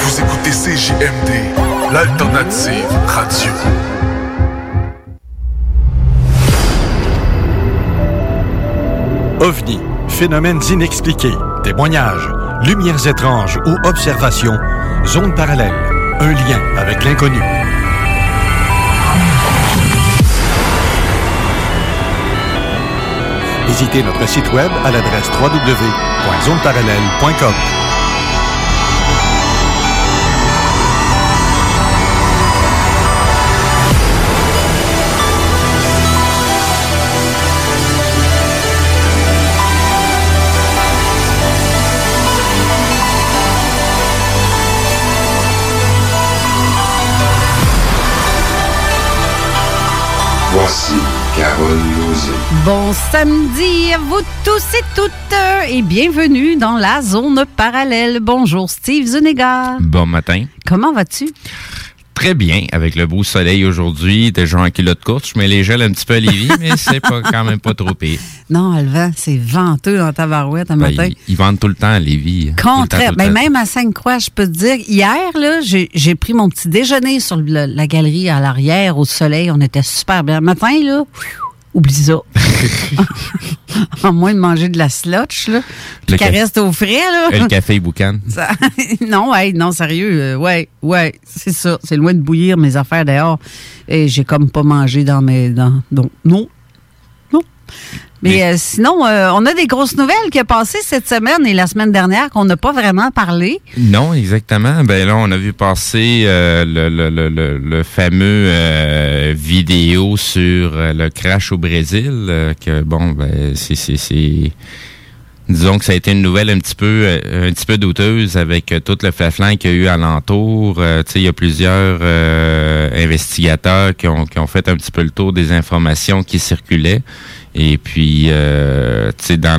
Vous écoutez CJMD, l'alternative radio. OVNI, phénomènes inexpliqués, témoignages, lumières étranges ou observations, zone parallèle, un lien avec l'inconnu. Visitez notre site web à l'adresse www.zoneparallèle.com. Voici Carole Lozé. Bon samedi à vous tous et toutes euh, et bienvenue dans la zone parallèle. Bonjour Steve Zuniga. Bon matin. Comment vas-tu? Très bien, avec le beau soleil aujourd'hui, déjà en culotte courte. Je mets les gels un petit peu à Lévis, mais c'est pas quand même pas trop pire. Non, le vent, c'est venteux dans ta barouette un Ben, matin. ils, ils vendent tout le temps à Lévis. Temps, Contraire. Ben, même à Sainte-Croix, je peux te dire, hier, là, j'ai pris mon petit déjeuner sur le- la galerie à l'arrière, au soleil. On était super bien. Le matin, là, oublie ça. en moins de manger de la slotch, là, puis Le qu'elle reste au frais, là. Et le café boucan. Ça- non, ouais, non, sérieux, euh, ouais, ouais, c'est ça. C'est loin de bouillir mes affaires dehors. Et j'ai comme pas mangé dans mes. Dans, donc, non. Non. Mais, euh, sinon, euh, on a des grosses nouvelles qui ont passé cette semaine et la semaine dernière qu'on n'a pas vraiment parlé. Non, exactement. Ben là, on a vu passer euh, le, le, le, le, fameux vidéo sur le crash au Brésil. que bon, ben c'est disons que ça a été une nouvelle un petit peu euh, un petit peu douteuse avec euh, tout le flaflan qu'il y a eu alentour. Euh, il y a plusieurs euh, investigateurs qui ont qui ont fait un petit peu le tour des informations qui circulaient. Et puis, euh, dans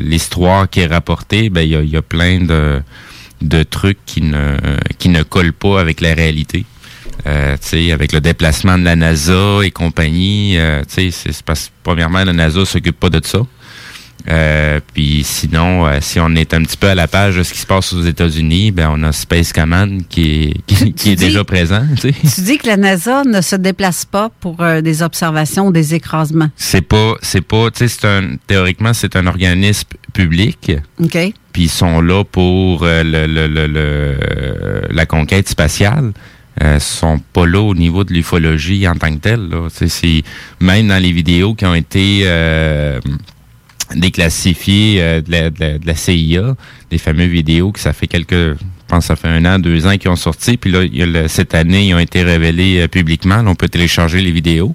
l'histoire qui est rapportée, ben il y a, y a plein de, de trucs qui ne qui ne collent pas avec la réalité. Euh, avec le déplacement de la NASA et compagnie, euh, c'est parce premièrement la NASA s'occupe pas de ça. Euh, puis sinon, euh, si on est un petit peu à la page de ce qui se passe aux États-Unis, ben on a Space Command qui est qui, qui est dis- déjà présent. Tu sais. Tu dis que la NASA ne se déplace pas pour euh, des observations ou des écrasements. C'est pas, c'est pas, tu sais, c'est un théoriquement c'est un organisme public. OK? puis ils sont là pour le, le- le- le- la conquête spatiale. Euh, sont pas là au niveau de l'ufologie en tant que telle. Là. C'est même dans les vidéos qui ont été déclassifiées euh, de, la, CIA, des fameuses vidéos que ça fait quelques, je pense que ça fait un an, deux ans qui ont sorti, puis là cette année ils ont été révélés euh, publiquement. Là, on peut télécharger les vidéos.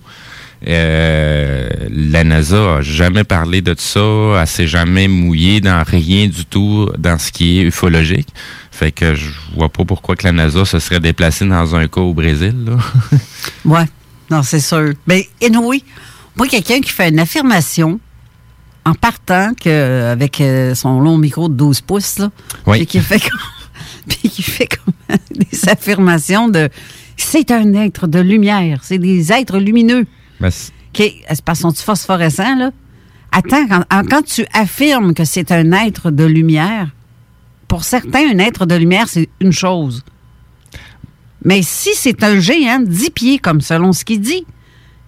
Euh, la NASA a jamais parlé de ça, elle s'est jamais mouillée dans rien du tout dans ce qui est ufologique. Fait que je vois pas pourquoi que la NASA se serait déplacée dans un cas au Brésil. Là. Ouais, non, c'est sûr. Mais, anyway, moi, quelqu'un qui fait une affirmation, en partant que, avec euh, son long micro de 12 pouces, là, Oui. puis qui fait comme, puis qui fait comme des affirmations de c'est un être de lumière, c'est des êtres lumineux. C'est- qui parce sont phosphorescents, là? Attends, quand, quand tu affirmes que c'est un être de lumière, pour certains, un être de lumière, c'est une chose. Mais si c'est un géant de 10 pieds, comme selon ce qu'il dit,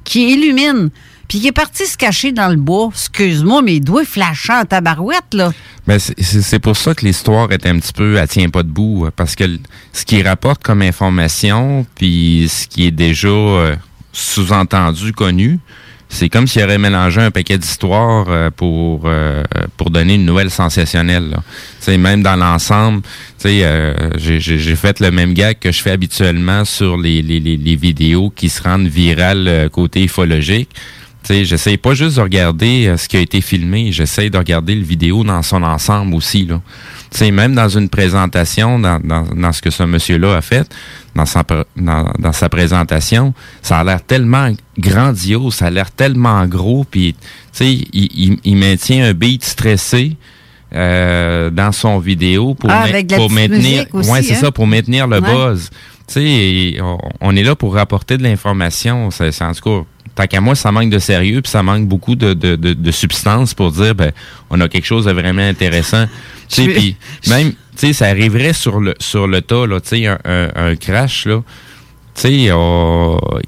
qui illumine, puis qui est parti se cacher dans le bois, excuse-moi, mes doigts flashants en tabarouette, là. Ben, c'est- pour ça que l'histoire est un petit peu, elle tient pas debout, euh, parce que ce qu'il rapporte comme information, puis ce qui est déjà euh, sous-entendu, connu, c'est comme s'il aurait mélangé un paquet d'histoires euh, pour euh, pour donner une nouvelle sensationnelle. là. Même dans l'ensemble, euh, j'ai- fait le même gag que je fais habituellement sur les, les, vidéos qui se rendent virales côté ufologique. J'essaie pas juste de regarder euh, ce qui a été filmé, j'essaie de regarder le vidéo dans son ensemble aussi. Là. Tu sais, même dans une présentation, dans, dans, dans ce que ce monsieur-là a fait, dans sa, dans, dans sa présentation, ça a l'air tellement grandiose, ça a l'air tellement gros, puis il, il, il maintient un beat stressé euh, dans son vidéo pour, Ah, ma- pour maintenir, aussi, ouais, c'est hein? ça, pour maintenir le Ouais. buzz. Tu sais, et on, on est là pour rapporter de l'information. C'est, c'est- en tout cas, tant qu'à moi, ça manque de sérieux, puis ça manque beaucoup de, de, de, de substance pour dire, ben, on a quelque chose de vraiment intéressant. Tu sais, puis même, tu sais, ça arriverait sur le sur le tas, là, tu sais, un, un, un crash, là. Tu sais,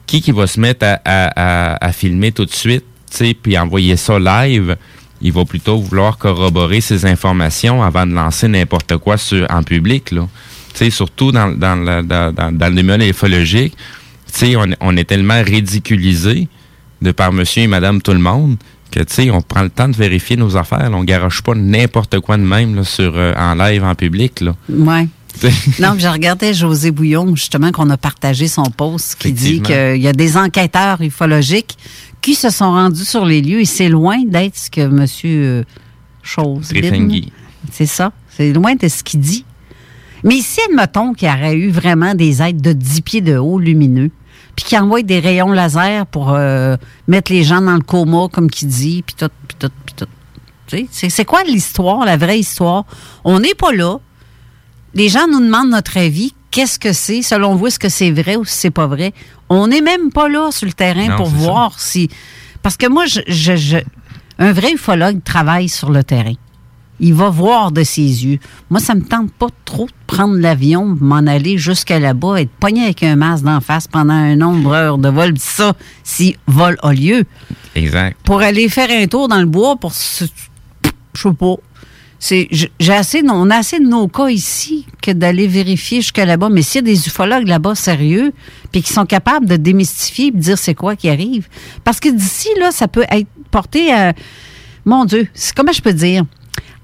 qui qui va se mettre à, à, à, à filmer tout de suite, tu sais, puis envoyer ça live? Il va plutôt vouloir corroborer ses informations avant de lancer n'importe quoi sur, en public, là. Tu sais, surtout dans, dans, la- dans, dans, dans le domaine sais, on, on est tellement ridiculisé de par monsieur et madame tout le monde que, tu sais, on prend le temps de vérifier nos affaires. là. On garoche pas n'importe quoi de même là, sur, euh, en live, en public, là. Ouais. Non, je regardais José Bouillon, justement, qu'on a partagé son post, qui dit qu'il y a des enquêteurs ufologiques qui se sont rendus sur les lieux et c'est loin d'être ce que M. euh, Chose. C'est ça. C'est loin de ce qu'il dit. Mais si, admettons qu'il y aurait eu vraiment des êtres de 10 pieds de haut lumineux, puis qui envoient des rayons laser pour euh, mettre les gens dans le coma, comme qu'il dit, puis tout, puis tout, puis tout. Tu sais, C'est c'est quoi l'histoire, la vraie histoire? On n'est pas là. Les gens nous demandent notre avis. Qu'est-ce que c'est? Selon vous, est-ce que c'est vrai ou si c'est pas vrai? On n'est même pas là sur le terrain Non, pour ça. voir si. Parce que moi, je, je- je- un vrai ufologue travaille sur le terrain. Il va voir de ses yeux. Moi, ça me tente pas trop de prendre l'avion, m'en aller jusqu'à là-bas, être pogné avec un masque d'en face pendant un nombre d'heures de vol, ça, si vol a lieu. Exact. Pour aller faire un tour dans le bois pour se- je sais pas. C'est, j'ai assez, on a assez de nos cas ici que d'aller vérifier jusqu'à là-bas. Mais s'il y a des ufologues là-bas sérieux, puis qui sont capables de démystifier et de dire c'est quoi qui arrive. Parce que d'ici, là, ça peut être porté à. Mon Dieu, c'est- comment je peux dire?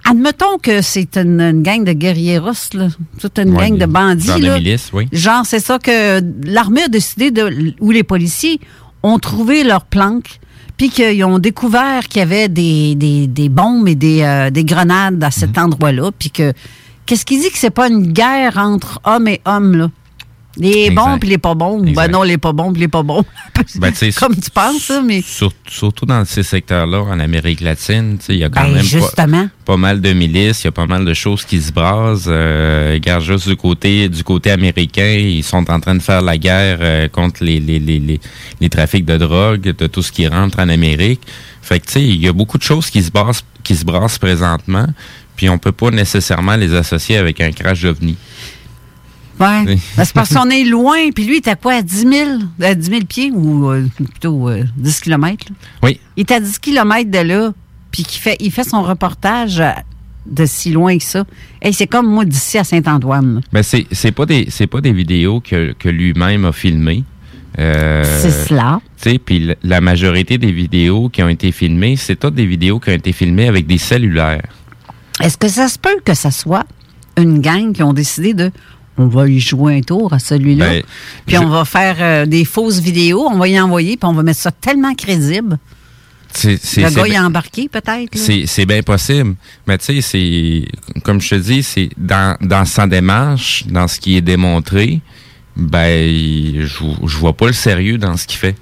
Admettons que c'est une, une gang de guerrieros, là, toute une Ouais, gang de bandits. Genre de là. milice, oui. Genre, c'est ça que l'armée a décidé de. ou les policiers ont trouvé leur planque, puis qu'ils ont découvert qu'il y avait des, des, des bombes et des, euh, des grenades à Mhm. cet endroit-là, puis que. Qu'est-ce qui dit que c'est pas une guerre entre hommes et hommes, là? Les Exact. bons puis les pas bons. Ben Exact. non, les pas bons puis les pas bons. Ben, Comme tu penses, mais. Sur- surtout dans ces secteurs-là, en Amérique latine, tu sais, il y a quand Ben, même pas, mal de milices, il y a pas mal de choses qui se brasent. Euh, regarde juste du côté du côté américain, ils sont en train de faire la guerre euh, contre les, les, les, les, les trafics de drogue, de tout ce qui rentre en Amérique. Fait que tu sais, il y a beaucoup de choses qui se brassent, qui se brassent présentement, puis on peut pas nécessairement les associer avec un crash d'ovni. Ouais. Oui. Ben, c'est parce qu'on est loin, puis lui, il était à quoi, à 10 000, à 10 000 pieds ou euh, plutôt euh, 10 kilomètres? là? Oui. Il est à 10 kilomètres de là, puis qu'il fait, il fait son reportage de si loin que ça. Hey, c'est comme moi d'ici à Saint-Antoine. Ben c'est c'est pas des c'est pas des vidéos que, que lui-même a filmées. Euh, c'est cela. Tu sais, puis la- la majorité des vidéos qui ont été filmées, c'est toutes des vidéos qui ont été filmées avec des cellulaires. Est-ce que ça se peut que ça soit une gang qui ont décidé de on va y jouer un tour à celui-là, Ben, puis je- on va faire euh, des fausses vidéos, on va y envoyer, puis on va mettre ça tellement crédible. c'est c'est- Le gars, embarqué peut-être. c'est bien possible. Mais tu sais, c'est comme je te dis, c'est dans, dans sa démarche, dans ce qui est démontré, ben je, je vois pas le sérieux dans ce qu'il fait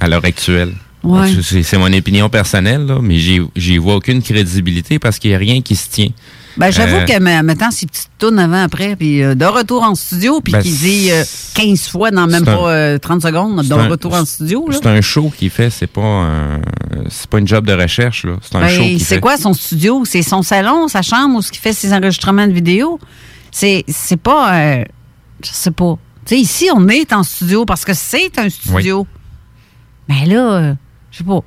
à l'heure actuelle. Ouais. C'est c'est mon opinion personnelle, là, mais j'y j'y vois aucune crédibilité parce qu'il n'y a rien qui se tient. Ben, j'avoue Euh, que, mais, mettant ces petites tunes avant, après, puis euh, de retour en studio, puis Ben, qu'il dit euh, 15 fois dans même un- pas euh, 30 secondes, de un- retour en studio, là. C'est un show qu'il fait, c'est pas un, c'est pas une job de recherche, là. C'est un Ben, show qu'il c'est quoi son studio? C'est son salon, sa chambre, où ce qu'il fait ses enregistrements de vidéos? C'est, c'est pas, euh, je sais pas. Tu sais, ici, on est en studio parce que c'est un studio. Mais là, euh, je sais pas.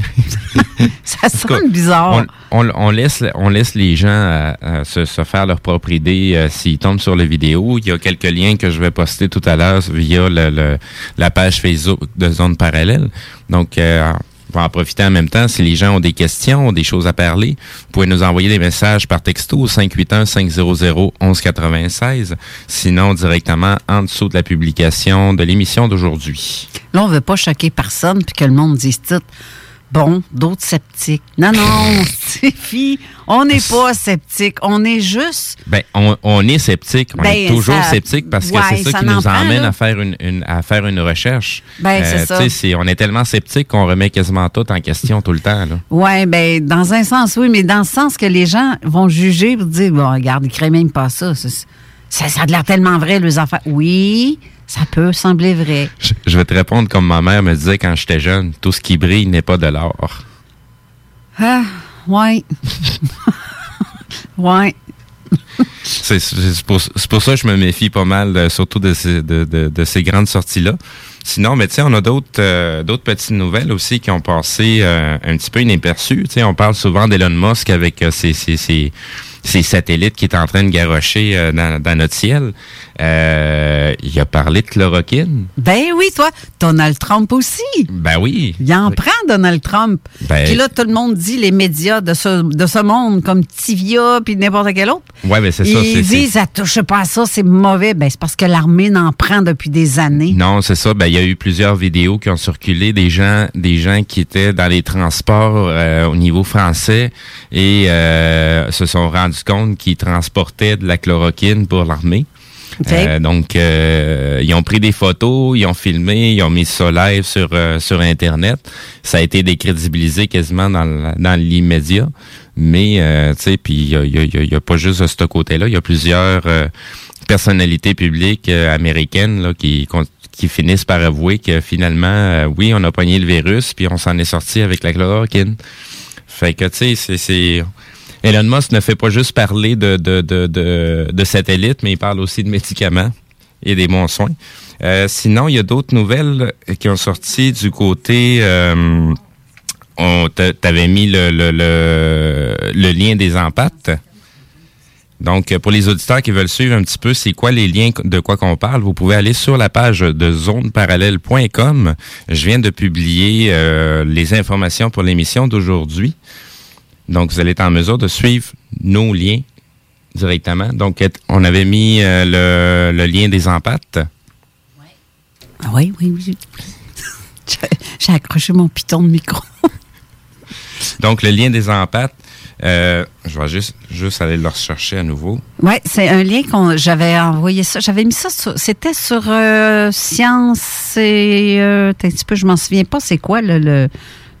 ça sonne bizarre. On, on- on laisse, on laisse les gens euh, euh, se, se faire leur propre idée euh, s'ils tombent sur la vidéo. Il y a quelques liens que je vais poster tout à l'heure via le, le- la page Facebook de Zone Parallèle. Donc, euh, on va en profiter en même temps. Si les gens ont des questions, ont des choses à parler, vous pouvez nous envoyer des messages par texto au 581-500-1196. Sinon, directement en dessous de la publication de l'émission d'aujourd'hui. Là, on veut pas choquer personne puis que le monde dise tout. Bon, d'autres sceptiques. Non, non, Stéphie, on n'est pas sceptique. On est juste. Ben, on, on est sceptique. On Ben, est toujours ça- sceptique parce que ouais, c'est ça, ça qui nous prend, emmène là. à faire une, une- à faire une recherche. Euh, Ben, c'est ça. on est tellement sceptique qu'on remet quasiment tout en question tout le temps. Ouais, ben, dans un sens, oui, mais dans le sens que les gens vont juger pour dire, bon, regarde, ils créent même pas ça. Ça, a l'air tellement vrai, les affaires. Oui, ça peut sembler vrai. Je, je vais te répondre comme ma mère me disait quand j'étais jeune, tout ce qui brille n'est pas de l'or. Ah, ouais. ouais. C'est pour, ça que je me méfie pas mal, euh, surtout de ces, de, de- de ces grandes sorties-là. Sinon, mais tu sais, on a d'autres euh, d'autres petites nouvelles aussi qui ont passé euh, un petit peu inaperçues. Tu sais, on parle souvent d'Elon Musk avec euh, ses, ses, ses, ses satellites qui est en train de garrocher euh, dans, dans notre ciel. Euh, il a parlé de chloroquine. Ben oui, toi, Donald Trump aussi. Ben oui. Il en prend, Donald Trump. Ben- Puis là, tout le monde dit, les médias de ce, de ce monde, comme Tivia puis n'importe quel autre, Ouais, ben c'est ça. ils disent, ça touche pas à ça, c'est mauvais. Ben, c'est parce que l'armée n'en prend depuis des années. Non, c'est ça. Ben, il y a eu plusieurs vidéos qui ont circulé des gens, des gens qui étaient dans les transports euh, au niveau français et euh, se sont rendus compte qu'ils transportaient de la chloroquine pour l'armée. Euh, donc, euh, ils ont pris des photos, ils ont filmé, ils ont mis ça live sur euh, sur Internet. Ça a été décrédibilisé quasiment dans l'immédiat. Mais, euh, tu sais, puis il y a, y a- y a- pas juste de ce côté-là. Il y a plusieurs euh, personnalités publiques euh, américaines là, qui, qui finissent par avouer que finalement, oui, on a pogné le virus, puis on s'en est sorti avec la chloroquine. Fait que, tu sais, c'est-. Elon Musk ne fait pas juste parler de, de, de, de, satellites, mais il parle aussi de médicaments et des bons soins. Euh, sinon, il y a d'autres nouvelles qui ont sorti du côté... Euh, on t'a- t'avais mis le, le, le, le lien des empates. Donc, pour les auditeurs qui veulent suivre un petit peu c'est quoi les liens de quoi qu'on parle, vous pouvez aller sur la page de zoneparallèle.com. Je viens de publier euh, les informations pour l'émission d'aujourd'hui. Donc, vous allez être en mesure de suivre nos liens directement. Donc, et- on avait mis euh, le, le lien des empates. Ah Oui, oui, oui. J'ai- J'ai accroché mon piton de micro. Donc, le lien des empates, euh, je vais juste, juste aller le rechercher à nouveau. Oui, c'est un lien qu'on j'avais envoyé ça. J'avais mis ça sur. C'était sur euh, Science et. Euh, un petit peu, je m'en souviens pas, c'est quoi le, le,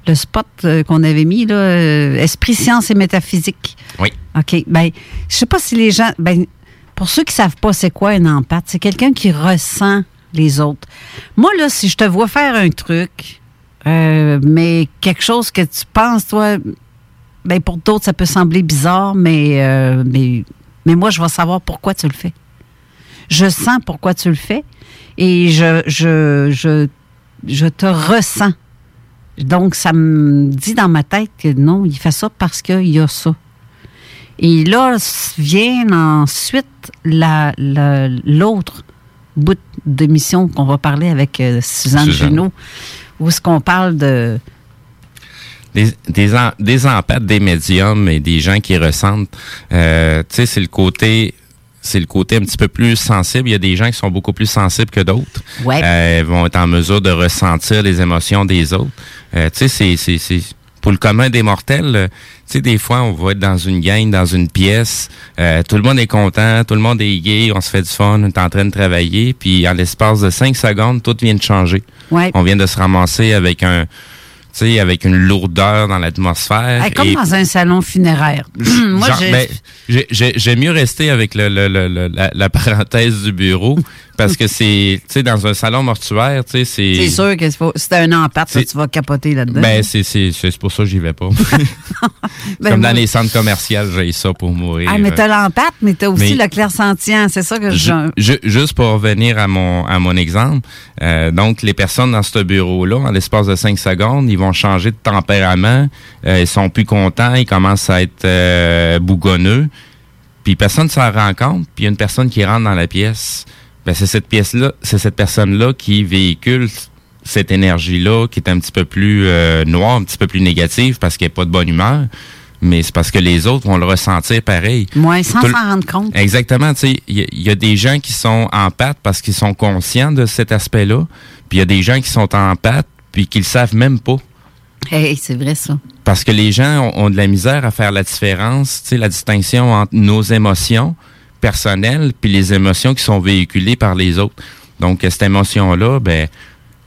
le spot euh, qu'on avait mis, là? Esprit, science et métaphysique. Oui. OK. Ben, je sais pas si les gens. Ben, pour ceux qui savent pas c'est quoi un empathe, c'est quelqu'un qui ressent les autres. Moi, là, si je te vois faire un truc, mais quelque chose que tu penses, toi, ben pour d'autres, ça peut sembler bizarre, mais, euh, mais, mais moi, je vais savoir pourquoi tu le fais. Je sens pourquoi tu le fais et je, je, je, je te ressens. Donc, ça me dit dans ma tête que non, il fait ça parce qu'il y a ça. Et là vient ensuite la- la- l'autre bout d'émission qu'on va parler avec euh, Suzanne. Junot, où est-ce qu'on parle de... des, des, en- des empathes, des médiums et des gens qui ressentent. Euh, tu sais, c'est le côté c'est le côté un petit peu plus sensible. Il y a des gens qui sont beaucoup plus sensibles que d'autres. Ouais. Euh, vont être en mesure de ressentir les émotions des autres. Euh, tu sais, c'est, c'est, c'est pour le commun des mortels. euh, Tu sais, des fois, on va être dans une gang, dans une pièce. euh, tout le monde est content, tout le monde est gay, on se fait du fun, on est en train de travailler. Puis, en l'espace de cinq secondes, tout vient de changer. Ouais. On vient de se ramasser avec un sais, avec une lourdeur dans l'atmosphère. Hey, comme Et- dans un salon funéraire. Moi, Genre, j'ai- ben, j'ai- mieux rester avec le, le- le- le- la, la parenthèse du bureau parce que c'est, tu sais, dans un salon mortuaire, tu sais, c'est. c'est sûr que c'est pas- si t'as un tu vas capoter là-dedans. Ben, c'est, c'est, c'est pour ça que j'y vais pas. Ben, Comme dans les centres commerciaux, j'ai ça pour mourir. Ah, mais t'as l'empate, mais t'as aussi Mais- le clair-sentient. C'est ça que je. Ju- juste pour revenir à mon à mon exemple, euh, donc les personnes dans ce bureau-là, en l'espace de 5 secondes, ils vont changer de tempérament, euh, ils sont plus contents, ils commencent à être euh, bougonneux, puis personne ne s'en rend compte, puis il y a une personne qui rentre dans la pièce. Ben, c'est cette pièce-là, c'est cette personne-là qui véhicule cette énergie-là qui est un petit peu plus euh, noire, un petit peu plus négative parce qu'elle n'est pas de bonne humeur, mais c'est parce que les autres vont le ressentir pareil. Moi, sans s'en rendre compte. Exactement. Tu sais, il y, a- il y a des gens qui sont en pâte parce qu'ils sont conscients de cet aspect-là. Puis il y a des gens qui sont en pâte puis qui le savent même pas. Hey, c'est vrai, ça. Parce que les gens ont, ont de la misère à faire la différence, tu sais, la distinction entre nos émotions personnelles puis les émotions qui sont véhiculées par les autres. Donc, cette émotion-là, ben,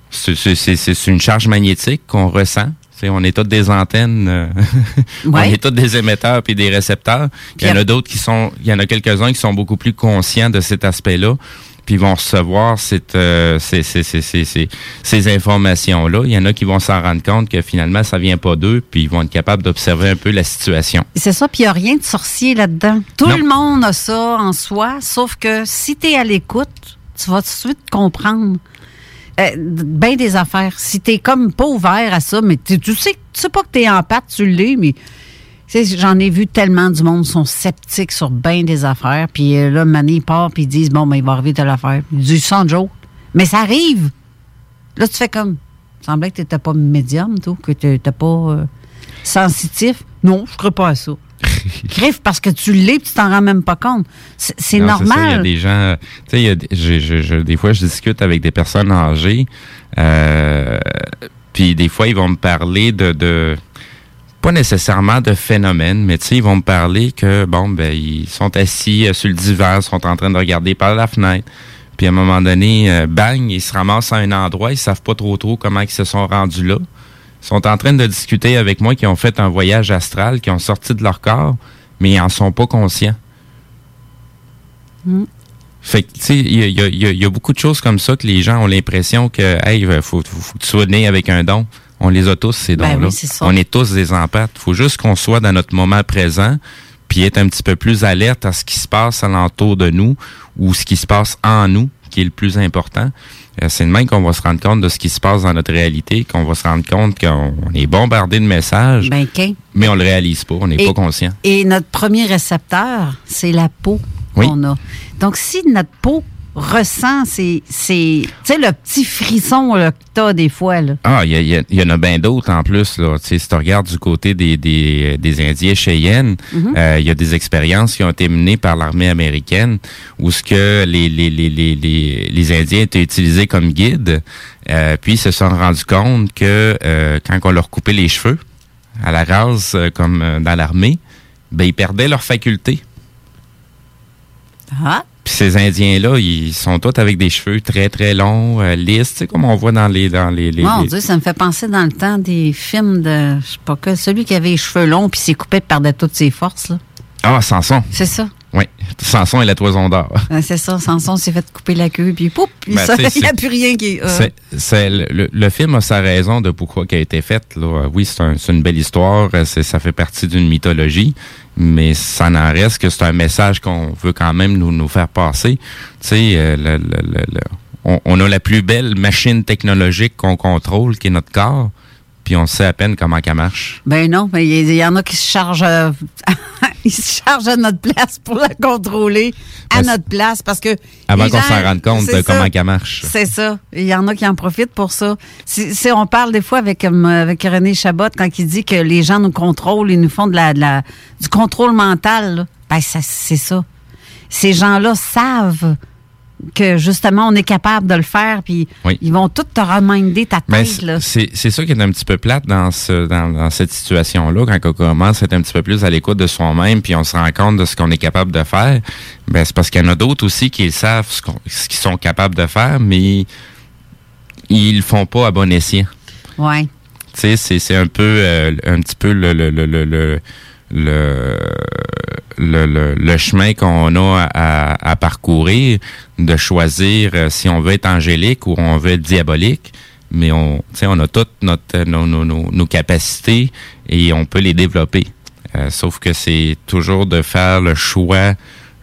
c'est- une charge magnétique qu'on ressent. On est tous des antennes, euh, on est tous des émetteurs puis des récepteurs. Il y en a d'autres qui sont, il y en a quelques-uns qui sont beaucoup plus conscients de cet aspect-là, puis ils vont recevoir cette, euh, ces, ces, ces, ces, ces- ces informations-là. Il y en a qui vont s'en rendre compte que finalement ça vient pas d'eux, puis ils vont être capables d'observer un peu la situation. C'est ça, puis il n'y a rien de sorcier là-dedans. Tout Non. le monde a ça en soi, sauf que si tu es à l'écoute, tu vas tout de suite comprendre euh, bien des affaires. Si tu comme pas ouvert à ça, mais tu sais, tu sais pas que tu es en pâte, tu l'es, mais j'en ai vu tellement du monde sont sceptiques sur bien des affaires, puis euh, là, Mané part, puis ils disent, bon, ben, il va arriver telle affaire. Ils disent, sans joke. Mais ça arrive. Là, tu fais comme, il semblait que tu n'étais pas médium, toi, que tu n'étais pas euh, sensitif. Non, je ne pas à ça. Griffe parce que tu l'es, tu t'en rends même pas compte. C'est ça, Il y a normal. des gens, tu sais, des- je- je- je- des fois, je discute avec des personnes âgées, euh, puis des fois, ils vont me parler de, de pas nécessairement de phénomènes, mais tu sais, ils vont me parler que, bon, ben, ils sont assis euh, sur le divan, sont en train de regarder par la fenêtre. Puis à un moment donné, euh, bang, ils se ramassent à un endroit, ils savent pas trop trop comment ils se sont rendus là. Ils sont en train de discuter avec moi qui ont fait un voyage astral, qui ont sorti de leur corps, mais ils en sont pas conscients. Fait que, tu sais, il y a, y y y beaucoup de choses comme ça que les gens ont l'impression que, hey, faut, faut, faut que tu sois né avec un don. On les a tous, ces Ben dons-là. oui. On est tous des empathes. faut juste qu'on soit dans notre moment présent, puis être un petit peu plus alerte à ce qui se passe alentour de nous ou ce qui se passe en nous, qui est le plus important. Euh, C'est de même qu'on va se rendre compte de ce qui se passe dans notre réalité, qu'on va se rendre compte qu'on on est bombardé de messages, Ben, mais on le réalise pas, on n'est pas conscient. Et notre premier récepteur, c'est la peau Oui. qu'on a. Donc, si notre peau ressent ces, tu sais, le petit frisson là, que t'as des fois, là. Ah, il y, y y en a bien d'autres en plus. Là. Tu sais, si tu regardes du côté des, des, des Indiens Cheyennes, euh, il y a des expériences qui ont été menées par l'armée américaine où ce que les, les, les, les, les, les Indiens étaient utilisés comme guides, euh, puis ils se sont rendus compte que euh, quand on leur coupait les cheveux à la rase, euh, comme euh, dans l'armée, ben, ils perdaient leurs facultés. Ah, Puis ces Indiens-là, ils sont tous avec des cheveux très, très longs, euh, lisses, tu sais, comme on voit dans les... Dans les, les- mon les- Dieu, ça me fait penser dans le temps des films de, je sais pas que, celui qui avait les cheveux longs puis s'est coupé perdait toutes ses forces, là. Ah, Samson. C'est ça. Oui, Samson et la toison d'or. C'est ça. Samson s'est fait couper la queue, puis puis Ben, il n'y a plus rien qui. euh, C'est, c'est le, le- le film a sa raison de pourquoi il a été fait. Là. Oui, c'est, un- c'est une belle histoire, euh, c'est- ça fait partie d'une mythologie, mais ça n'en reste que c'est un message qu'on veut quand même nous, nous faire passer. Tu sais, euh, le- le- le- le- on, on a la plus belle machine technologique qu'on contrôle, qui est notre corps, puis on sait à peine comment qu'elle marche. Ben non, mais il y, en a qui se chargent, euh, ils se chargent à notre place pour la contrôler à Ben, notre place parce que Avant qu'on s'en rende compte de comment ça. qu'elle marche. C'est ça. Il y en a qui en profitent pour ça. Si, si on parle des fois avec, euh, avec René Chabot quand il dit que les gens nous contrôlent, ils nous font de la, de la- du contrôle mental, là, ben c'est ça. Ces gens-là savent que justement on est capable de le faire, puis Oui. ils vont tout te reminder ta Mais tête. c'est c'est ça qui est un petit peu plate dans ce dans, dans cette situation-là, quand on commence à être un petit peu plus à l'écoute de soi-même, puis on se rend compte de ce qu'on est capable de faire. Ben c'est parce qu'il y en a d'autres aussi qui savent ce qu'ils sont capables de faire, mais ils le font pas à bon escient. Ouais. Tu sais, c'est, c'est un peu, euh, un petit peu le, le, le, le, le le, le, chemin qu'on a à, parcourir, de choisir euh, si on veut être angélique ou on veut être diabolique. Mais on, on a toutes nos, nos, nos, nos capacités et on peut les développer. Euh, sauf que c'est toujours de faire le choix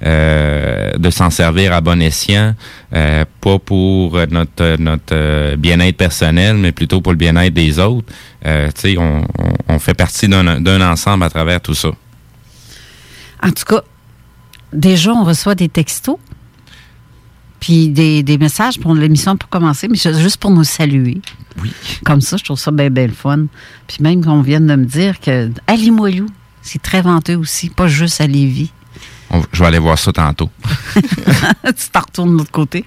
euh, de s'en servir à bon escient, euh, pas pour notre notre euh, bien-être personnel, mais plutôt pour le bien-être des autres. Euh, tu sais, on, on, on, fait partie d'un ensemble à travers tout ça. En tout cas, déjà, on reçoit des textos, puis des, des messages pour l'émission pour commencer, mais juste pour nous saluer. Oui. Comme ça, je trouve ça bien, bien le fun. Puis même qu'on vienne de me dire que à Limoilou, c'est très venteux aussi, pas juste à Lévis. On, je vais aller voir ça tantôt. tu t'en retournes de l'autre côté.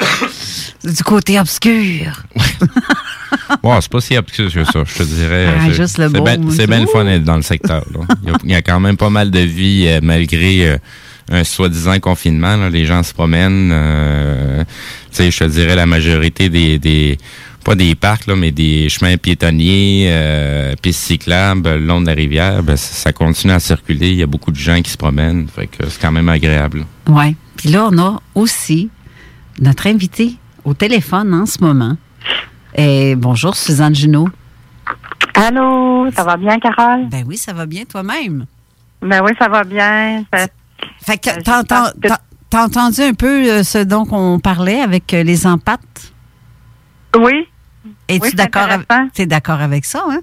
Du côté obscur. wow, c'est pas si obscur que ça, je te dirais. Ah, juste le bon. C'est bien le fun d'être dans le secteur. Il, y a, il, y a, quand même pas mal de vie euh, malgré euh, un soi-disant confinement. Là. Les gens se promènent. Euh, tu sais, je te dirais la majorité des, des pas des parcs, là, mais des chemins piétonniers, euh, pistes cyclables le long de la rivière, ben, ça continue à circuler. Il y a beaucoup de gens qui se promènent. Fait que c'est quand même agréable. Oui. Puis là, on a aussi notre invité au téléphone en ce moment. Et bonjour, Suzanne Junot. Allô, ça va bien, Carole? Ben oui, ça va bien toi-même. Ben oui, ça va bien. Ça... Fait que t'as, t'as, t'as entendu un peu ce dont on parlait avec les empates? Oui. Es-tu oui, d'accord avec, es d'accord avec ça, hein?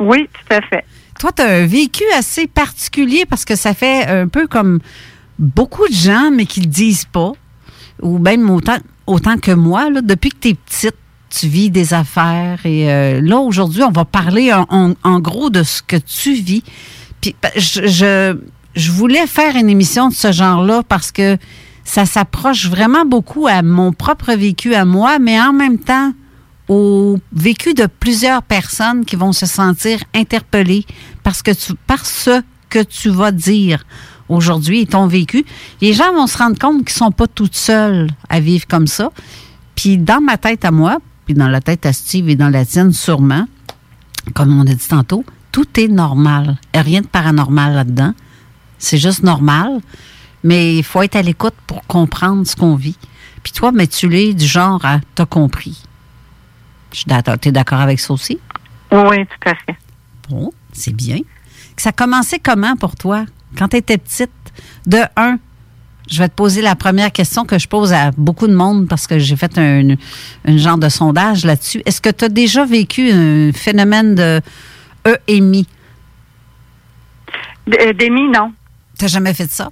Oui, tout à fait. Toi, tu as un vécu assez particulier parce que ça fait un peu comme beaucoup de gens, mais qui le disent pas, ou même autant, autant que moi, là, depuis que tu es petite, tu vis des affaires. Et euh, là, aujourd'hui, on va parler en, en, en, gros de ce que tu vis. Puis je, je, je voulais faire une émission de ce genre-là parce que ça s'approche vraiment beaucoup à mon propre vécu à moi, mais en même temps au vécu de plusieurs personnes qui vont se sentir interpellées parce que tu, par ce que tu vas dire aujourd'hui et ton vécu. Les gens vont se rendre compte qu'ils sont pas toutes seules à vivre comme ça. Puis dans ma tête à moi, puis dans la tête à Steve et dans la tienne sûrement, comme on a dit tantôt, tout est normal. Il a rien de paranormal là-dedans. C'est juste normal. Mais il faut être à l'écoute pour comprendre ce qu'on vit. Puis toi, mais tu l'es du genre à t'as compris. Tu es d'accord avec ça aussi? Oui, tout à fait. Bon, c'est bien. Ça a commencé comment pour toi? Quand tu étais petite, de un, je vais te poser la première question que je pose à beaucoup de monde parce que j'ai fait un, un, genre de sondage là-dessus. Est-ce que tu as déjà vécu un phénomène de EMI? D'EMI, non. Tu n'as jamais fait ça?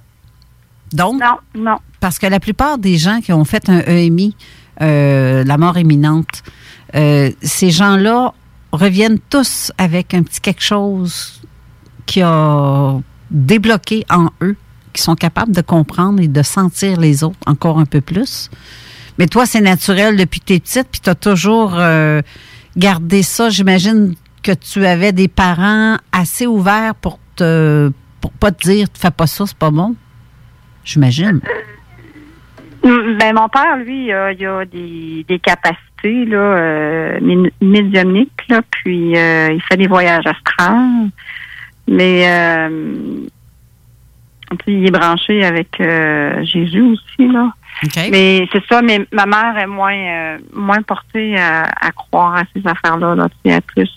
Donc? Non, non. Parce que la plupart des gens qui ont fait un EMI, euh, la mort imminente, euh, ces gens-là reviennent tous avec un petit quelque chose qui a débloqué en eux, qui sont capables de comprendre et de sentir les autres encore un peu plus. Mais toi, c'est naturel depuis que tu es petite, puis tu as toujours euh, gardé ça. J'imagine que tu avais des parents assez ouverts pour te pour pas te dire fais pas ça, c'est pas bon. J'imagine. Ben, mon père, lui, euh, il a des, des capacités là, euh, médiumniques, là, puis euh, il fait des voyages astrales. Mais il est branché avec Jésus aussi, là. Okay. Mais c'est ça, mais ma mère est moins moins portée à, à, croire à ces affaires-là. Là, elle est plus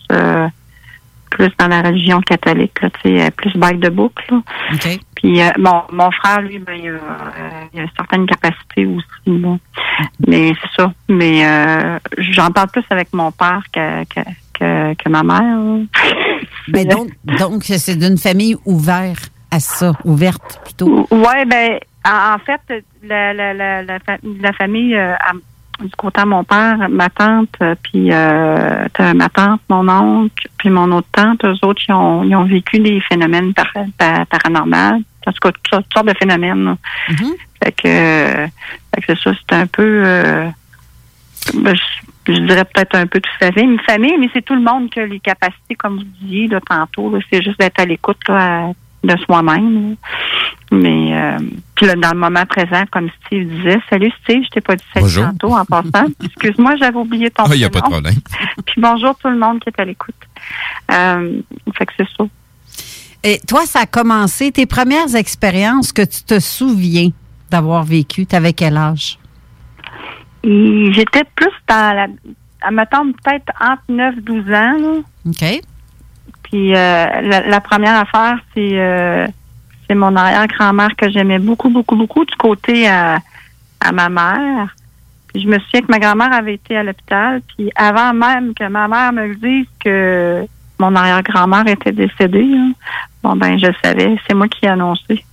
plus dans la religion catholique, là, tu sais, plus bague de boucle. Là. Okay. Puis euh, mon, mon frère, lui, ben, il a, euh, il a certaines capacités aussi. Là. Mais c'est ça. Mais euh, j'en parle plus avec mon père que, que, que, que ma mère. Ben donc, donc c'est d'une famille ouverte à ça, ouverte plutôt. Ouais, ben en, fait, la, la, la, la, la famille euh, du côté de mon père, ma tante, puis euh, ma tante, mon oncle, puis mon autre tante, eux autres, ils ont, ils ont vécu des phénomènes par, par, paranormaux. En tout cas, toutes sortes de phénomènes. Mm -hmm. Fait que, fait que c'est ça, c'est un peu... Euh, ben, je, je, dirais peut-être un peu de famille, une famille, mais c'est tout le monde qui a les capacités, comme vous disiez là, tantôt. C'est juste d'être à l'écoute de soi-même. Mais euh, Puis là, dans le moment présent, comme Steve disait, salut Steve, je t'ai pas dit ça Bonjour. tantôt en passant. Excuse-moi, j'avais oublié ton Ah, il n'y a pas de problème. Puis bonjour tout le monde qui est à l'écoute. Euh, fait que c'est ça. Et toi, ça a commencé, tes premières expériences que tu te souviens d'avoir vécues, t'avais quel âge? J'étais plus dans la. Elle me tombe peut-être entre 9-12 ans. Là. OK. Puis euh, la, la première affaire, c'est euh, c'est mon arrière-grand-mère que j'aimais beaucoup, beaucoup, beaucoup du côté à, à ma mère. Puis je me souviens que ma grand-mère avait été à l'hôpital. Puis avant même que ma mère me le dise que mon arrière-grand-mère était décédée, bon ben je savais. C'est moi qui ai annoncé.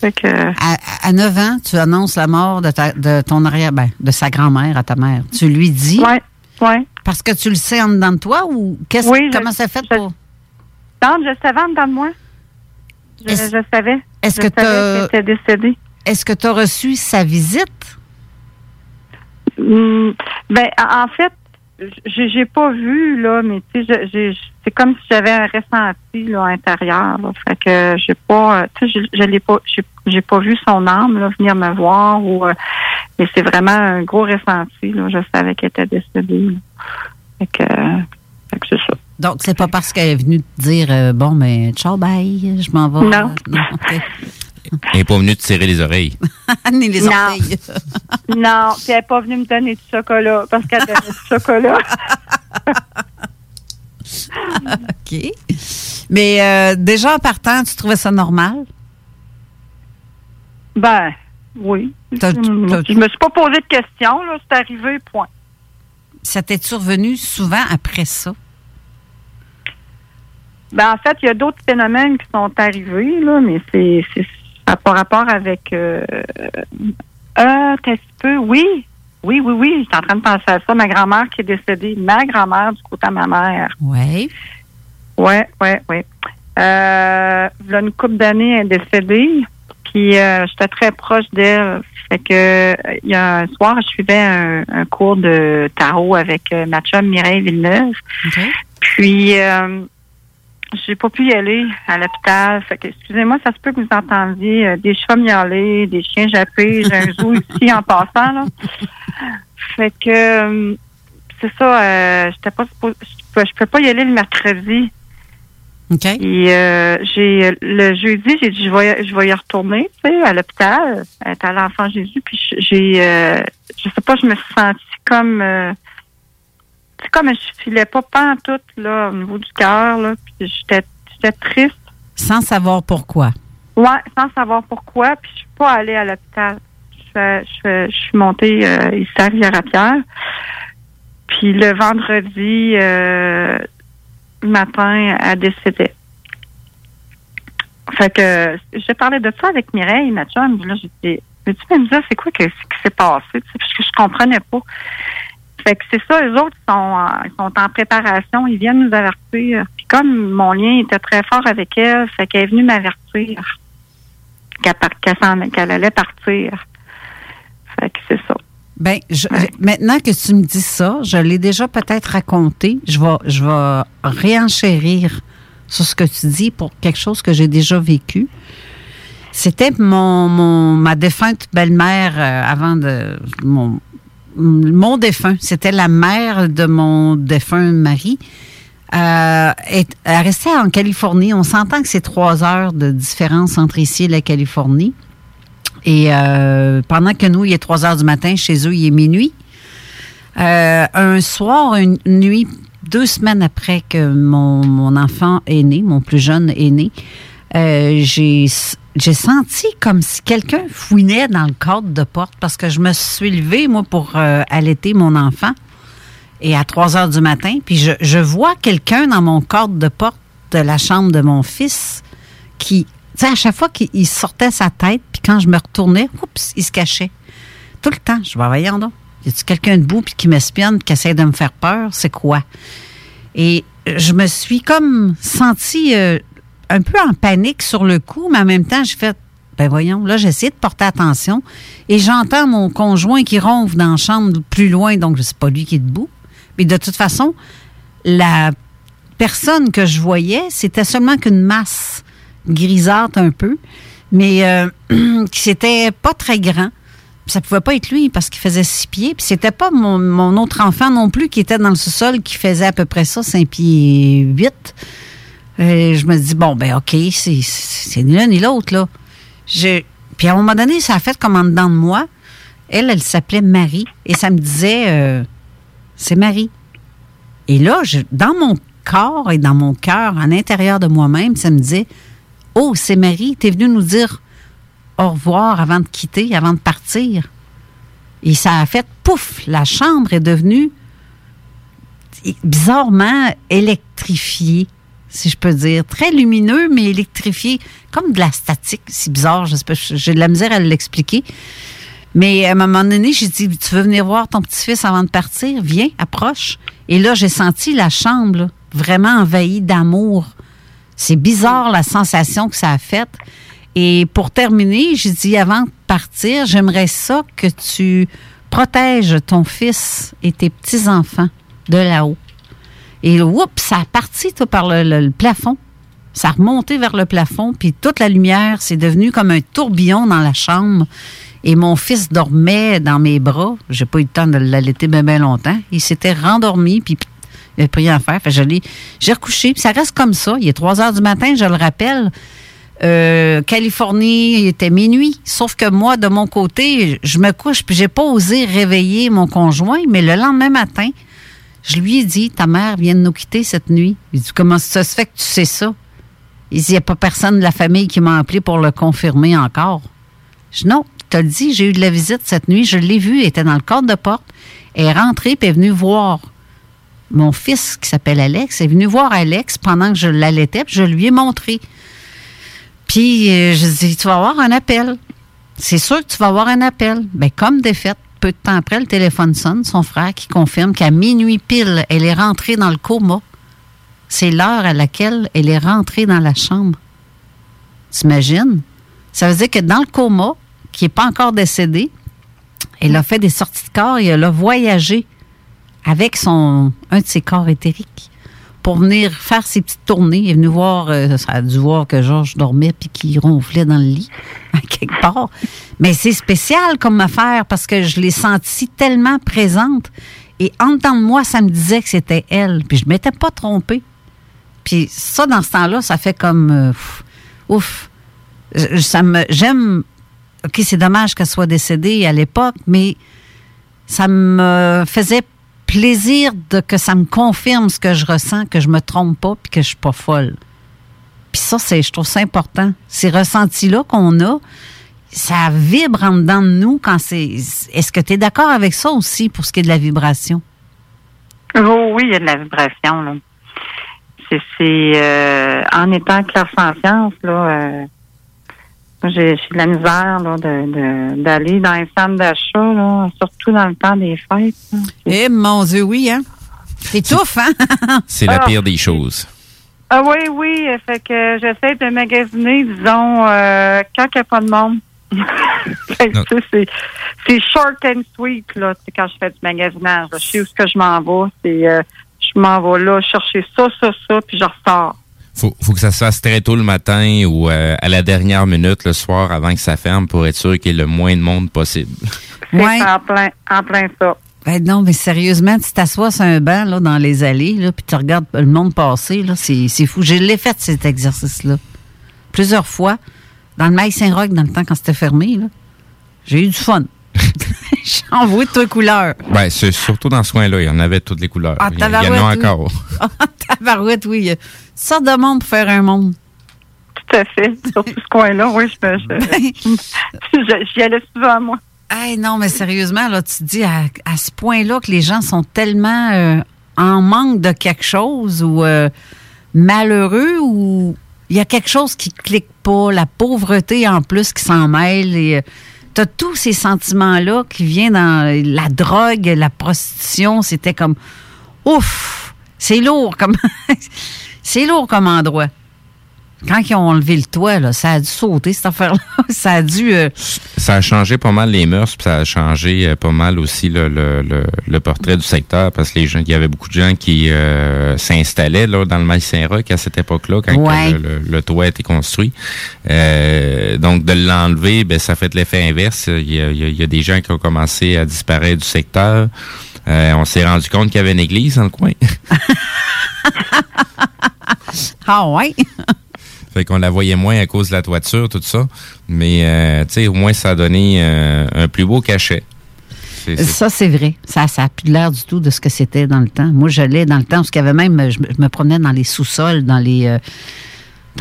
Fait que À, à 9 ans, tu annonces la mort de, ta, de ton arrière, ben, de sa grand-mère à ta mère. Tu lui dis? Ouais, ouais. parce que tu le sais en dedans de toi ou qu'est-ce Oui, comment ça fait je- pour Donc, je savais en dedans de moi. Je, Est-ce- je savais. est-ce je que qu'elle était décédée. est-ce que tu as reçu sa visite? Hmm, ben, en fait, j'ai j'ai pas vu, là, mais tu sais, c'est comme si j'avais un ressenti, là, intérieur, là. Fait que j'ai pas, euh, tu sais, je, je l'ai pas, j'ai- j'ai pas vu son âme, là, venir me voir ou, euh, mais c'est vraiment un gros ressenti, là. Je savais qu'elle était décédée, là. Fait que, euh, fait que c'est ça. Donc, c'est pas parce qu'elle est venue te dire euh, bon, mais ciao, bye, je m'en vais. Non. Il n'est pas venu te tirer les oreilles. Ni les Non. orteils. Non, puis elle n'est pas venue me donner du chocolat parce qu'elle donnait du chocolat. OK. Mais euh, déjà en partant, tu trouvais ça normal? Ben, oui. T'as- Je t'as- me suis pas posé de questions, là. C'est arrivé, point. Ça t'est survenu souvent après ça? Ben, en fait, il y a d'autres phénomènes qui sont arrivés, là, mais c'est, c'est, pas rapport avec. Euh, euh, petit peu. Oui. Oui, oui, oui. J'étais en train de penser à ça. Ma grand-mère qui est décédée. Ma grand-mère du côté de ma mère. Oui. Ouais, ouais, ouais. Euh, il y a une couple d'années, elle est décédée. Puis euh, j'étais très proche d'elle. Fait que euh, il y a un soir, je suivais un, un cours de tarot avec euh, ma chum Mireille Villeneuve. OK. Puis euh, j'ai pas pu y aller à l'hôpital. Fait que excusez-moi, ça se peut que vous entendiez euh, des chats miauler, des chiens japper, j'ai un zoo ici en passant là. Fait que euh, c'est ça, euh, j'étais pas supposée- je peux, je peux pas y aller le mercredi. OK. Et euh, j'ai le jeudi, j'ai dit je vais je vais y retourner, tu sais, à l'hôpital, être à l'enfant Jésus, puis j'ai euh, je sais pas, je me suis sentie comme c'est comme je filais pas pantoute là au niveau du cœur là, puis j'étais j'étais triste. Sans savoir pourquoi? Ouais, sans savoir pourquoi, puis je suis pas allée à l'hôpital. Je, suis montée euh, ici à Rivière-à-Pierre. Puis le vendredi euh, matin, elle décédait. Fait que j'ai parlé de ça avec Mireille, ma chum, là, j'ai dit, veux-tu me dire c'est quoi que, ce qui s'est passé? tu Parce que je comprenais pas. Fait que c'est ça, les autres sont, en- ils sont en préparation, ils viennent nous avertir. Puis comme mon lien était très fort avec elle, fait qu'elle est venue m'avertir qu'elle qu'elle qu'elle allait partir. Fait que c'est ça. Ben, je- maintenant que tu me dis ça, je l'ai déjà peut-être raconté. Je vais, je vais réenchérir sur ce que tu dis pour quelque chose que j'ai déjà vécu. C'était mon, mon ma défunte belle-mère euh, avant de mon mon défunt. C'était la mère de mon défunt mari. Euh, est- elle restait en Californie. On s'entend que c'est trois heures de différence entre ici et la Californie. Et euh, pendant que nous, il est 3 heures du matin, chez eux, il est minuit. Euh, un soir, une nuit, deux semaines après que mon, mon enfant est né, mon plus jeune est né, j'ai j'ai senti comme si quelqu'un fouinait dans le cadre de porte parce que je me suis levée, moi, pour euh, allaiter mon enfant. Et à 3 heures du matin, puis je, vois quelqu'un dans mon cadre de porte de la chambre de mon fils qui, tu sais, à chaque fois qu'il il sortait sa tête, puis quand je me retournais, oups, il se cachait. Tout le temps. Je vais voyons donc. Y a-tu quelqu'un debout puis qui m'espionne, qui essaie de me faire peur? C'est quoi? Et je me suis comme sentie euh, un peu en panique sur le coup, mais en même temps, j'ai fait, ben voyons, là, j'ai essayé de porter attention et j'entends mon conjoint qui ronfle dans la chambre plus loin, donc c'est pas lui qui est debout. Mais de toute façon, la personne que je voyais, c'était seulement qu'une masse grisâtre un peu. mais euh, qui c'était pas très grand. Ça pouvait pas être lui parce qu'il faisait six pieds. Puis c'était pas mon, mon autre enfant non plus qui était dans le sous-sol qui faisait à peu près ça, cinq pieds huit. Je me dis, bon, ben OK, c'est- ni l'un ni l'autre, là. Puis à un moment donné, ça a fait comme en dedans de moi. Elle, elle s'appelait Marie. Et ça me disait, euh, c'est Marie. Et là, dans mon corps et dans mon cœur, à l'intérieur de moi-même, ça me disait, oh, c'est Marie, t'es venue nous dire au revoir avant de quitter, avant de partir. Et ça a fait, pouf, la chambre est devenue bizarrement électrifiée, si je peux dire. Très lumineux, mais électrifié, comme de la statique. C'est bizarre, j'ai de la misère à l'expliquer. Mais à un moment donné, j'ai dit, tu veux venir voir ton petit-fils avant de partir? Viens, approche. Et là, j'ai senti la chambre vraiment envahie d'amour. C'est bizarre la sensation que ça a faite. Et pour terminer, j'ai dit, avant de partir, j'aimerais ça que tu protèges ton fils et tes petits-enfants de là-haut. Et oups, ça a parti tout, par le, plafond. Ça a remonté vers le plafond, puis toute la lumière, c'est devenu comme un tourbillon dans la chambre. Et mon fils dormait dans mes bras. J'ai pas eu le temps de l'allaiter bien, bien longtemps. Il s'était rendormi, puis il plus rien à faire. Fait j'ai recouché, puis ça reste comme ça. Il est 3 heures du matin, je le rappelle. Euh, Californie, il était minuit. Sauf que moi, de mon côté, je me couche, puis j'ai pas osé réveiller mon conjoint, mais le lendemain matin, je lui ai dit, ta mère vient de nous quitter cette nuit. Il dit, comment ça se fait que tu sais ça? Il n'y a pas personne de la famille qui m'a appelé pour le confirmer encore. Je dis, non, tu as dit, j'ai eu de la visite cette nuit, je l'ai vue, elle était dans le cadre de porte. Elle est rentrée, puis est venue voir mon fils, qui s'appelle Alex, est venu voir Alex pendant que je l'allaitais, puis je lui ai montré. Puis, euh, je dis, tu vas avoir un appel. C'est sûr que tu vas avoir un appel. Ben, comme défaite, peu de temps après, le téléphone sonne, son frère qui confirme qu'à minuit pile, elle est rentrée dans le coma. C'est l'heure à laquelle elle est rentrée dans la chambre. T'imagines? Ça veut dire que dans le coma, qui n'est pas encore décédé, elle a fait des sorties de corps et elle a voyagé avec son un de ses corps éthériques pour venir faire ses petites tournées. Elle est venue voir, euh, ça a dû voir que Georges dormait puis qu'il ronflait dans le lit, quelque part. Mais c'est spécial comme affaire parce que je l'ai sentie tellement présente. Et en dedans de moi, ça me disait que c'était elle. Puis je ne m'étais pas trompée. Puis ça, dans ce temps-là, ça fait comme... euh, ouf. Ça me, j'aime... OK, c'est dommage qu'elle soit décédée à l'époque, mais ça me faisait plaisir de que ça me confirme ce que je ressens, que je me trompe pas, puis que je suis pas folle. Puis ça, c'est, je trouve ça important. Ces ressentis-là qu'on a, ça vibre en dedans de nous quand c'est. Est-ce que tu es d'accord avec ça aussi pour ce qui est de la vibration? Oh, oui, il y a de la vibration. Là. C'est, c'est euh, en étant clairsentience, là, euh, moi, j'ai, j'ai de la misère là, de, de- d'aller dans les centres d'achat, là, surtout dans le temps des fêtes. Eh, mon Dieu, oui, hein? C'est tough, hein? C'est la Ah. pire des choses. Ah oui, oui, fait que j'essaie de magasiner, disons, euh, quand il n'y a pas de monde. C'est, short and sweet, là, quand je fais du magasinage. Je sais où est-ce que je m'en vais. C'est, euh, je m'en vais là chercher ça, ça, ça, puis je ressors. Faut, faut que ça se fasse très tôt le matin ou euh, à la dernière minute le soir avant que ça ferme pour être sûr qu'il y ait le moins de monde possible. Ouais. en plein, en plein ça. Ben non, mais sérieusement, tu t'assois sur un banc là, dans les allées, là, puis tu regardes le monde passer, là, c'est, c'est fou. Je l'ai fait, cet exercice-là. Plusieurs fois. Dans le Maïs Saint-Roch, dans le temps quand c'était fermé. J'ai eu du fun. J'en vois de toutes les couleurs. Ben, c'est surtout dans ce coin-là, il y en avait toutes les couleurs. Ah, il y, il y en a oui. encore. Ah, tabarouette, oui. il y a Sorte de monde pour faire un monde. Tout à fait. Surtout ce coin-là, oui, je me, je, je- j'y allais souvent, moi. Hey, non, mais sérieusement, là, tu te dis à, à ce point-là que les gens sont tellement euh, en manque de quelque chose ou euh, malheureux ou il y a quelque chose qui clique pas, la pauvreté en plus qui s'en mêle et tu as tous ces sentiments-là qui viennent dans la drogue, la prostitution, c'était comme ouf, c'est lourd comme c'est lourd comme endroit. Quand ils ont enlevé le toit, là, ça a dû sauter, cette affaire-là. ça a dû... euh, Ça a changé pas mal les mœurs, puis ça a changé euh, pas mal aussi le, le, le, le portrait du secteur, parce que les gens, il y avait beaucoup de gens qui euh, s'installaient là dans le Maïs Saint-Roch à cette époque-là, quand Ouais. le, toit a été construit. Donc de l'enlever, ben ça fait l'effet inverse. Il y, a, il y a- des gens qui ont commencé à disparaître du secteur. On s'est rendu compte qu'il y avait une église dans le coin. Ah ouais? Fait qu'on la voyait moins à cause de la toiture, tout ça. Mais, euh, tu sais, au moins, ça a donné euh, un plus beau cachet. Ça, c'est vrai. Ça n'a plus l'air du tout de ce que c'était dans le temps. Moi, j'allais dans le temps parce qu'il y avait même, je me, je me promenais dans les sous-sols, dans les, euh,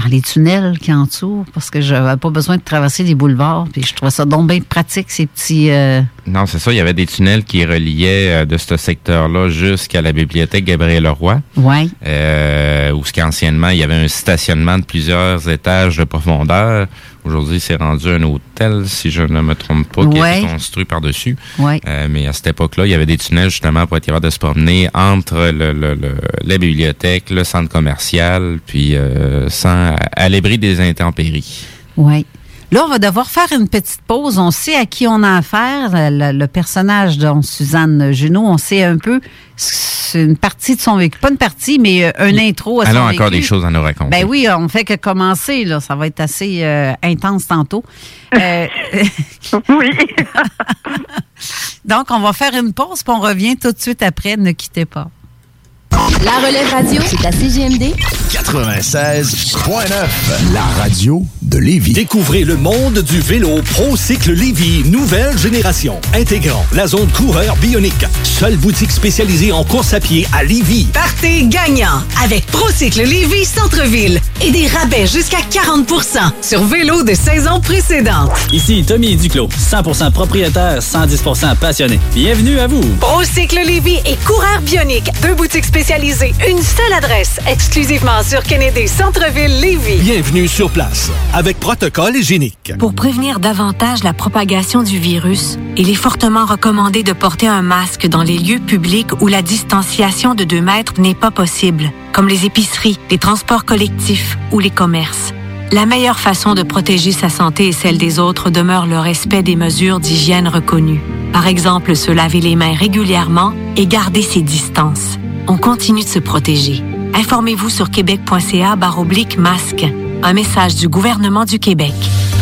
dans les tunnels qui entourent, parce que je n'avais pas besoin de traverser les boulevards. Puis je trouvais ça donc bien pratique, ces petits. euh, Non, c'est ça. Il y avait des tunnels qui reliaient euh, de ce secteur-là jusqu'à la bibliothèque Gabriel-Leroy. Ouais. Euh, où ce qu'anciennement, il y avait un stationnement de plusieurs étages de profondeur. Aujourd'hui, c'est rendu un hôtel, si je ne me trompe pas, qui a été construit par-dessus. Ouais. Euh, mais à cette époque-là, il y avait des tunnels justement pour être capable de se promener entre le, le- le- la bibliothèque, le centre commercial, puis euh, sans à l'abri des intempéries. Oui. Là, on va devoir faire une petite pause. On sait à qui on a affaire. Le, le personnage de Suzanne Junot, on sait un peu. C'est une partie de son vécu. Pas une partie, mais euh, un intro à son a encore des choses à nous raconter. Ben oui, on fait que commencer, là. Ça va être assez euh, intense tantôt. Euh, Oui. donc, on va faire une pause, puis on revient tout de suite après. Ne quittez pas. La relève radio, c'est à CGMD 96.9, la radio de Lévis. Découvrez le monde du vélo ProCycle Lévis, nouvelle génération, intégrant la zone coureur bionique. Seule boutique spécialisée en course à pied à Lévis. Partez gagnant avec Procycle Lévis Centre-Ville et des rabais jusqu'à 40% sur vélo de saison précédente. Ici Tommy Duclos, 100% propriétaire, 110% passionné. Bienvenue à vous. Procycle Lévis et Coureur Bionique, deux boutiques spécialisées, une seule adresse, exclusivement sur Kennedy Centre-Ville Lévis. Bienvenue sur place, avec protocole hygiénique. Pour prévenir davantage la propagation du virus, il est fortement recommandé de porter un masque dans les lieux publics où la distanciation de 2 mètres n'est pas possible, comme les épiceries, les transports collectifs ou les commerces. La meilleure façon de protéger sa santé et celle des autres demeure le respect des mesures d'hygiène reconnues. Par exemple, se laver les mains régulièrement et garder ses distances. On continue de se protéger. Informez-vous sur québec.ca masque. Un message du gouvernement du Québec.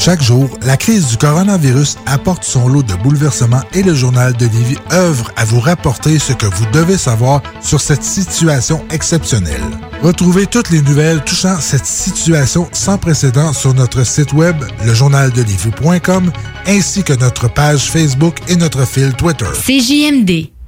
Chaque jour, la crise du coronavirus apporte son lot de bouleversements et le journal de Lévis œuvre à vous rapporter ce que vous devez savoir sur cette situation exceptionnelle. Retrouvez toutes les nouvelles touchant cette situation sans précédent sur notre site web, lejournaldelivie.com, ainsi que notre page Facebook et notre fil Twitter. CJMD.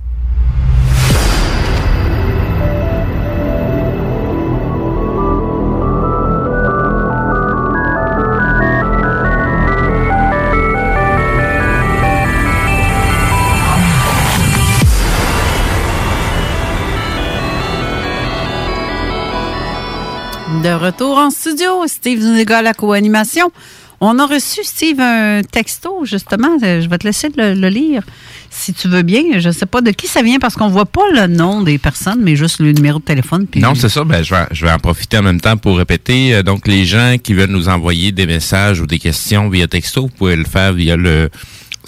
De retour en studio, Steve Zuniga à la co-animation. On a reçu, Steve, un texto, justement. Euh, Je vais te laisser le, lire, si tu veux bien. Je ne sais pas de qui ça vient, parce qu'on ne voit pas le nom des personnes, mais juste le numéro de téléphone. Non, c'est ça. Ben, je, vais, je vais en profiter en même temps pour répéter. Euh, donc, les gens qui veulent nous envoyer des messages ou des questions via texto, vous pouvez le faire via le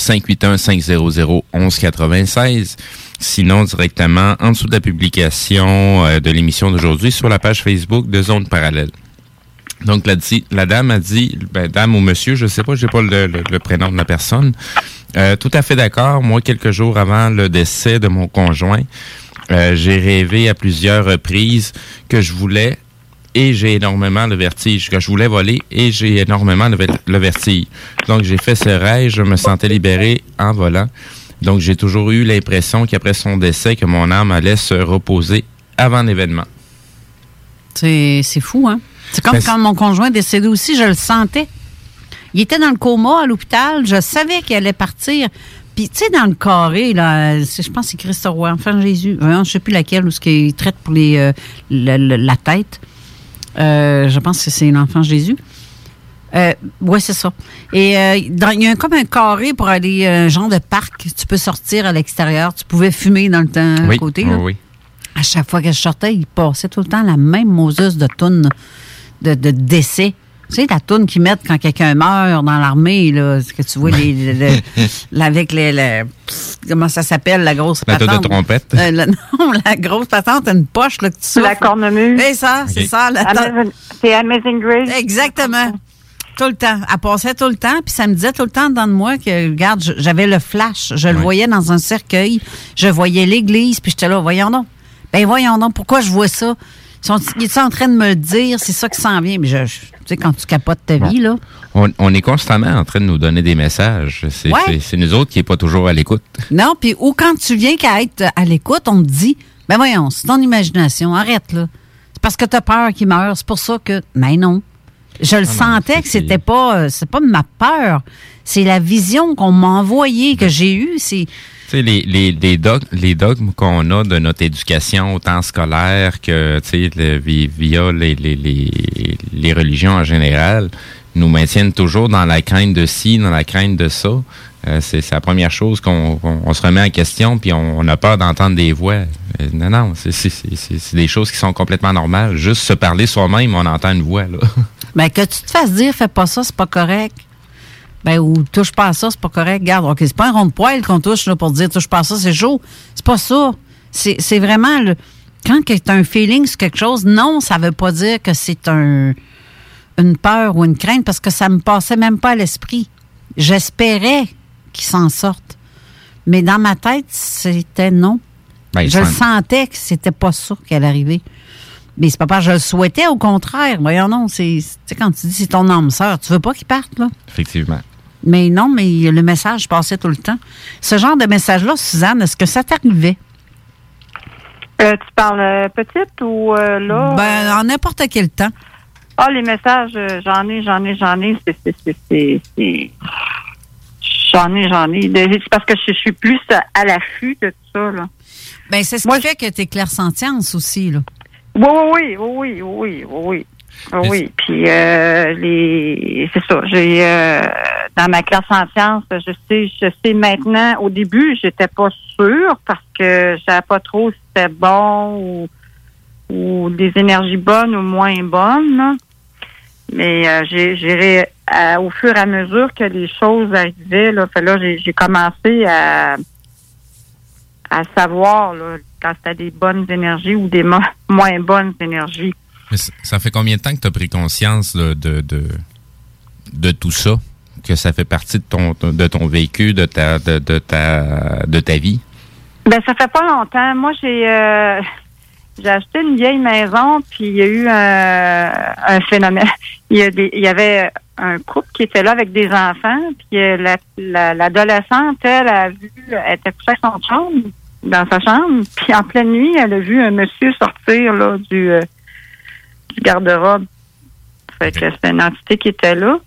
581-500-1196. Sinon, directement en dessous de la publication euh, de l'émission d'aujourd'hui sur la page Facebook de Zone Parallèle. Donc, la, dame a dit, ben, dame ou monsieur, je sais pas, j'ai pas le, prénom de la personne. Euh, tout à fait d'accord. Moi, quelques jours avant le décès de mon conjoint, euh, j'ai rêvé à plusieurs reprises que je voulais et j'ai énormément le vertige, que je voulais voler et j'ai énormément le vertige. Donc, j'ai fait ce rêve, je me sentais libéré en volant. Donc, j'ai toujours eu l'impression qu'après son décès, que mon âme allait se reposer avant l'événement. C'est fou, hein? C'est comme Ben, quand mon conjoint est décédé aussi, je le sentais. Il était dans le coma à l'hôpital, je savais qu'il allait partir. Puis, tu sais, dans le carré, là, je pense que c'est Christ Roy, Enfant Jésus, Voyons, je sais plus laquelle, où ce qu'il traite pour les, euh, la tête. Euh, je pense que c'est l'Enfant Jésus. Euh, oui, c'est ça. Et euh, dans- il y a un- comme un carré pour aller, un genre de parc. Tu peux sortir à l'extérieur. Tu pouvais fumer dans le temps à oui, côté. oui, là. oui. À chaque fois que je sortais, il passait tout le temps la même moseuse de toune de, de décès. Tu sais, la toune qu'ils mettent quand quelqu'un meurt dans l'armée, là, ce que tu vois, les, avec les, comment ça s'appelle, la grosse La toune de patente? trompette. Euh, le- non, la grosse patente, une poche, là, que tu souffles. La cornemuse. C'est ça, c'est ça. C'est Amazing Grace. Exactement. Tout le temps. Elle passait tout le temps, puis ça me disait tout le temps dans de moi que, regarde, j'avais le flash. Je le Ouais. voyais dans un cercueil. Je voyais l'église, puis j'étais là, voyons donc. Ben voyons donc, pourquoi je vois ça? Ils sont, ils sont en train de me le dire, c'est ça qui s'en vient. Mais je, je- tu sais, quand tu capotes ta vie, là. On, on est constamment en train de nous donner des messages. C'est Ouais. nous autres qui n'est pas toujours à l'écoute. Non, puis ou quand tu viens qu'à être à l'écoute, on te dit, ben voyons, c'est ton imagination, arrête là. C'est parce que tu as peur qu'il meure, c'est pour ça que, mais non. Je le sentais que c'était pas, euh, c'est pas ma peur, c'est la vision qu'on m'a envoyée, que j'ai eue, c'est, Tu sais, les, les, les, dog- les dogmes qu'on a de notre éducation, autant scolaire que tu sais, le- via les, les, les, les religions en général, nous maintiennent toujours dans la crainte de ci, dans la crainte de ça. Euh, c'est la première chose qu'on on se remet en question, puis on, on a peur d'entendre des voix. Euh, non, non, c'est des choses qui sont complètement normales. Juste se parler soi-même, on entend une voix. Là. ben que tu te fasses dire, fais pas ça, c'est pas correct. Ben, ou touche pas à ça, c'est pas correct. Regarde, OK, c'est pas un rond de poil qu'on touche là, pour dire touche pas à ça, c'est chaud. C'est pas ça. C'est vraiment le. Quand tu as un feeling sur quelque chose, non, ça veut pas dire que c'est un une peur ou une crainte parce que ça me passait même pas à l'esprit. J'espérais qu'il s'en sorte. Mais dans ma tête, c'était non. Ben, je le sentais que c'était pas ça qui allait arriver. Mais c'est pas parce que je le souhaitais, au contraire. Voyons, non, c'est tu sais, quand tu dis c'est ton âme sœur, tu veux pas qu'il parte, là. Effectivement. Mais non, mais le message passait tout le temps. Ce genre de message-là, Suzanne, est-ce que ça t'arrivait? Euh, tu parles euh, petite ou euh, là? Ben, en n'importe quel temps. Ah, les messages, euh, j'en ai, j'en ai, j'en ai. C'est, J'en ai, j'en ai. C'est parce que je, je suis plus à l'affût de tout ça, là. Ben, c'est ce qui fait que t'es clairsentience aussi, là. Oui, oui, oui, oui, oui, oui, oui. Oui. Puis euh, les c'est ça. J'ai euh, dans ma classe en sciences, je sais, je sais maintenant. Au début, j'étais pas sûre parce que je savais pas trop si c'était bon ou, ou des énergies bonnes ou moins bonnes. là. Mais euh, j'ai, au fur et à mesure que les choses arrivaient, là, fait là j'ai, j'ai commencé à à savoir là, quand c'était des bonnes énergies ou des mo- moins bonnes énergies. Mais ça fait combien de temps que tu as pris conscience là, de, de, de tout ça? Que ça fait partie de ton, de ton vécu, de ta, de, de ta, de ta vie? Ben ça fait pas longtemps. Moi j'ai euh, j'ai acheté une vieille maison puis il y a eu un, un phénomène. Il y, a des, il y avait un couple qui était là avec des enfants puis euh, la- la- l'adolescente elle a vu elle était couchée à son chambre dans sa chambre puis en pleine nuit elle a vu un monsieur sortir là du euh, du garde-robe. Fait que c'était une entité qui était là.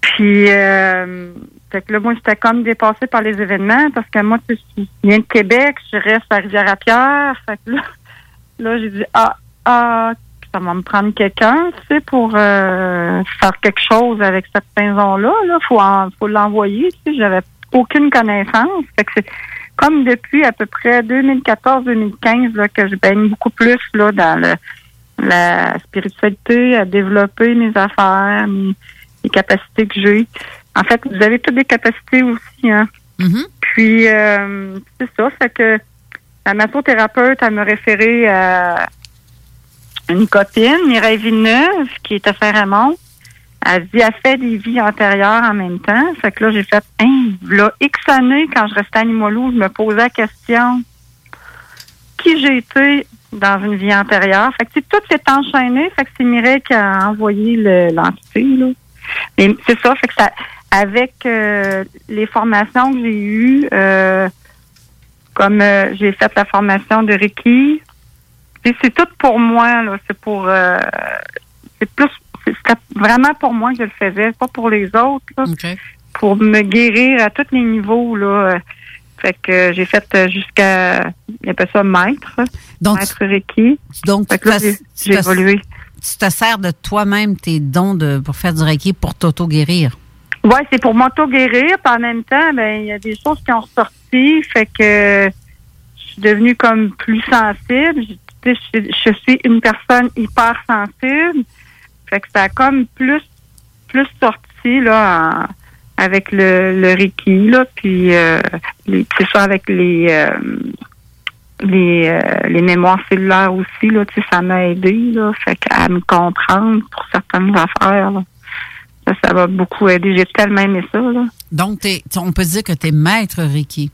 Puis, euh, fait que là, moi, j'étais comme dépassée par les événements parce que moi, tu sais, je viens de Québec, je reste à Rivière-à-Pierre. Fait que là, là j'ai dit, ah, ah, ça va me prendre quelqu'un, tu sais, pour euh, faire quelque chose avec cette maison-là. Là, faut, en- faut l'envoyer, tu sais. J'avais aucune connaissance. Fait que c'est comme depuis à peu près 2014-2015 là, que je baigne beaucoup plus là dans le, la spiritualité, à développer mes affaires, mes, les capacités que j'ai. En fait, vous avez toutes des capacités aussi, hein. Puis euh, c'est ça, fait que la massothérapeute, elle me référé à, une copine, Mireille Villeneuve, qui est à Saint-Raymond. Elle dit, fait des vies antérieures en même temps. Fait que là, j'ai fait, hein, là, X années, quand je restais à je me posais la question, qui j'ai été dans une vie antérieure? Fait que tout s'est enchaîné. Fait que c'est Mireille qui a envoyé le- l'entité, là. Mais c'est ça, fait que ça, avec euh, les formations que j'ai eues, euh, comme euh, j'ai fait la formation de et c'est tout pour moi, là. C'est pour, euh, c'est plus, c'était vraiment pour moi que je le faisais, pas pour les autres, là. Pour me guérir à tous les niveaux, là. Fait que j'ai fait jusqu'à, il appelle ça maître. Donc, maître Reiki. Donc, j'ai évolué. Tu te sers de toi-même tes dons de, pour faire du reiki pour t'auto-guérir? Oui, c'est pour m'auto-guérir. Puis en même temps, ben il y a des choses qui ont ressorti. Fait que je suis devenue comme plus sensible. Je suis une personne hyper sensible. Fait que ça a comme plus plus sorti là en- avec le, le Reiki, là. Puis euh, c'est ça avec les euh, les, euh, les mémoires cellulaires aussi, là, ça m'a aidé, là. Fait qu'à me comprendre pour certaines affaires, là. Ça, ça m'a beaucoup aidé. J'ai tellement aimé ça, là. Donc, on peut dire que tu es maître reiki.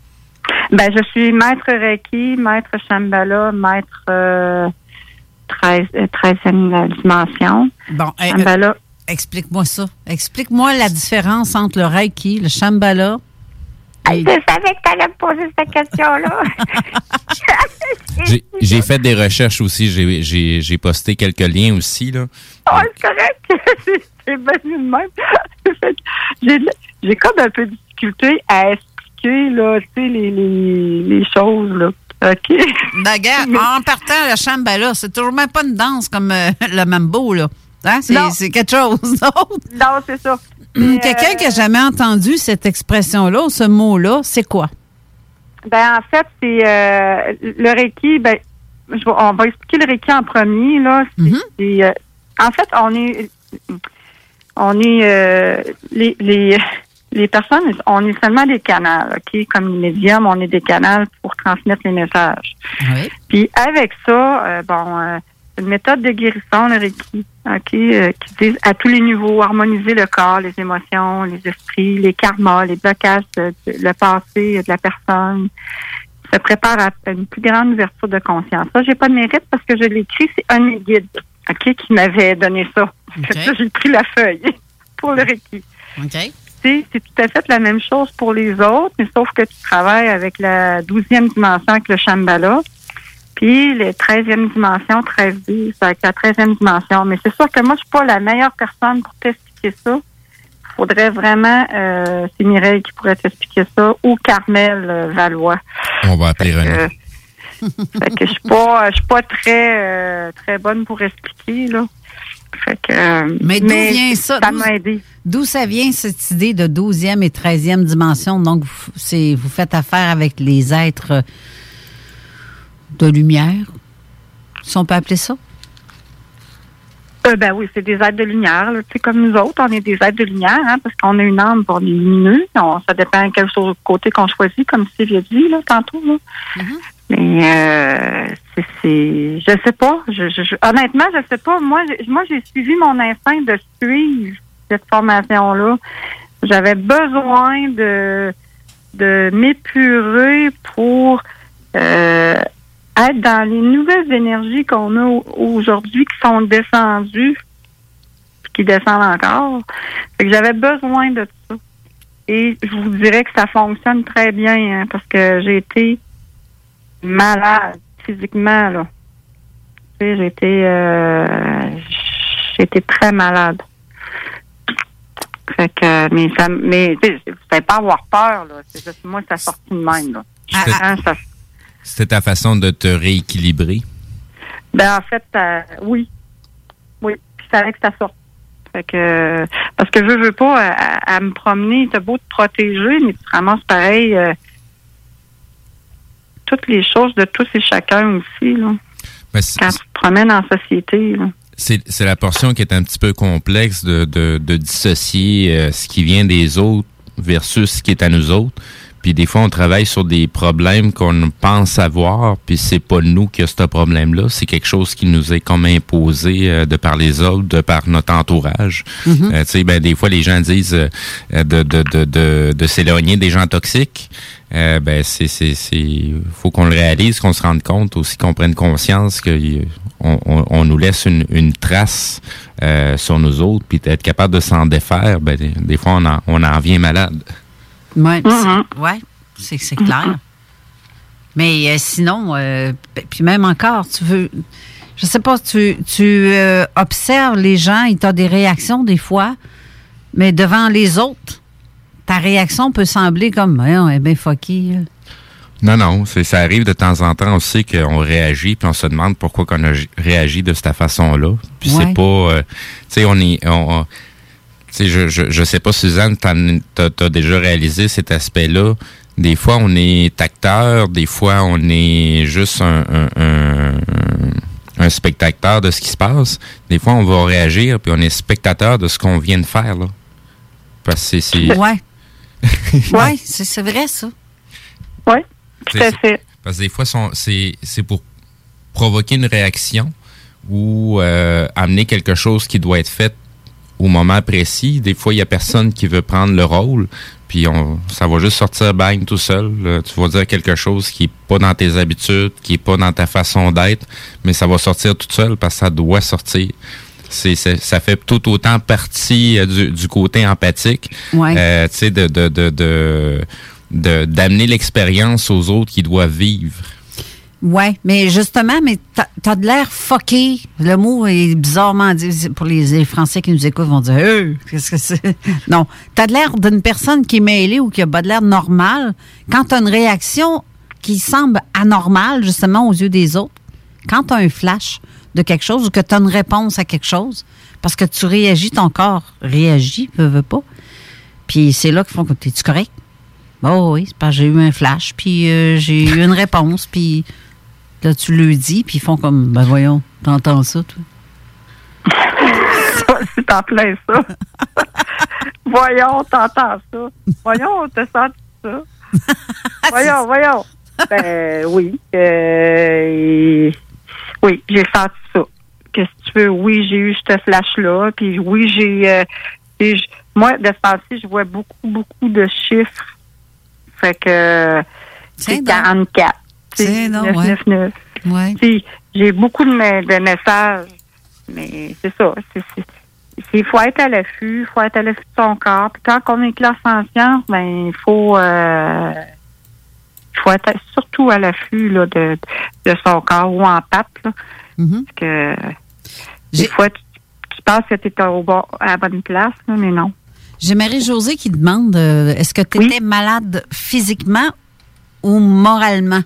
Ben, je suis maître Reiki, maître Shambhala, maître euh, 13, euh, 13e dimension. Bon, eh, Shambhala. Explique-moi ça. Explique-moi la différence entre le reiki, le shambhala. Je savais que tu allais me poser cette question-là. J'ai- fait des recherches aussi. J'ai- posté quelques liens aussi. Là. oh, c'est correct. c'est bien vu de même. J'ai comme un peu de difficulté à expliquer, là, tu sais, les, les, les choses, là. OK? Bagarre, en partant, le shambhala, c'est toujours même pas une danse comme euh, le mambo, là. Hein? C'est quelque chose d'autre. Non, c'est ça. Hum, Quelqu'un qui a jamais entendu cette expression-là, ou ce mot-là, c'est quoi? Ben en fait, c'est euh, le Reiki. Ben, je on va expliquer le Reiki en premier là. Euh, en fait, on est, on est euh, les, les les personnes, on est seulement des canaux, ok? Comme les médiums, on est des canaux pour transmettre les messages. Puis avec ça, euh, bon, euh, c'est une méthode de guérison, le Reiki, OK, euh, qui dit à tous les niveaux, harmoniser le corps, les émotions, les esprits, les karmas, les blocages, de- de- le passé de la personne. Se prépare à une plus grande ouverture de conscience. Ça, j'ai pas de mérite parce que je l'ai écrit, c'est un de mes guides, OK, qui m'avait donné ça. Là, j'ai pris la feuille pour le Reiki. OK. C'est tout à fait la même chose pour les autres, mais sauf que tu travailles avec la douzième dimension avec le Shambhala. Puis les 13e dimension, 13D, c'est avec la 13e dimension. Mais c'est sûr que moi, je suis pas la meilleure personne pour t'expliquer ça. faudrait vraiment, euh, c'est Mireille qui pourrait t'expliquer ça, ou Carmel euh, Valois. On va appeler René. Fait que je suis pas, je suis pas très, euh, très bonne pour expliquer, là. Fait que, euh, Mais d'où vient ça? Ça D'où- m'a aidé. D'où ça vient cette idée de 12e et 13e dimension? Donc, vous- c'est vous faites affaire avec les êtres de lumière, si on peut appeler ça? Euh, ben oui, c'est des êtres de lumière. là. Comme nous autres, on est des êtres de lumière, hein, parce qu'on a une âme, pour les lumineux. On- ça dépend quel so- côté qu'on choisit, comme Steve a dit là, tantôt. Là. Mais euh, c'est, je sais pas. Je, je- je- honnêtement, je sais pas. Moi, j'ai, moi, j'ai suivi mon instinct de suivre cette formation-là. J'avais besoin de de m'épurer pour euh, être dans les nouvelles énergies qu'on a au- aujourd'hui qui sont descendues, qui descendent encore. Fait que j'avais besoin de ça. Et je vous dirais que ça fonctionne très bien, hein, parce que j'ai été malade physiquement, là. Tu sais, été, euh, été très malade. Fait que, mais ça, mais, tu sais, pas avoir peur, là. C'est juste, moi, ça sorti de même, là. C'était- Hein, ça- C'était ta façon de te rééquilibrer? Ben en fait, euh, oui. Oui. Puis il fallait que ça sorte. Fait que parce que je veux pas à, à- à me promener, t'as beau te protéger, mais tu te ramasses pareil euh, toutes les choses de tous et chacun aussi, là. Mais c'est- Quand tu te promènes en société, là. C'est c'est la portion qui est un petit peu complexe de, de, de dissocier euh, ce qui vient des autres versus ce qui est à nous autres. Puis des fois, on travaille sur des problèmes qu'on pense avoir, puis c'est pas nous qui a ce problème-là. C'est quelque chose qui nous est comme imposé euh, de par les autres, de par notre entourage. Mhm. Euh, tu sais, ben des fois, les gens disent euh, de, de, de, de, de s'éloigner des gens toxiques. Euh, ben c'est c'est c'est faut qu'on le réalise, qu'on se rende compte aussi, qu'on prenne conscience que y- on, on, on nous laisse une, une trace euh, sur nous autres, puis être capable de s'en défaire. Ben des, des fois on en on en vient malade. Ouais, c'est- ouais, c'est c'est clair. Mais euh, sinon, euh, puis même encore, tu veux, je sais pas, tu, tu euh, observes les gens, ils ont des réactions des fois, mais devant les autres, ta réaction peut sembler comme, elle est bien fucky. Non, non, c'est, ça arrive de temps en temps aussi qu'on réagit, puis on se demande pourquoi qu'on a réagi de cette façon-là. Puis Ouais. c'est pas, euh, tu sais, on est, on, on- tu sais, je, je, je sais pas, Suzanne, t'as, t'as déjà réalisé cet aspect-là. Des fois, on est acteur, des fois, on est juste un, un, un, un spectateur de ce qui se passe. Des fois, on va réagir, puis on est spectateur de ce qu'on vient de faire, là. Parce que c'est... c'est- Ouais. ouais, c'est vrai, ça. Oui, tout à fait. Parce que des fois, c'est c'est pour provoquer une réaction ou euh, amener quelque chose qui doit être fait au moment précis. Des fois, il y a personne qui veut prendre le rôle, puis on, ça va juste sortir bang tout seul. là. Tu vas dire quelque chose qui est pas dans tes habitudes, qui est pas dans ta façon d'être, mais ça va sortir tout seul parce que ça doit sortir. C'est, ça fait tout autant partie euh, du, du côté empathique, Ouais. euh, tu sais, de, de, de, de, de- d'amener l'expérience aux autres qui doivent vivre. Ouais, mais justement, mais t'as de l'air fucké. Le mot est bizarrement dit. Pour les, les Français qui nous écoutent, vont dire Hey, qu'est-ce que c'est? Non. T'as de l'air d'une personne qui est mêlée ou qui a pas de l'air normal. Quand t'as une réaction qui semble anormale, justement, aux yeux des autres, quand t'as un flash de quelque chose ou que t'as une réponse à quelque chose, parce que tu réagis, ton corps réagit, veut, veut pas. Puis c'est là qu'ils font comme T'es-tu correct? Oh oui, c'est parce que j'ai eu un flash, puis euh, j'ai eu une réponse, puis là, tu le dis, puis ils font comme, ben voyons, t'entends ça, toi? C'est en plein ça. voyons, t'entends ça. Voyons, t'as senti ça. voyons, voyons. Ben oui. euh, oui, j'ai senti ça. Qu'est-ce que tu veux? Oui, j'ai eu ce flash-là. Puis oui, j'ai. euh, moi, de ce temps-ci, je vois beaucoup, beaucoup de chiffres. Fait que. C'est 44. C'est non, ouais. 999. Ouais. Puis, j'ai beaucoup de, me- de messages, mais c'est ça. Il faut être à l'affût, il faut être à l'affût de son corps. Puis quand on est classe en sciences, ben il faut euh, faut être surtout à l'affût là, de, de son corps ou en patte. Là. Parce que des fois, tu, tu penses que tu es au à la bonne place, là, mais non. J'ai Marie-Josée qui demande euh, est-ce que tu étais malade physiquement ou moralement,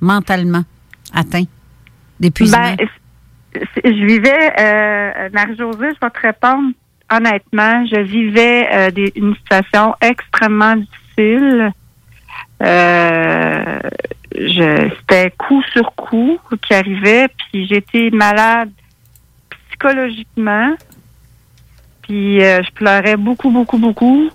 mentalement atteint d'épuisement? Ben, je vivais, euh, Marie-Josée, je vais te répondre honnêtement, je vivais euh, des- une situation extrêmement difficile. Euh, c'était coup sur coup qui arrivait, puis j'étais malade psychologiquement, puis euh, je pleurais beaucoup, beaucoup, beaucoup,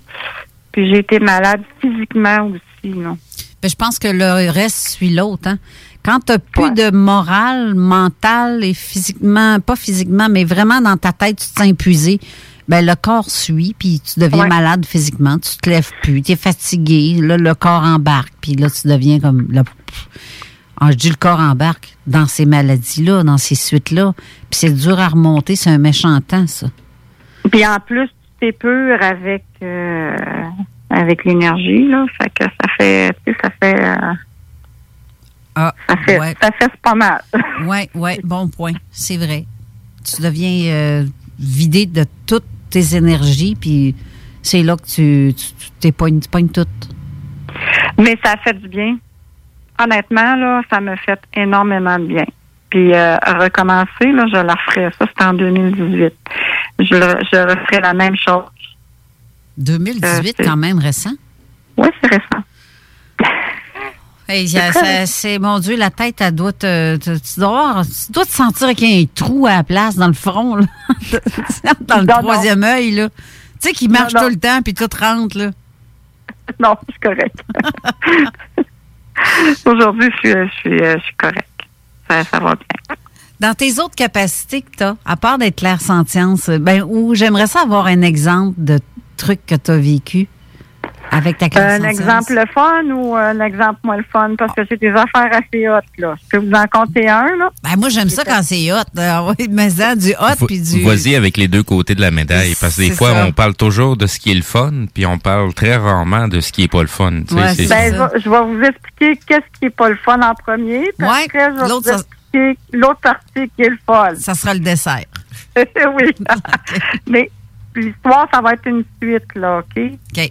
puis j'ai été malade physiquement aussi, non. Ben, je pense que le reste suit l'autre. Hein? Quand tu n'as plus de morale, mentale et physiquement, pas physiquement, mais vraiment dans ta tête, tu te sens épuisé, ben, le corps suit, puis tu deviens Ouais. malade physiquement, tu te lèves plus, tu es fatigué, là, le corps embarque, puis là, tu deviens comme... le- Ah, je dis le corps embarque dans ces maladies-là, dans ces suites-là, puis c'est dur à remonter, c'est un méchant temps, ça. Puis en plus, tu t'épures avec euh, avec l'énergie, là. Fait que ça fait, tu sais, ça fait, euh, Ah, ça fait, ouais. ça fait pas mal. Oui, oui, bon point. C'est vrai. Tu deviens euh, vidé de toutes tes énergies, puis c'est là que tu, tu, tu t'épognes, tu pognes tout. Mais ça fait du bien. Honnêtement, là, ça me fait énormément de bien. Puis euh, recommencer, là, je la referais. Ça, c'était en 2018. Je, je referais la même chose. 2018, Euh, quand même récent? Oui, c'est récent. Hey, c'est, mon Dieu, la tête, elle doit te, te- tu, dois avoir- tu dois te sentir qu'il y a un trou à la place dans le front, là. dans le Non, non. troisième œil, là. Tu sais, qui marche Non, tout le temps, puis tout rentre, là. non, je suis correct. Aujourd'hui, je suis, je suis, je suis correct. Ça, ça va bien. Dans tes autres capacités que tu as, à part d'être clair-sentience, ben, où j'aimerais ça avoir un exemple de truc que tu as vécu avec ta Un clair-sentience. exemple le fun ou un exemple moins le fun? Parce que c'est des affaires assez hautes, là. Je peux vous en compter un, là? Ben, moi, j'aime ça quand c'est hot. Oui, mais ça, du hot puis du. Vas-y avec les deux côtés de la médaille, parce que des fois, ça. on parle toujours de ce qui est le fun, puis on parle très rarement de ce qui est pas le fun. tu sais, c'est- Ben, je vais- je vais vous expliquer qu'est-ce qui est pas le fun en premier. Puis Ouais, après, je vais l'autre, vous ça- expliquer l'autre partie qui est le fun. Ça sera le dessert. oui. Mais l'histoire, ça va être une suite, là, OK? OK.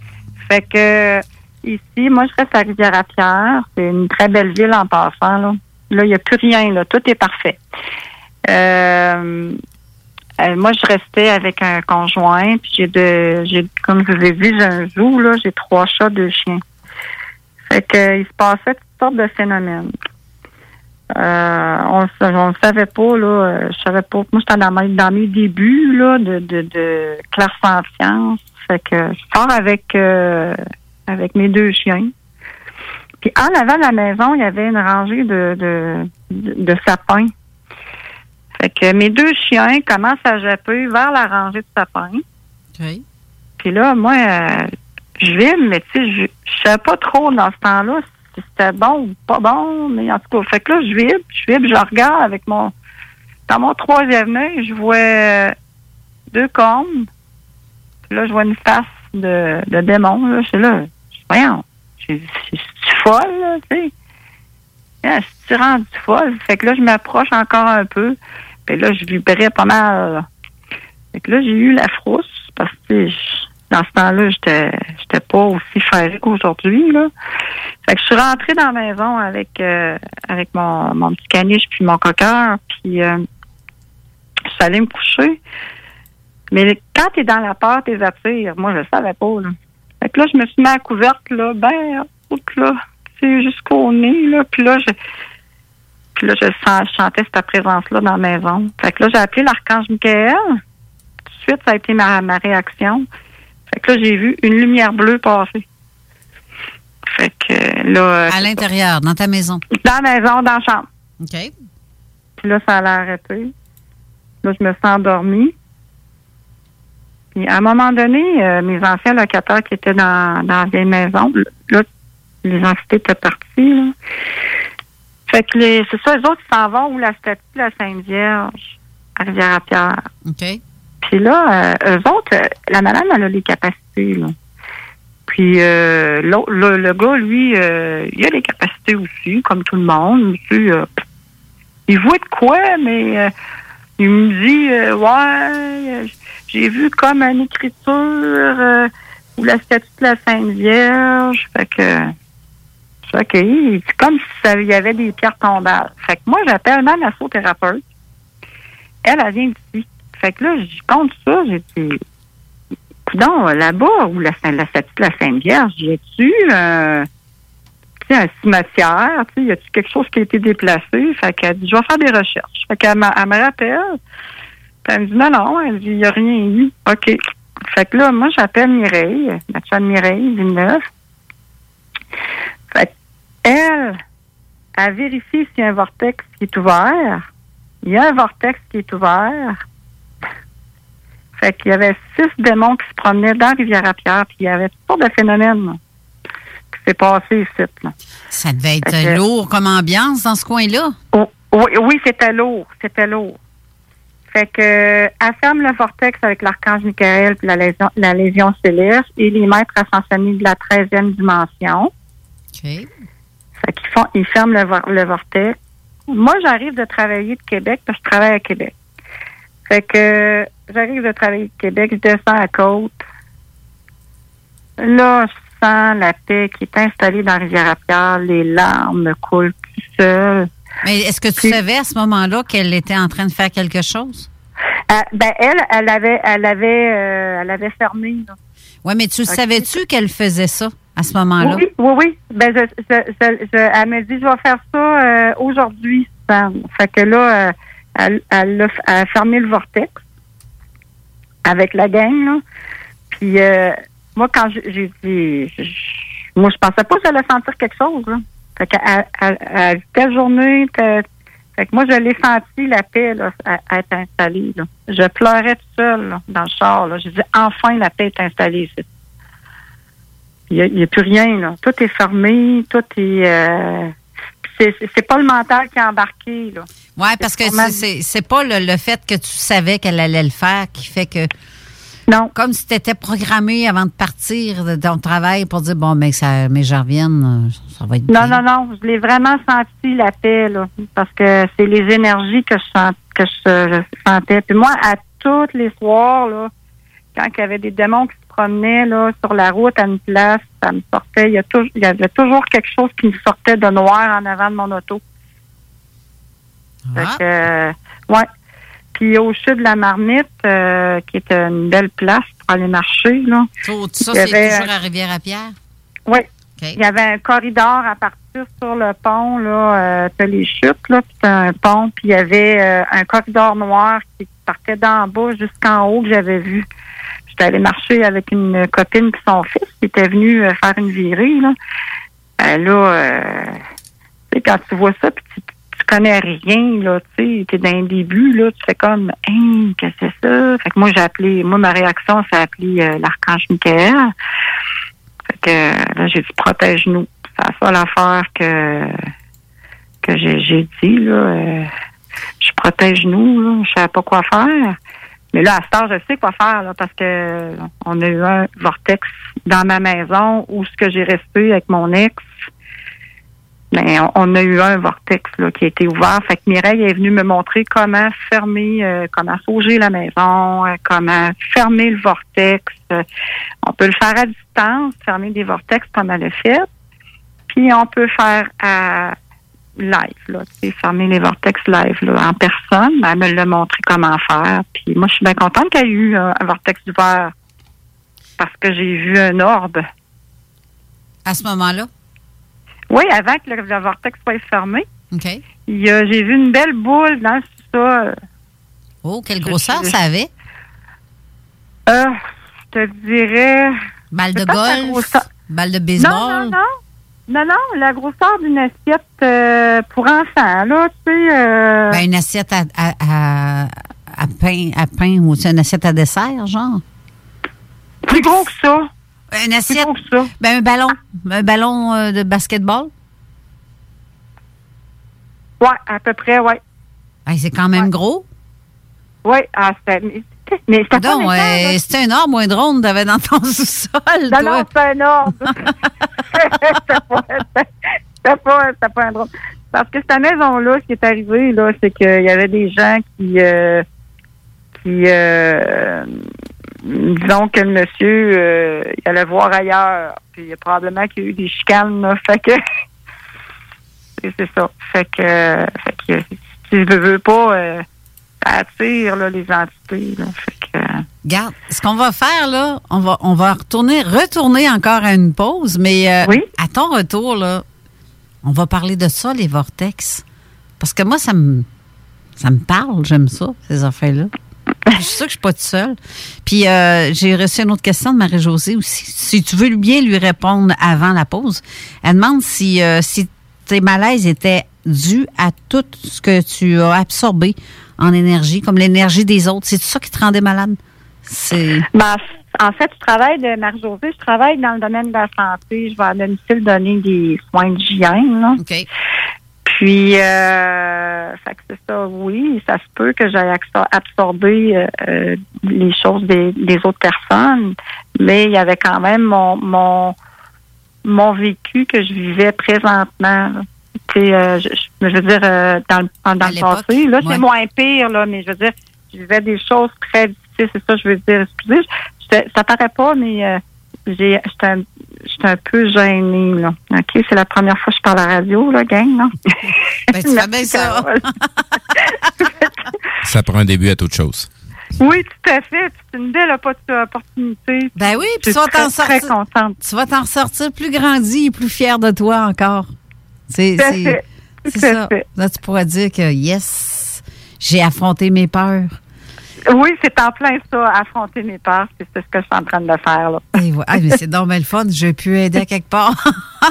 Fait que ici, moi, je reste à Rivière-à-Pierre. C'est une très belle ville en passant, là. Il n'y a plus rien, là. Tout est parfait. Euh, euh, moi, je restais avec un conjoint, puis j'ai de, j'ai, comme je vous ai dit, j'ai un zoo, là, j'ai trois chats, deux chiens. Fait que, il se passait toutes sortes de phénomènes. Euh, on ne le savait pas, là. Je savais pas. Moi, j'étais dans, mes- dans mes débuts, là, de, de, de. Fait que je pars avec, euh, avec mes deux chiens. Puis en avant de la maison, il y avait une rangée de, de, de, de sapins. Fait que mes deux chiens commencent à japper vers la rangée de sapins. Puis là, moi, euh, je vibre, mais tu sais, je je savais pas trop dans ce temps-là si c'était bon ou pas bon, mais en tout cas, fait que là, je vibre, je vibre, je regarde avec mon... Dans mon troisième œil, je vois deux cornes. Là, je vois une face de, démon, là. Je suis là, je suis folle, là, tu sais? Je suis rendue folle? Fait que là, je m'approche encore un peu. Puis là, je vibrais pas mal. Fait que là, j'ai eu la frousse parce que dans ce temps-là, j'étais j'étais pas aussi ferrée qu'aujourd'hui. Fait que je suis rentrée dans la maison avec euh, avec mon, mon petit caniche puis mon coqueur, puis euh, je suis allée me coucher. Mais quand t'es dans la peur, t'es attires. Moi, je le savais pas. Là. Fait que là, je me suis mis à la couverte, là, ben, haute, là, sais, jusqu'au nez, là. Puis là, je, puis là, je, sens, je sentais cette présence-là dans la maison. Fait que là, j'ai appelé l'archange Michael. Tout de suite, ça a été ma, ma réaction. Fait que là, j'ai vu une lumière bleue passer. Fait que là... euh, À l'intérieur, dans ta maison. Dans la maison, dans la chambre. OK. Puis là, ça allait arrêter. Là, je me suis endormie. Puis à un moment donné, euh, mes anciens locataires qui étaient dans, dans la vieille maison, là, les entités étaient parties. Là. Fait que les, c'est ça, les autres, s'en vont où la statue de la Sainte Vierge à Rivière-à-Pierre. OK. Puis là, euh, eux autres, euh, la madame, elle a les capacités, là. Puis euh, l'autre- le, le gars, lui, euh, il a les capacités aussi, comme tout le monde. Puis, euh, il voit de quoi, mais euh, il me dit, euh, ouais, j'ai vu comme une écriture euh, ou la statue de la Sainte Vierge. Fait que, c'est comme si ça- il y avait des pierres tombales. Fait que moi, j'appelle ma massothérapeute. Elle, elle vient d'ici. Fait que là, je compte ça, j'ai dit, non, là-bas, où la, statue de la Sainte Vierge, y a-tu euh, un cimetière? Y a-tu quelque chose qui a été déplacé? Fait qu'elle dit, je vais faire des recherches. Fait qu'elle me rappelle. Puis elle me dit, non, non, elle dit, il n'y a rien eu. OK. Fait que là, moi, j'appelle Mireille, ma chum Mireille Villeneuve. Fait elle, elle vérifie s'il y a un vortex qui est ouvert. Il y a un vortex qui est ouvert. Fait qu'il y avait six démons qui se promenaient dans Rivière-à-Pierre, puis il y avait toutes sortes de phénomènes qui s'est passé ici. Là. Ça devait être que- lourd comme ambiance dans ce coin-là. Oh, oui, oui, c'était lourd. C'était lourd. Fait que, elle ferme le vortex avec l'archange Michael puis la légion, la légion céleste et les maîtres ascensionnés de la 13e dimension. OK. Fait qu'ils font, ils ferment le, le vortex. Moi, j'arrive de travailler de Québec parce que je travaille à Québec. Fait que, j'arrive de travailler de Québec, je descends à côte. Là, je sens la paix qui est installée dans Rivière-à-Pierre. Les larmes me coulent tout seul. Mais est-ce que tu savais à ce moment-là qu'elle était en train de faire quelque chose? Euh, ben elle, elle avait, elle avait, euh, elle avait fermé. Oui, mais tu savais-tu qu'elle faisait ça à ce moment-là? Oui, oui, oui. Ben, je, je, je- je- elle me dit, je vais faire ça euh, aujourd'hui. Fait que là, euh, elle, elle, a, fermé le vortex avec la gang. Là. Puis euh, moi, quand j'ai dit, moi, je pensais pas que j'allais sentir quelque chose. Là. Fait qu'à à, à- à telle journée, telle- fait que moi, je l'ai senti, la paix, là, à, être installée. Là. Je pleurais toute seule là, dans le char. Là. Je disais, enfin, la paix est installée ici. Il n'y a, a plus rien. Là. Tout est fermé, tout est... Euh, c'est c'est- c'est pas le mental qui est embarqué. Là. Oui, parce que c'est pas le, le fait que tu savais qu'elle allait le faire qui fait que. Non. Comme si tu étais programmé avant de partir de ton travail pour dire bon, mais, ça, mais je revienne, ça va être Non, bien. non, non. Je l'ai vraiment senti, la paix, là. Parce que c'est les énergies que je, sens, que je, je sentais. Puis moi, à tous les soirs, là, quand il y avait des démons qui se promenaient là, sur la route à une place, ça me sortait. Il y, a toujours, il y avait toujours quelque chose qui me sortait de noir en avant de mon auto. Fait que, euh, ouais. Puis au sud de la Marmite, euh, qui est une belle place pour aller marcher, là. Tout ça, c'est avait- toujours à Rivière-à-Pierre. oui. Il y avait un corridor à partir sur le pont, là. Euh, t'as les chutes, là, puis t'as un pont, puis il y avait euh, un corridor noir qui partait d'en bas jusqu'en haut que j'avais vu. J'étais allée marcher avec une copine puis son fils qui était venu euh, faire une virée, là. Ben là, tu sais, quand tu vois ça, puis tu, tu connais rien, là, tu sais, t'es dans le début, là, tu fais comme, hein, qu'est-ce que c'est ça? Fait que moi, j'ai appelé, moi, ma réaction, c'est appelé euh, l'archange Michael. Fait que là, j'ai dit protège-nous. C'est la seule affaire que que j'ai, dit là. euh, je protège nous, là. Je savais pas quoi faire. Mais là, à ce temps, je sais quoi faire là, parce que on a eu un vortex dans ma maison où ce que j'ai resté avec mon ex. Mais on, a eu un vortex qui a été ouvert. Fait que Mireille est venue me montrer comment fermer, euh, comment sauger la maison, euh, comment fermer le vortex. Euh, on peut le faire à distance, fermer des vortex comme elle a fait. Puis on peut faire à live, là, fermer les vortex live là, en personne. Elle me l'a montré comment faire. Puis moi, je suis bien contente qu'il ait eu un vortex ouvert parce que j'ai vu un orbe. À ce moment-là? Oui, avant que le, le vortex soit fermé. OK. J'ai vu une belle boule dans le sous-sol. Oh, quelle grosseur ça avait? Euh, je te dirais. Balle de golf? grosseur- Balle de Non, baseball? non, non. Non, non, la grosseur d'une assiette euh, pour enfants, là, tu sais. euh, Ben, une assiette à, à, à, à pain, à pain ou c'est une assiette à dessert, genre? plus gros que ça. Une assiette? Ça. Ben, un ballon. Un ballon euh, de basketball? Ouais, à peu près, ouais. Ben, c'est quand même gros. Ouais, ah, c'était. Mais c'était- c'était pas euh, c'était un arbre ou un drone t'avais dans ton sous-sol, Non, toi? non, c'est un ordre. c'était pas, c'était pas, c'était pas un drôle. Parce que cette maison-là, ce qui est arrivé, là, c'est qu'il y avait des gens qui, euh, qui, euh, disons que le monsieur, euh, il allait voir ailleurs. Puis il y a probablement qu'il y a eu des chicanes, là. Fait que, c'est ça. Fait que, fait que, si je veux, pas, euh, ça attire, là, les entités, là. Fait que, Regarde, ce qu'on va faire, là, on va, on va retourner, retourner encore à une pause, mais euh, à ton retour, là, on va parler de ça, les vortex. Parce que moi, ça me, ça me parle, j'aime ça, ces affaires-là. Je suis sûre que je suis pas toute seule. Puis euh, j'ai reçu une autre question de Marie-Josée aussi. Si tu veux bien lui répondre avant la pause, elle demande si, euh, si tes malaises étaient dus à tout ce que tu as absorbé en énergie, comme l'énergie des autres. C'est ça qui te rendait malade? C'est. Ben, en fait, je travaille de Marie-Josée, je travaille dans le domaine de la santé. Je vais à domicile donner des soins d'hygiène. là. Puis, euh, fait que c'est ça, oui, ça se peut que j'aille absor- absorber euh, euh, les choses des, des autres personnes, mais il y avait quand même mon mon, mon vécu que je vivais présentement. là. Tu sais, euh, je, je- veux dire, dans, le- dans le passé, là, c'est moins pire, là, mais je veux dire, je vivais des choses très difficiles, c'est ça je veux dire. Excusez, je- ça paraît pas, mais j'ai j'étais un, j'étais un peu gênée, là. OK, c'est la première fois que je parle à la radio, là, gang, là. Ben, tu bien ça. Ça prend un début à toute chose. Oui, tout à fait. C'est une belle oppo- opportunité. Ben oui, Je puis suis tu vas t'en sortir. contente. Tu vas t'en ressortir plus grandi et plus fier de toi encore. C'est ça. fait. Là, tu pourras dire que yes, j'ai affronté mes peurs. Oui, c'est en plein ça, affronter mes peurs, c'est ce que je suis en train de faire. Là. Et. Ah, mais c'est bien le fun. Je pu aider à quelque part.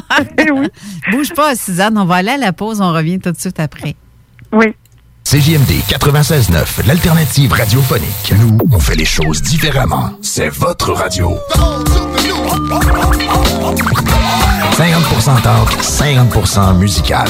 oui. Bouge pas, Suzanne. On va aller à la pause. On revient tout de suite après. Oui. CJMD 96.9, l'alternative radiophonique. Nous, on fait les choses différemment. C'est votre radio. 50% talk, 50% musical.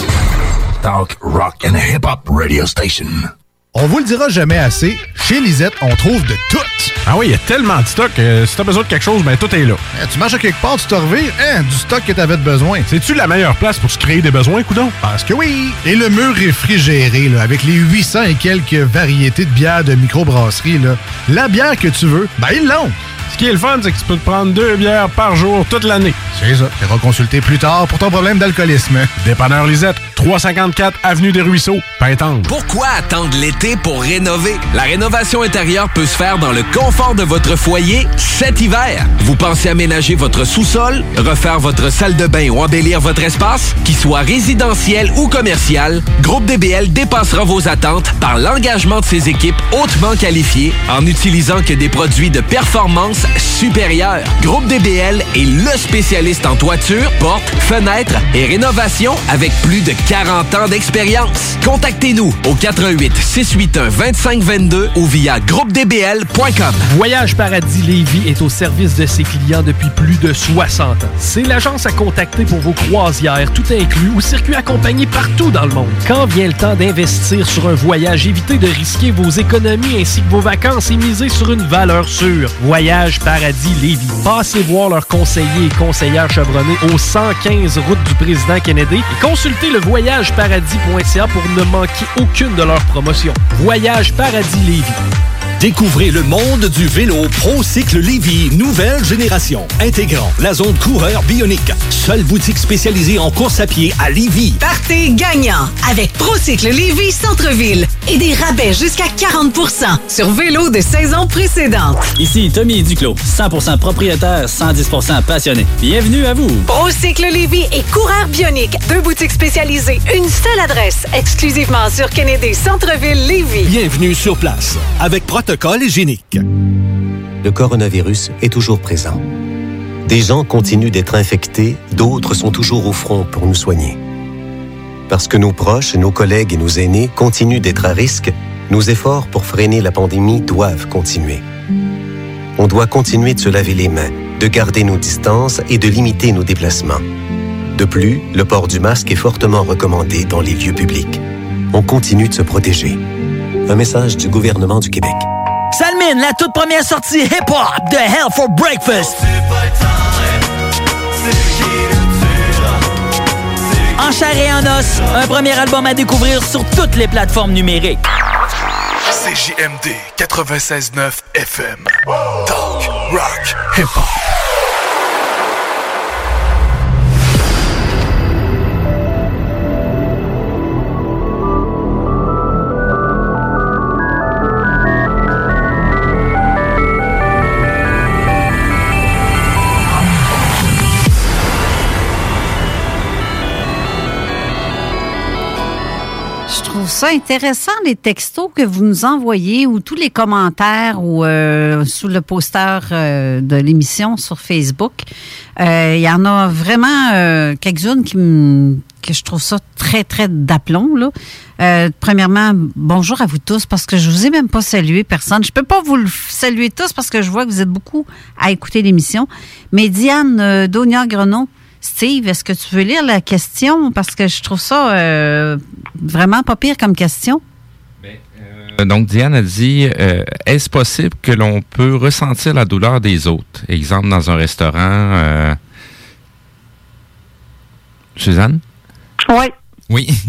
Talk, rock and hip-hop radio station. On vous le dira jamais assez, chez Lisette, on trouve de tout. Ah oui, il y a tellement de stock. euh, si t'as besoin de quelque chose, ben tout est là. Eh, tu marches à quelque part, tu te revires, hein, du stock que t'avais besoin. C'est-tu la meilleure place pour se créer des besoins, coudon? Parce que oui! Et le mur réfrigéré, là, avec les 800 et quelques variétés de bières de microbrasserie, là, la bière que tu veux, ben ils l'ont! Ce qui est le fun, c'est que tu peux te prendre deux bières par jour toute l'année. C'est ça. Tu consulter plus tard pour ton problème d'alcoolisme. Dépanneur Lisette, 354 Avenue des Ruisseaux, Pintendre. Pourquoi attendre l'été pour rénover? La rénovation intérieure peut se faire dans le confort de votre foyer cet hiver. Vous pensez aménager votre sous-sol, refaire votre salle de bain ou embellir votre espace? Qu'il soit résidentiel ou commercial, Groupe DBL dépassera vos attentes par l'engagement de ses équipes hautement qualifiées en n'utilisant que des produits de performance supérieure. Groupe DBL est le spécialiste en toiture, portes, fenêtres et rénovation avec plus de 40 ans d'expérience. Contactez-nous au 88 681 2522 ou via groupedbl.com. Voyage Paradis Lévis est au service de ses clients depuis plus de 60 ans. C'est l'agence à contacter pour vos croisières, tout inclus ou circuits accompagnés partout dans le monde. Quand vient le temps d'investir sur un voyage, évitez de risquer vos économies ainsi que vos vacances et misez sur une valeur sûre. Voyage Paradis Lévis. Passez voir leurs conseillers et conseillères chevronnés au 115 route du président Kennedy et consultez le voyageparadis.ca pour ne manquer aucune de leurs promotions. Voyage Paradis Lévis. Découvrez le monde du vélo ProCycle Lévy, nouvelle génération, intégrant la zone coureur bionique. Seule boutique spécialisée en course à pied à Lévy. Partez gagnant avec Procycle Lévis Centre-Ville et des rabais jusqu'à 40% sur vélo de saison précédente. Ici Tommy Duclos, 100% propriétaire, 110% passionné. Bienvenue à vous. Procycle Lévis et Coureur Bionique, deux boutiques spécialisées, une seule adresse, exclusivement sur Kennedy Centre-Ville Lévis. Bienvenue sur place, avec Le coronavirus est toujours présent. Des gens continuent d'être infectés, d'autres sont toujours au front pour nous soigner. Parce que nos proches, nos collègues et nos aînés continuent d'être à risque, nos efforts pour freiner la pandémie doivent continuer. On doit continuer de se laver les mains, de garder nos distances et de limiter nos déplacements. De plus, le port du masque est fortement recommandé dans les lieux publics. On continue de se protéger. Un message du gouvernement du Québec. Salmine, la toute première sortie hip-hop de Hell for Breakfast. En chair et en os, un premier album à découvrir sur toutes les plateformes numériques. CJMD 96.9 FM. Talk, rock, hip-hop. Ça intéressant, les textos que vous nous envoyez ou tous les commentaires ou euh, sous le poster euh, de l'émission sur Facebook. Euh, Il y en a vraiment quelques-unes qui me que je trouve ça très, très d'aplomb. Là. Premièrement, bonjour à vous tous, parce que je vous ai même pas salué personne. Je peux pas vous le saluer tous parce que je vois que vous êtes beaucoup à écouter l'émission. Mais Diane euh, Daunia-Grenon, Steve, est-ce que tu veux lire la question? Parce que je trouve ça euh, vraiment pas pire comme question. Euh, Donc, Diane a dit euh, Est-ce possible que l'on peut ressentir la douleur des autres Exemple, dans un restaurant. euh, Suzanne? Oui. Oui.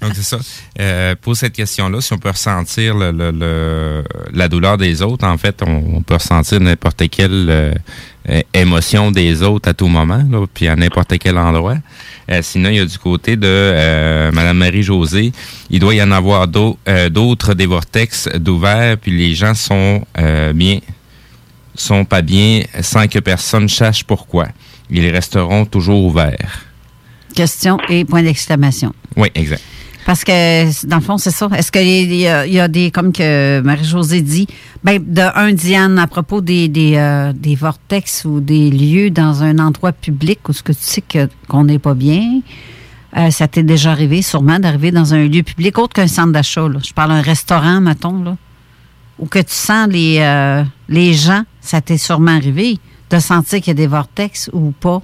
Donc, c'est ça. Euh, pour cette question-là, si on peut ressentir le, le- le- la douleur des autres, en fait, on, on peut ressentir n'importe quelle euh, émotion des autres à tout moment, là, puis à n'importe quel endroit. Euh, sinon, il y a du côté de euh, Madame Marie-Josée, il doit y en avoir euh, d'autres des vortex d'ouvert, puis les gens sont euh, bien, sont pas bien sans que personne sache pourquoi. Ils resteront toujours ouverts. Question et point d'exclamation. Oui, exact. Parce que, dans le fond, c'est ça. Est-ce qu'il y, a- y a des, comme que Marie-Josée dit, ben, de un, Diane, à propos des, des, euh, des vortex ou des lieux dans un endroit public où ce que tu sais qu'on n'est pas bien, euh, ça t'est déjà arrivé, sûrement, d'arriver dans un lieu public autre qu'un centre d'achat. Je parle d'un restaurant, mettons, là, où que tu sens les, euh, les gens, ça t'est sûrement arrivé de sentir qu'il y a des vortex ou pas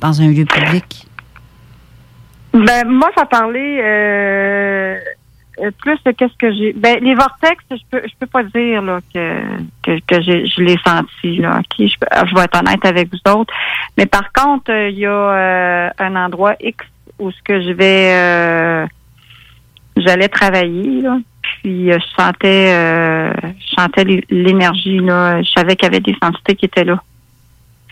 dans un lieu public. Ben moi, ça parlait euh, euh, plus de qu'est-ce que j'ai. Ben les vortex, je peux je peux pas dire là que que, que je l'ai senti là. Ok, je, je vais être honnête avec vous autres. Mais par contre, euh, il y a euh, un endroit X où ce que je vais euh, j'allais travailler là. Puis euh, je sentais je sentais l'é- l'énergie là. Je savais qu'il y avait des entités qui étaient là.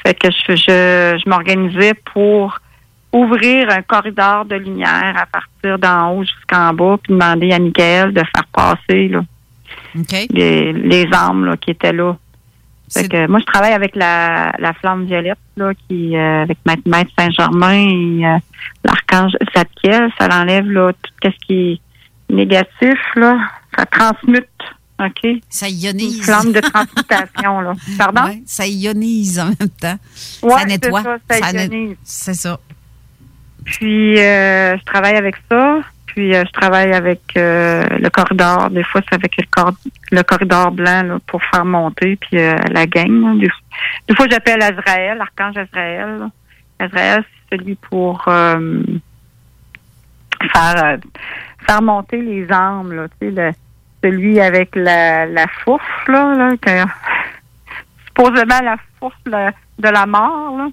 Fait que je je, je m'organisais pour ouvrir un corridor de lumière à partir d'en haut jusqu'en bas, puis demander à Michael de faire passer là, les, les âmes là, qui étaient là. Fait que moi, je travaille avec la, la flamme violette, là, qui euh, avec Maître, Maître Saint-Germain et euh, l'archange Zadkiel, ça l'enlève là, tout ce qui est négatif, là. Ça transmute. OK? Ça ionise. Une flamme de transmutation, là. Pardon? Ouais, ça ionise en même temps. Ouais, ça nettoie. ça, ça ionise. C'est ça. Puis euh, je travaille avec ça. Puis euh, je travaille avec euh, le corridor. Des fois, c'est avec le, cor- le corridor blanc là, pour faire monter. Puis euh, la gang. là. Des, fois, j'appelle Azraël, l'archange Azraël. là. Azraël, c'est celui pour euh, faire euh, faire monter les âmes. Là, tu sais, le- celui avec la, la fourche, là, là supposément la fourche de la mort. Là.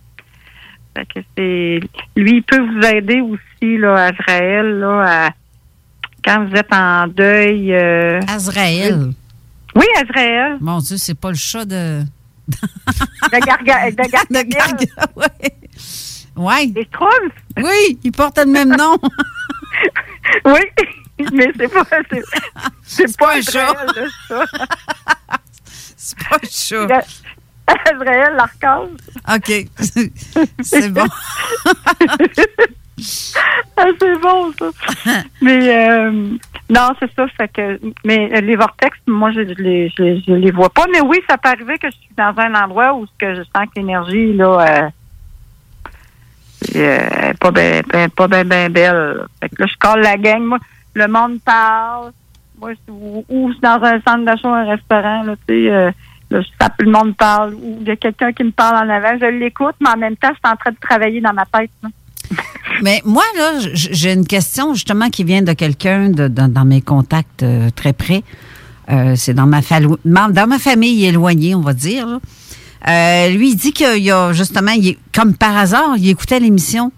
Fait que c'est lui il peut vous aider aussi là Azraël là à- quand vous êtes en deuil euh, Azraël? Oui, Azraël. Mon Dieu, c'est pas le chat de. de Garga de Gargamel. Ouais. Les. Oui, il porte le même nom. oui, mais c'est pas c'est, c'est pas un chat. Azraël, le chat. c'est pas un chat. Azraël l'archange. OK. c'est bon. Ah, c'est bon, ça. mais euh, non, c'est ça. Fait que, mais euh, les vortex, moi, je, les, je, je les vois pas. Mais oui, ça peut arriver que je suis dans un endroit où que je sens que l'énergie, là, euh, euh, pas bien ben, pas ben, ben belle. Fait que là, je colle la gang. Moi, le monde parle. Moi, je- ou, ou je suis dans un centre d'achat, un restaurant, là, tu sais, là, je tape, le monde parle. Ou il y a quelqu'un qui me parle en avant. Je l'écoute, mais en même temps, je suis en train de travailler dans ma tête. là. Mais moi, là, j'ai une question justement qui vient de quelqu'un dans, dans mes contacts euh, très près. Euh, c'est dans ma, dans ma famille éloignée, on va dire. là. Euh, lui, il dit qu'il y a justement, il comme par hasard, il écoutait l'émission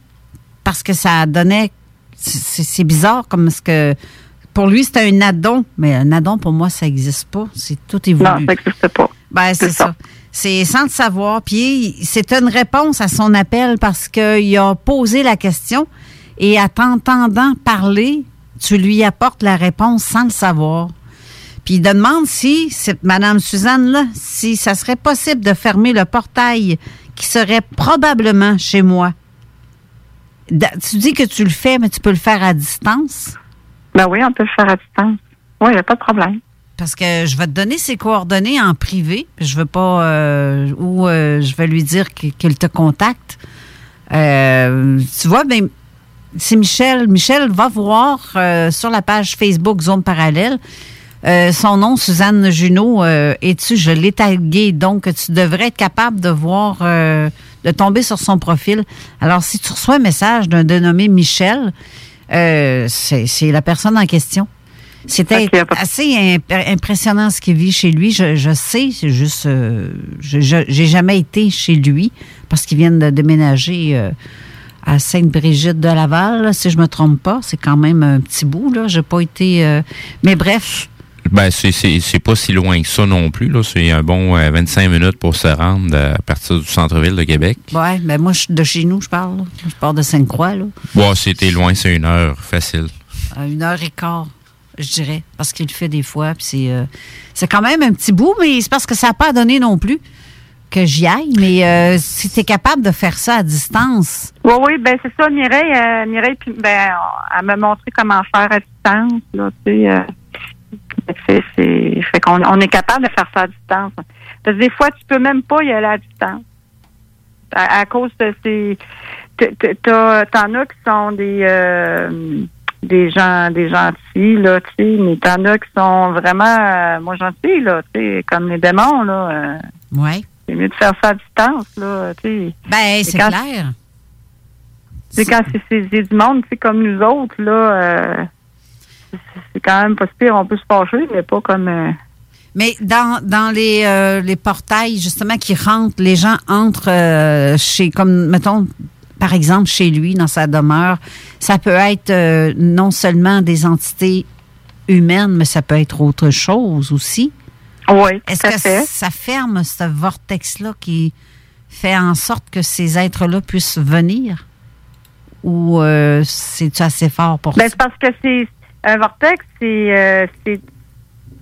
parce que ça donnait. C'est bizarre comme ce que. Pour lui, c'était un addon, mais un addon, pour moi, ça n'existe pas. C'est tout voulu. Non, ça n'existe pas. Ben, c'est ça. C'est sans le savoir. Puis c'est une réponse à son appel parce qu'il a posé la question et à t'entendant parler, tu lui apportes la réponse sans le savoir. Puis il te demande si, cette Madame Suzanne-là, si ça serait possible de fermer le portail qui serait probablement chez moi. Da- Tu dis que tu le fais, mais tu peux le faire à distance? Ben oui, on peut le faire à distance. Oui, il n'y a pas de problème. Parce que je vais te donner ses coordonnées en privé. Je veux pas. euh, ou euh, je vais lui dire qu'il te contacte. Euh, tu vois, ben, c'est Michel. Michel va voir sur la page Facebook Zone Parallèle. son nom, Suzanne Junot, euh, et tu, je l'ai tagué, donc tu devrais être capable de voir, de tomber sur son profil. Alors, si tu reçois un message d'un dénommé Michel, c'est la personne en question. C'était assez imp- impressionnant ce qu'il vit chez lui. Je, je sais, c'est juste, euh, j'ai jamais été chez lui parce qu'ils viennent de déménager euh, à Sainte-Brigitte de Laval, là, si je me trompe pas. C'est quand même un petit bout là. J'ai pas été, euh, mais bref. Ben, c'est- c'est c'est pas si loin que ça non plus. là. C'est un bon euh, 25 minutes pour se rendre euh, à partir du centre-ville de Québec. Ouais, ben moi je suis de chez nous, je parle. là. Je pars de Sainte-Croix là, Bon, c'était loin, c'est une heure facile. à une heure et quart, je dirais, parce qu'il le fait des fois. C'est, euh, c'est quand même un petit bout, mais c'est parce que ça n'a pas donné non plus. que j'y aille, mais euh, si tu es capable de faire ça à distance. Oui, oui, ben c'est ça, Mireille, euh, Mireille, puis, ben, elle m'a montré comment faire à distance, là, tu sais. euh, c'est, c'est, fait qu'on on est capable de faire ça à distance. Parce que des fois, tu peux même pas y aller à distance. À, à cause de ces... T'en as qui sont des... des gens des gentils, là, tu sais, mais t'en as qui sont vraiment euh, moins gentils, là, tu sais, comme les démons, là. euh, Ouais. c'est mieux de faire ça à distance, là, tu sais. Ben, c'est clair. tu sais, quand c'est- c'est c'est du monde, tu sais, comme nous autres, là, euh, c'est- c'est quand même pas pire. On peut se fâcher, mais pas comme... euh, Mais dans, dans les, euh, les portails, justement, qui rentrent, les gens entrent euh, chez, comme, mettons, par exemple, chez lui, dans sa demeure, ça peut être euh, non seulement des entités humaines, mais ça peut être autre chose aussi. Oui, Est-ce que fait. ça ferme ce vortex-là qui fait en sorte que ces êtres-là puissent venir? Ou euh, c'est-tu assez fort pour Ben, ça? c'est parce que c'est... Un vortex, c'est... euh, c'est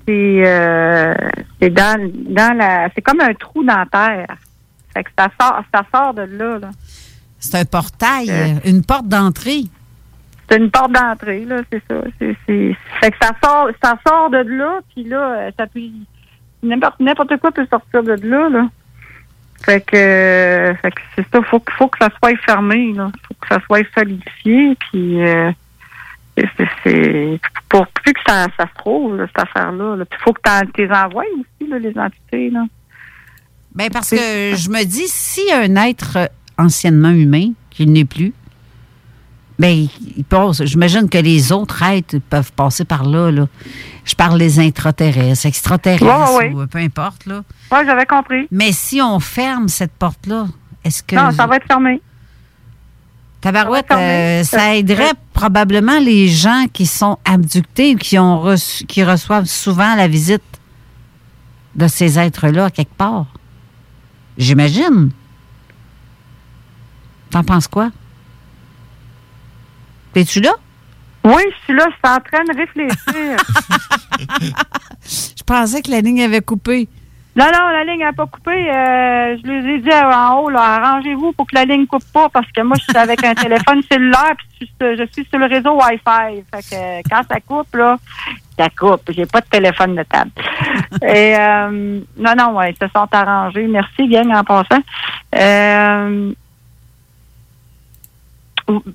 c'est euh, c'est dans, dans la... C'est comme un trou dans la terre. Fait que ça sort, ça sort de là, là. C'est un portail, Euh. une porte d'entrée. C'est une porte d'entrée, là, c'est ça. C'est, fait que ça sort, ça sort de là, puis là, euh, ça peut, n'importe, n'importe quoi peut sortir de là, là. Fait que, euh, fait que c'est ça, faut, faut que ça soit fermé, là. Faut que ça soit solidifié, puis euh, c'est, pour plus que ça, ça se trouve, là, cette affaire-là. Là. Puis faut que tu les envoies aussi, là, les entités, là. Ben parce que je me dis, si un être anciennement humain, qu'il n'est plus, ben, il passe. J'imagine que les autres êtres peuvent passer par là, là. Je parle des intraterrestres, extraterrestres, ou peu importe, là. Ouais, j'avais compris. Mais si on ferme cette porte-là, est-ce que. Non, ça va être fermé. Tabarouette, Ça euh, ça aiderait probablement les gens qui sont abductés ou qui, ont reçu- qui reçoivent souvent la visite de ces êtres-là quelque part. J'imagine. T'en penses quoi? Es-tu là? Oui, je suis là, je suis en train de réfléchir. Je pensais que la ligne avait coupé. Non, non, la ligne n'a pas coupé. Euh, je les ai dit en haut, arrangez-vous pour que la ligne coupe pas, parce que moi, je suis avec un téléphone cellulaire, puis je, suis- sur le réseau Wi-Fi. Fait que euh, quand ça coupe, là, ça coupe. J'ai pas de téléphone de table. Et euh, non, non, ouais, ils se sont arrangés. Merci, gang, en passant. Euh,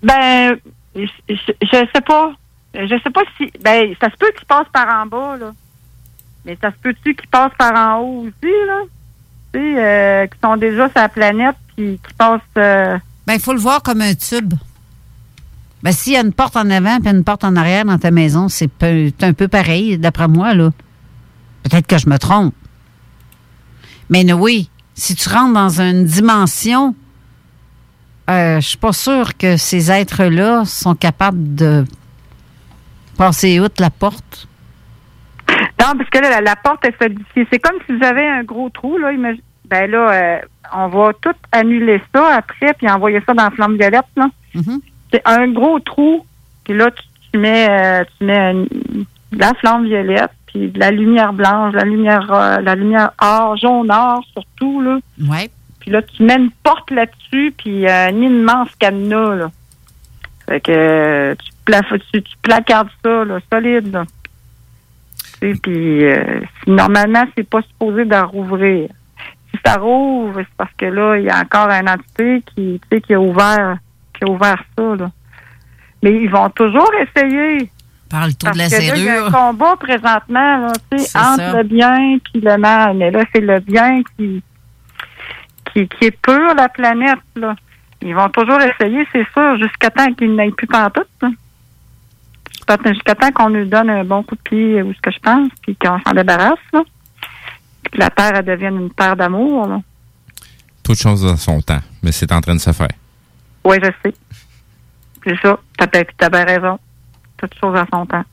ben, je, sais pas. Je sais pas si. Ben, ça se peut qu'ils passent par en bas, là. Mais ça se peut-tu qu'ils passent par en haut aussi, là? Tu sais, euh, qui sont déjà sur la planète, puis qui passent. euh, Ben, il faut le voir comme un tube. Ben, s'il y a une porte en avant et une porte en arrière dans ta maison, c'est un peu pareil, d'après moi, là. Peut-être que je me trompe. Mais oui, si tu rentres dans une dimension, euh, je suis pas sûre que ces êtres-là sont capables de passer outre la porte. Non, parce que là, la, la porte est solidifiée. C'est comme si j'avais un gros trou, là. Ben là, euh, on va tout annuler ça après, puis envoyer ça dans la flamme violette, là. C'est un gros trou, puis là, tu, tu mets, euh, tu mets une- la flamme violette, puis de la lumière blanche, de la lumière, euh, la lumière or, jaune or, surtout, là. Ouais. Puis là, tu mets une porte là-dessus, puis euh, un immense cadenas, là. Fait que euh, tu, plaf- tu, tu placardes ça, là, solide, là. Tu sais, Puis euh, normalement, c'est pas supposé de rouvrir. Si ça rouvre, c'est parce que là, il y a encore une entité qui, tu sais, qui a ouvert, qui a ouvert ça, là. Mais ils vont toujours essayer. Par le de la là, il y a un serrure. combat présentement, là, tu sais, entre ça. le bien puis le mal. Mais là, c'est le bien qui, qui, qui est pur, la planète, là. Ils vont toujours essayer, c'est sûr, jusqu'à temps qu'ils n'aient plus pantoute, là. Jusqu'à temps- Jusqu'à temps qu'on nous donne un bon coup de pied, ou ce que je pense, puis qu'on s'en débarrasse, là. Puis que la Terre, elle devienne une terre d'amour, là. Toute chose dans son temps, mais c'est en train de se faire. Oui, je sais. C'est ça. T'as bien t'as bien raison. Toute chose à son temps.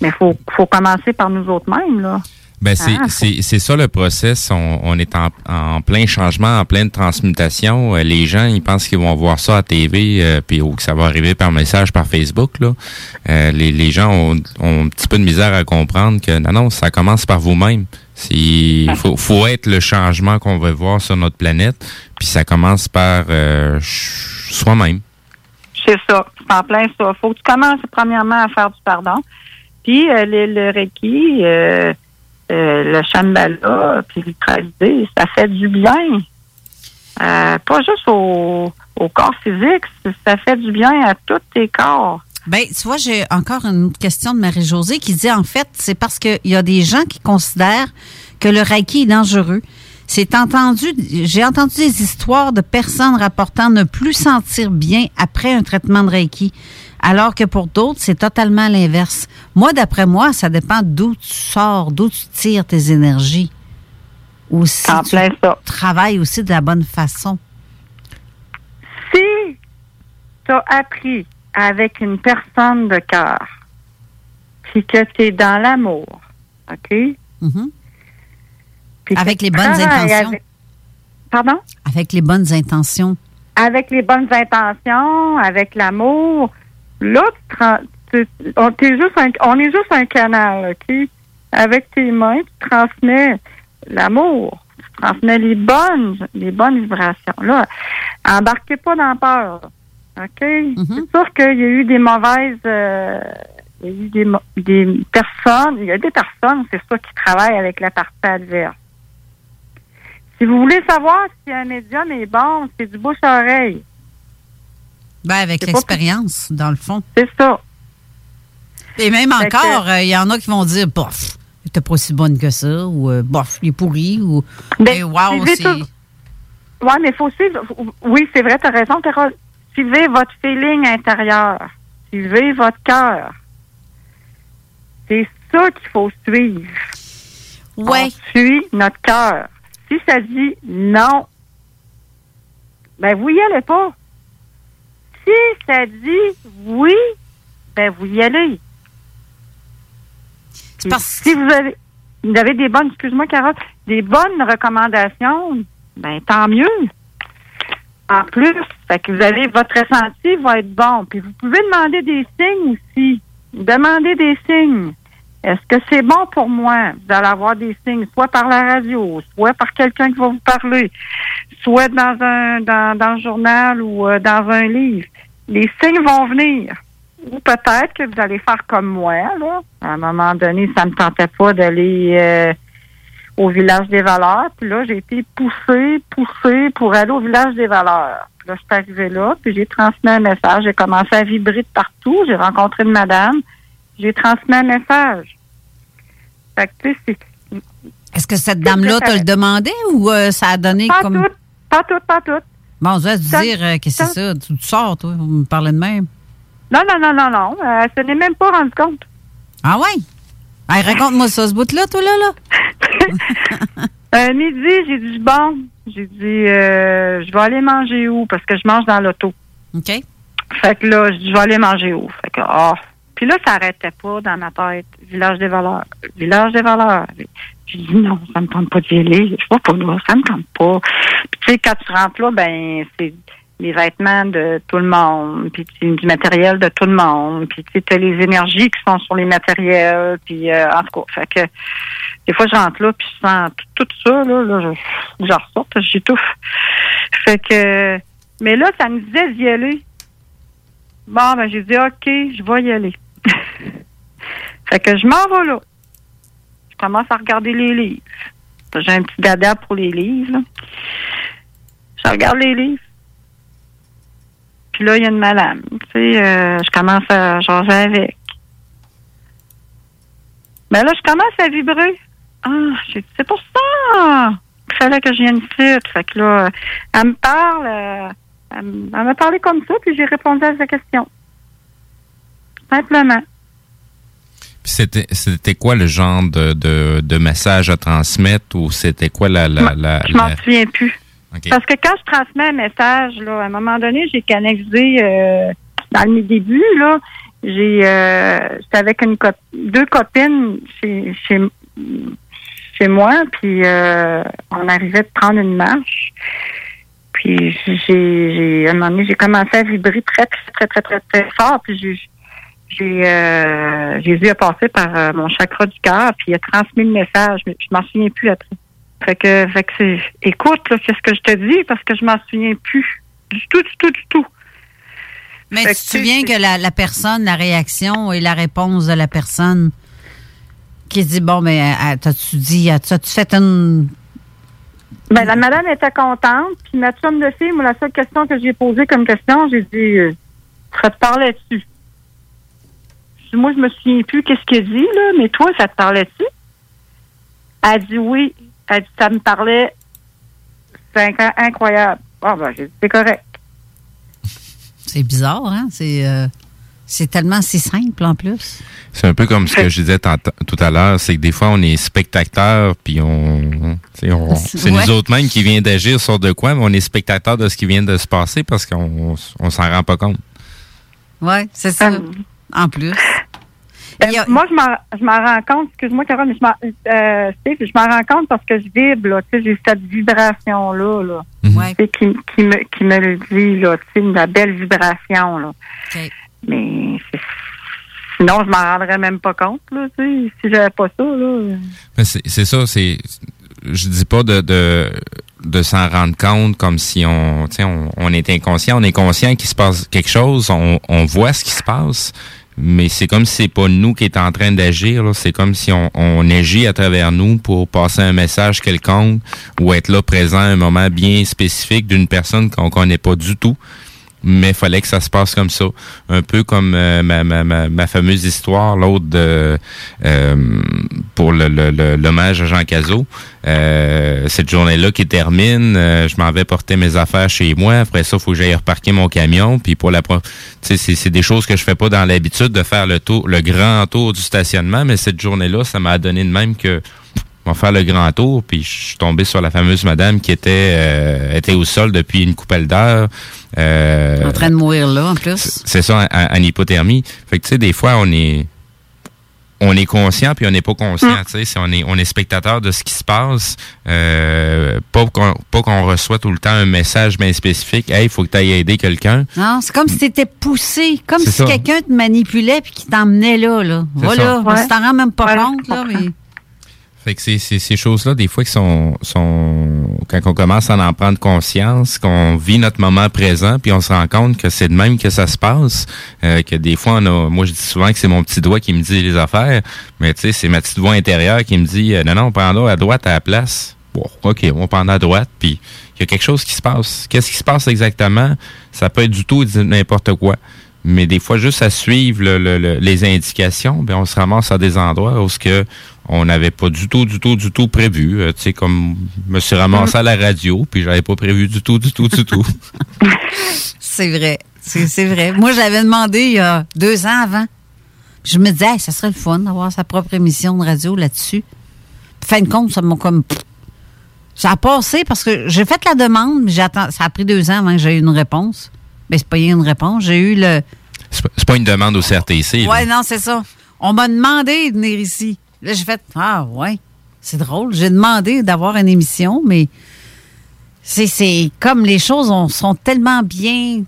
Mais faut, faut commencer par nous autres mêmes, là. Ben c'est Ah, c'est c'est ça le process. On, on est en, en plein changement, en pleine transmutation. Euh, les gens, ils pensent qu'ils vont voir ça à TV, euh, puis ou que ça va arriver par message par Facebook. Là, Euh, les, les gens ont, ont un petit peu de misère à comprendre que non, non, ça commence par vous-même. Il faut, faut être le changement qu'on veut voir sur notre planète, puis ça commence par euh, soi-même. C'est ça. C'est en plein ça. Faut que tu commences premièrement à faire du pardon. Puis euh, le, le Reiki, euh, le Shambhala, puis le 3D, ça fait du bien. Euh, pas juste au, corps physique, ça fait du bien à tous tes corps. Ben, tu vois, j'ai encore une question de Marie-Josée qui dit, en fait, c'est parce qu'il y a des gens qui considèrent que le Reiki est dangereux. C'est entendu, j'ai entendu des histoires de personnes rapportant ne plus sentir bien après un traitement de Reiki, alors que pour d'autres, c'est totalement l'inverse. Moi, d'après moi, ça dépend d'où tu sors, d'où tu tires tes énergies. Ou si En tu ça. travailles aussi de la bonne façon. Si tu as appris avec une personne de cœur, puis que tu es dans l'amour, OK? Mhm. Puis Avec les bonnes intentions. avec- Pardon? Avec les bonnes intentions. Avec les bonnes intentions, avec l'amour, là, tu on, juste un, on est juste un canal, OK? Avec tes mains, tu transmets l'amour, tu transmets les bonnes, les bonnes vibrations. Là, embarquez pas dans peur, OK? C'est sûr qu'il y a eu des mauvaises... euh, il y a eu des, des personnes, il y a des personnes, c'est ça, qui travaillent avec la partie adverse. Si vous voulez savoir si un médium est bon, c'est du bouche à oreille. Ben, avec l'expérience, dans le fond. C'est ça. Et même Fait encore, euh, il y en a qui vont dire, bof, il était pas aussi bonne que ça, ou euh, bof, il est pourri, ou Ben, Eh, wow, c'est. Oui, mais il faut suivre. Oui, c'est vrai, tu as raison, Carole. Suivez votre feeling intérieur. Suivez votre cœur. C'est ça qu'il faut suivre. Ouais. On suit notre cœur. Si ça dit non, ben vous y allez pas. Si ça dit oui, ben vous y allez. Si vous avez, vous avez des bonnes, excuse-moi, Carole, des bonnes recommandations, ben tant mieux. En plus, fait que vous avez votre ressenti va être bon. Puis vous pouvez demander des signes aussi. Demandez des signes. Est-ce que c'est bon pour moi? Allez avoir des signes, soit par la radio, soit par quelqu'un qui va vous parler, soit dans un dans, dans le journal ou euh, dans un livre? Les signes vont venir. Ou peut-être que vous allez faire comme moi, là. À un moment donné, ça me tentait pas d'aller euh, au village des valeurs. Puis là, j'ai été poussée, poussée pour aller au village des valeurs. Puis là, je suis arrivée là, puis j'ai transmis un message. J'ai commencé à vibrer de partout. J'ai rencontré une madame. J'ai transmis un message. Fait que, tu sais, c'est... Est-ce que cette dame-là te le demandait ou euh, ça a donné Pas comme. tout, pas tout, pas tout. Bon, je vais te dire, euh, qu'est-ce que c'est ça? Tu, tu sors, toi, vous me parlez de même. Non, non, non, non, non. Euh, elle se n'est même pas rendu compte. Ah ouais? Hey, raconte-moi ça, ce bout-là, toi, là, là. Euh, midi, j'ai dit bon. J'ai dit euh, je vais aller manger où? Parce que je mange dans l'auto. OK. Fait que là, je dis je vais aller manger où? Fait que ah. Puis là, ça arrêtait pas dans ma tête. Village des valeurs. Village des valeurs. J'ai dit non, ça me tente pas d'y aller. Je sais pas là, ça me tente pas. Puis tu sais, quand tu rentres là, ben c'est les vêtements de tout le monde, puis du matériel de tout le monde, puis tu sais, les énergies qui sont sur les matériels, puis euh, en tout cas, fait que des fois je rentre là, puis je sens tout, tout ça, là, là je, je ressors, j'étouffe. Fait que, mais là, ça me disait d'y aller. Bon, ben j'ai dit, OK, je vais y aller. fait que je m'en vais là. Je commence à regarder les livres. J'ai un petit dada pour les livres. Je regarde les livres. Puis là, il y a une madame. Tu sais, euh, je commence à jaser avec. Mais là, je commence à vibrer. Ah, c'est pour ça qu'il fallait que je vienne ici. Fait que là, elle me parle. euh, elle m'a parlé comme ça, puis j'ai répondu à sa question. Simplement. C'était, c'était quoi le genre de, de, de message à transmettre ou c'était quoi la... la, la, Je m'en la- souviens plus. Parce que quand je transmets un message, là, à un moment donné, j'ai canalisé euh, dans mes débuts, là, j'ai euh, j'étais avec une cop- deux copines chez, chez, chez moi, puis euh, on arrivait de prendre une marche. Puis j'ai, j'ai à un moment donné, j'ai commencé à vibrer très, très, très, très, très, très fort. Puis j'ai, j'ai euh, Jésus a passé par euh, mon chakra du cœur, puis il a transmis le message, mais je m'en souviens plus après. Fait que, fait que c'est, écoute, là, qu'est-ce que je te dis, parce que je m'en souviens plus. Du tout, du tout, du tout. Mais Fait tu te souviens que la, la personne, la réaction et la réponse de la personne qui dit bon, mais euh, t'as-tu dit, as-tu fait une. Ben, la madame était contente, puis ma chum de fille, moi, la seule question que j'ai posée comme question, j'ai dit, euh, ça te parlait dessus. Moi, je me souviens plus qu'est-ce qu'elle dit, là, mais toi, ça te parlait dessus? Elle dit oui. Elle dit, ça me parlait. C'est inc- incroyable. Ah, ben, j'ai dit, c'est correct. C'est bizarre, hein? C'est euh, c'est tellement si simple en plus. C'est un peu comme ce que je disais tant- tout à l'heure, c'est que des fois on est spectateur, puis on, c'est Ouais. nous autres mêmes qui vient d'agir sur de quoi, mais on est spectateur de ce qui vient de se passer parce qu'on on s'en rend pas compte. Oui, c'est ça. En plus. Ben, Moi, je m'en, je m'en rends compte, excuse-moi, Carole, mais je m'en, euh, Steve, je m'en rends compte parce que je vibre, là, tu sais, j'ai cette vibration-là, là, tu sais, qui, qui, me, qui me le dit, là, tu sais, une belle vibration, là. Mais c'est- sinon, je m'en rendrais même pas compte, là, tu sais, si j'avais pas ça, là. Mais C'est c'est ça, c'est. Je dis pas de, de, de s'en rendre compte comme si on, tu sais, on, on est inconscient. On est conscient qu'il se passe quelque chose, on, on voit ce qui se passe, mais c'est comme si c'est pas nous qui est en train d'agir. C'est comme si on, on agit à travers nous pour passer un message quelconque ou être là présent à un moment bien spécifique d'une personne qu'on connaît pas du tout mais fallait que ça se passe comme ça. Un peu comme euh, ma, ma, ma, ma fameuse histoire, l'autre de euh, pour le, le, le- l'hommage à Jean Cazot. Euh, cette journée-là qui termine, je m'en vais porter mes affaires chez moi. Après ça, faut que j'aille reparquer mon camion. Puis pour la c'est des choses que je fais pas dans l'habitude de faire le tour, le grand tour du stationnement, mais cette journée-là, ça m'a donné de même que on va faire le grand tour, puis je suis tombé sur la fameuse madame qui était euh, était au sol depuis une coupelle d'heure. Euh, En train de mourir là, en plus. c'est ça, en, en hypothermie. Fait que, tu sais, des fois, on est on est conscient puis on n'est pas conscient, tu sais, c'est- on est on est spectateur de ce qui se passe, euh, pas qu'on pas qu'on reçoit tout le temps un message bien spécifique, hey, il faut que tu ailles aider quelqu'un. Non, c'est comme si t'étais poussé, comme si quelqu'un te manipulait puis qui t'emmenait là, là. Voilà, ça. tu t'en rends même pas compte, là, mais... Fait que c'est ces choses-là, des fois, qui sont, sont quand on commence à en prendre conscience, qu'on vit notre moment présent, puis on se rend compte que c'est de même que ça se passe, euh, que des fois, on a, moi je dis souvent que c'est mon petit doigt qui me dit les affaires, mais tu sais, c'est ma petite voix intérieure qui me dit, euh, non, non, prends-la à droite à la place. Bon, ok, on prend à droite, puis il y a quelque chose qui se passe. Qu'est-ce qui se passe exactement? Ça peut être du tout n'importe quoi. Mais des fois, juste à suivre le- le- le- les indications, ben on se ramasse à des endroits où ce que on n'avait pas du tout, du tout, du tout prévu. Euh, tu sais, comme je me suis ramassé à la radio, puis j'avais pas prévu du tout, du tout, du tout. C'est vrai. C'est vrai. Moi, j'avais demandé il y a deux ans avant. Je me disais, Hey, ça serait le fun d'avoir sa propre émission de radio là-dessus. Fin de compte, ça m'a comme. Ça a passé parce que j'ai fait la demande, mais j'attends. Ça a pris deux ans avant que j'ai eu une réponse. Mais c'est pas une réponse. J'ai eu le. C'est pas- une demande au CRTC. Ouais, non, c'est ça. On m'a demandé de venir ici. Là, j'ai fait Ah, ouais, c'est drôle. J'ai demandé d'avoir une émission, mais c'est- comme les choses ont- sont tellement bien.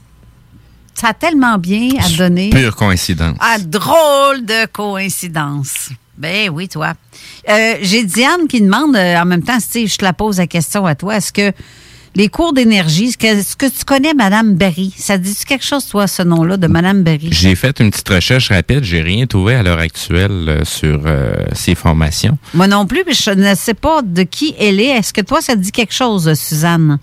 Ça a tellement bien à donner. Pure coïncidence. Ah, drôle de coïncidence. Ben oui, toi. Euh, J'ai Diane qui demande, euh, en même temps, Steve, je te la pose la question à toi. Est-ce que les cours d'énergie, est-ce que, tu connais Madame Berry? Ça te dit quelque chose, toi, ce nom-là de Madame Berry? J'ai fait une petite recherche rapide. J'ai rien trouvé à l'heure actuelle euh, sur euh, ces formations. Moi non plus, mais je ne sais pas de qui elle est. Est-ce que toi, ça te dit quelque chose, Suzanne?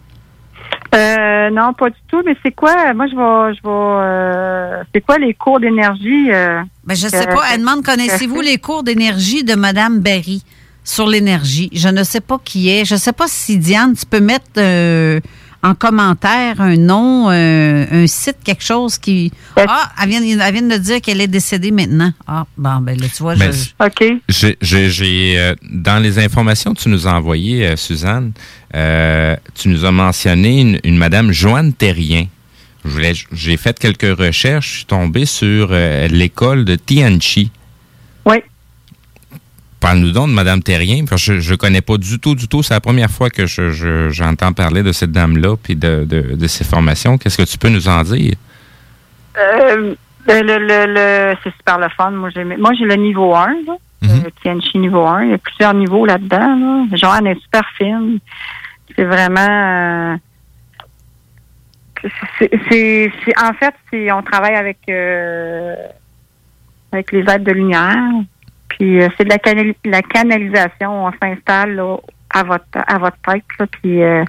Euh, non, pas du tout, mais c'est quoi? Moi, je vais, je vais, euh, c'est quoi les cours d'énergie? Euh, Ben, je que- sais pas. Elle demande, connaissez-vous les cours d'énergie de Madame Berry? Sur l'énergie? Je ne sais pas qui est. Je sais pas si, Diane, tu peux mettre euh, en commentaire un nom, euh, un site, quelque chose qui... Ah, elle vient, elle vient de dire qu'elle est décédée maintenant. Ah, bon, ben là, tu vois, Ben, je... OK. J'ai, j'ai- j'ai, euh, dans les informations que tu nous as envoyées, euh, Suzanne, euh, tu nous as mentionné une, une Madame Joanne Terrien. Je voulais- J'ai fait quelques recherches, je suis tombé sur euh, l'école de Tianchi. Parle-nous donc de Madame Terrien, parce que je ne connais pas du tout, du tout. C'est la première fois que je- je- j'entends parler de cette dame-là puis de, de, de ses formations. Qu'est-ce que tu peux nous en dire? Euh, Le, le, le, le- c'est super le fun. Moi, j'ai, le niveau 1, là. Le Tianchi niveau 1. Il y a plusieurs niveaux là-dedans, là. Joanne est super fine. C'est vraiment, euh, c'est, en fait, on travaille avec, euh, avec les aides de lumière. Puis, euh, c'est de la, canali- la canalisation. On s'installe, là, à votre, à votre tête, là. Puis, euh,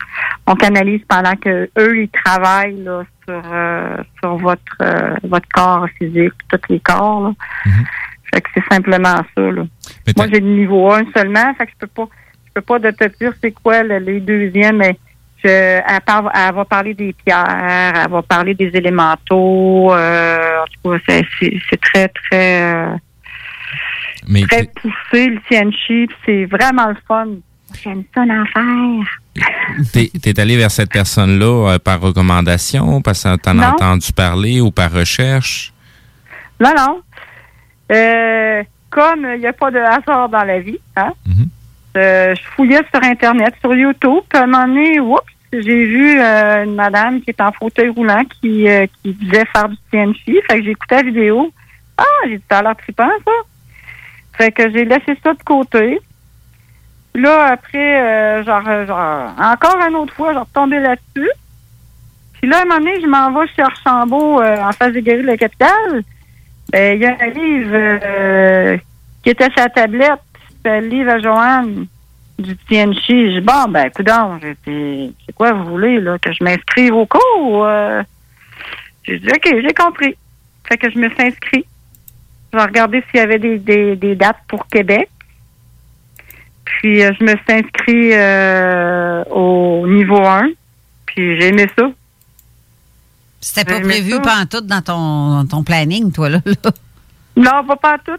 on canalise pendant que eux, ils travaillent, là, sur, euh, sur votre, euh, votre corps physique, tous les corps, là. Fait que c'est simplement ça, là. Moi, j'ai le niveau 1 seulement, fait que je peux pas, je peux pas de te dire c'est quoi le- les deuxièmes, mais je, elle, parle- elle va parler des pierres, elle va parler des élémentaux, euh, en tout cas, c'est, c'est, c'est très, très, euh, Mais très poussé, le Tianchi, c'est vraiment le fun. J'aime ça l'enfer. T'es es allé vers cette personne-là euh, par recommandation, parce que t'en as entendu parler ou par recherche? Non, non. Euh, comme il n'y a pas de hasard dans la vie, hein, euh, je fouillais sur Internet, sur YouTube, puis à un moment donné, oups, j'ai vu euh, une madame qui est en fauteuil roulant qui, euh, qui disait faire du TNC. Fait que écouté la vidéo. Ah, j'ai dit, ça a l'air trippant, ça. Fait que j'ai laissé ça de côté. Là, après, euh, genre, genre, encore une autre fois, je retombé là-dessus. Puis là, à un moment donné, je m'en vais chez Archambault, euh, en face des guéris de la capitale. Ben, il y a un livre euh, qui était la tablette. C'était le livre à Joanne du TNC. Je bon, ben, j'ai dit, c'est quoi vous voulez, là, que je m'inscrive au cours? J'ai dit, OK, j'ai compris. Fait que je me suis inscrit. Je vais regarder s'il y avait des, des, des dates pour Québec. Puis, euh, je me suis inscrit euh, au niveau 1. Puis, j'ai aimé ça. C'était pas prévu ça. pantoute dans ton, dans ton planning, toi, là. là. Non, pas pas tout.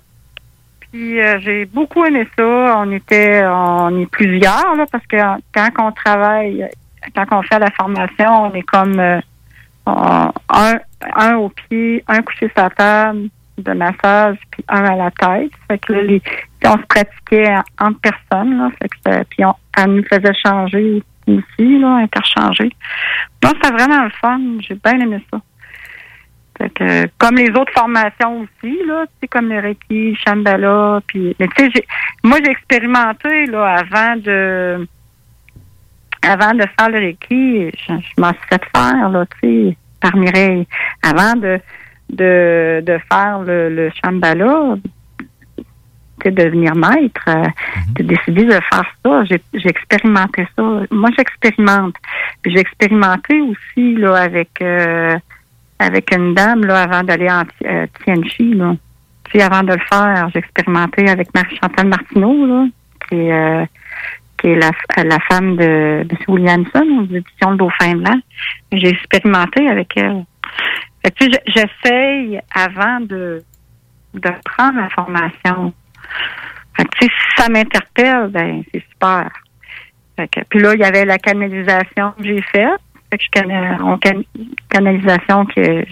Puis euh, j'ai beaucoup aimé ça. On était, on est plusieurs là, parce que quand on travaille, quand on fait la formation, on est comme euh, on- un, un au pied, un couché sur la table de massage, puis un à la tête. Fait que là, les, on se pratiquait en- entre personnes. Là, fait que ça- puis on, elle nous faisait changer aussi, là, interchanger. Donc, c'était vraiment le fun. J'ai bien aimé ça. Fait que, comme les autres formations aussi, là, comme le Reiki, Shambhala, puis, mais tu sais, moi, j'ai expérimenté, là, avant de, avant de faire le Reiki, je, je m'en suis fait faire, là, tu sais, par Mireille. Avant de, de, de faire le, le Shambhala, tu sais, devenir maître, euh, de décider de faire ça, j'ai expérimenté ça. Moi, j'expérimente. Puis j'ai expérimenté aussi, là, avec, euh, avec une dame là avant d'aller en euh, Tianchi là. Puis avant de le faire, j'ai expérimenté avec Marie-Chantal Martineau là, qui est, euh, qui est la, la femme de, de M. Williamson aux éditions Le Dauphin Blanc. J'ai expérimenté avec elle. J'essaye avant de, de prendre la formation. Tu sais, si ça m'interpelle, ben c'est super. Puis là, il y avait la canalisation que j'ai faite. Canalisation que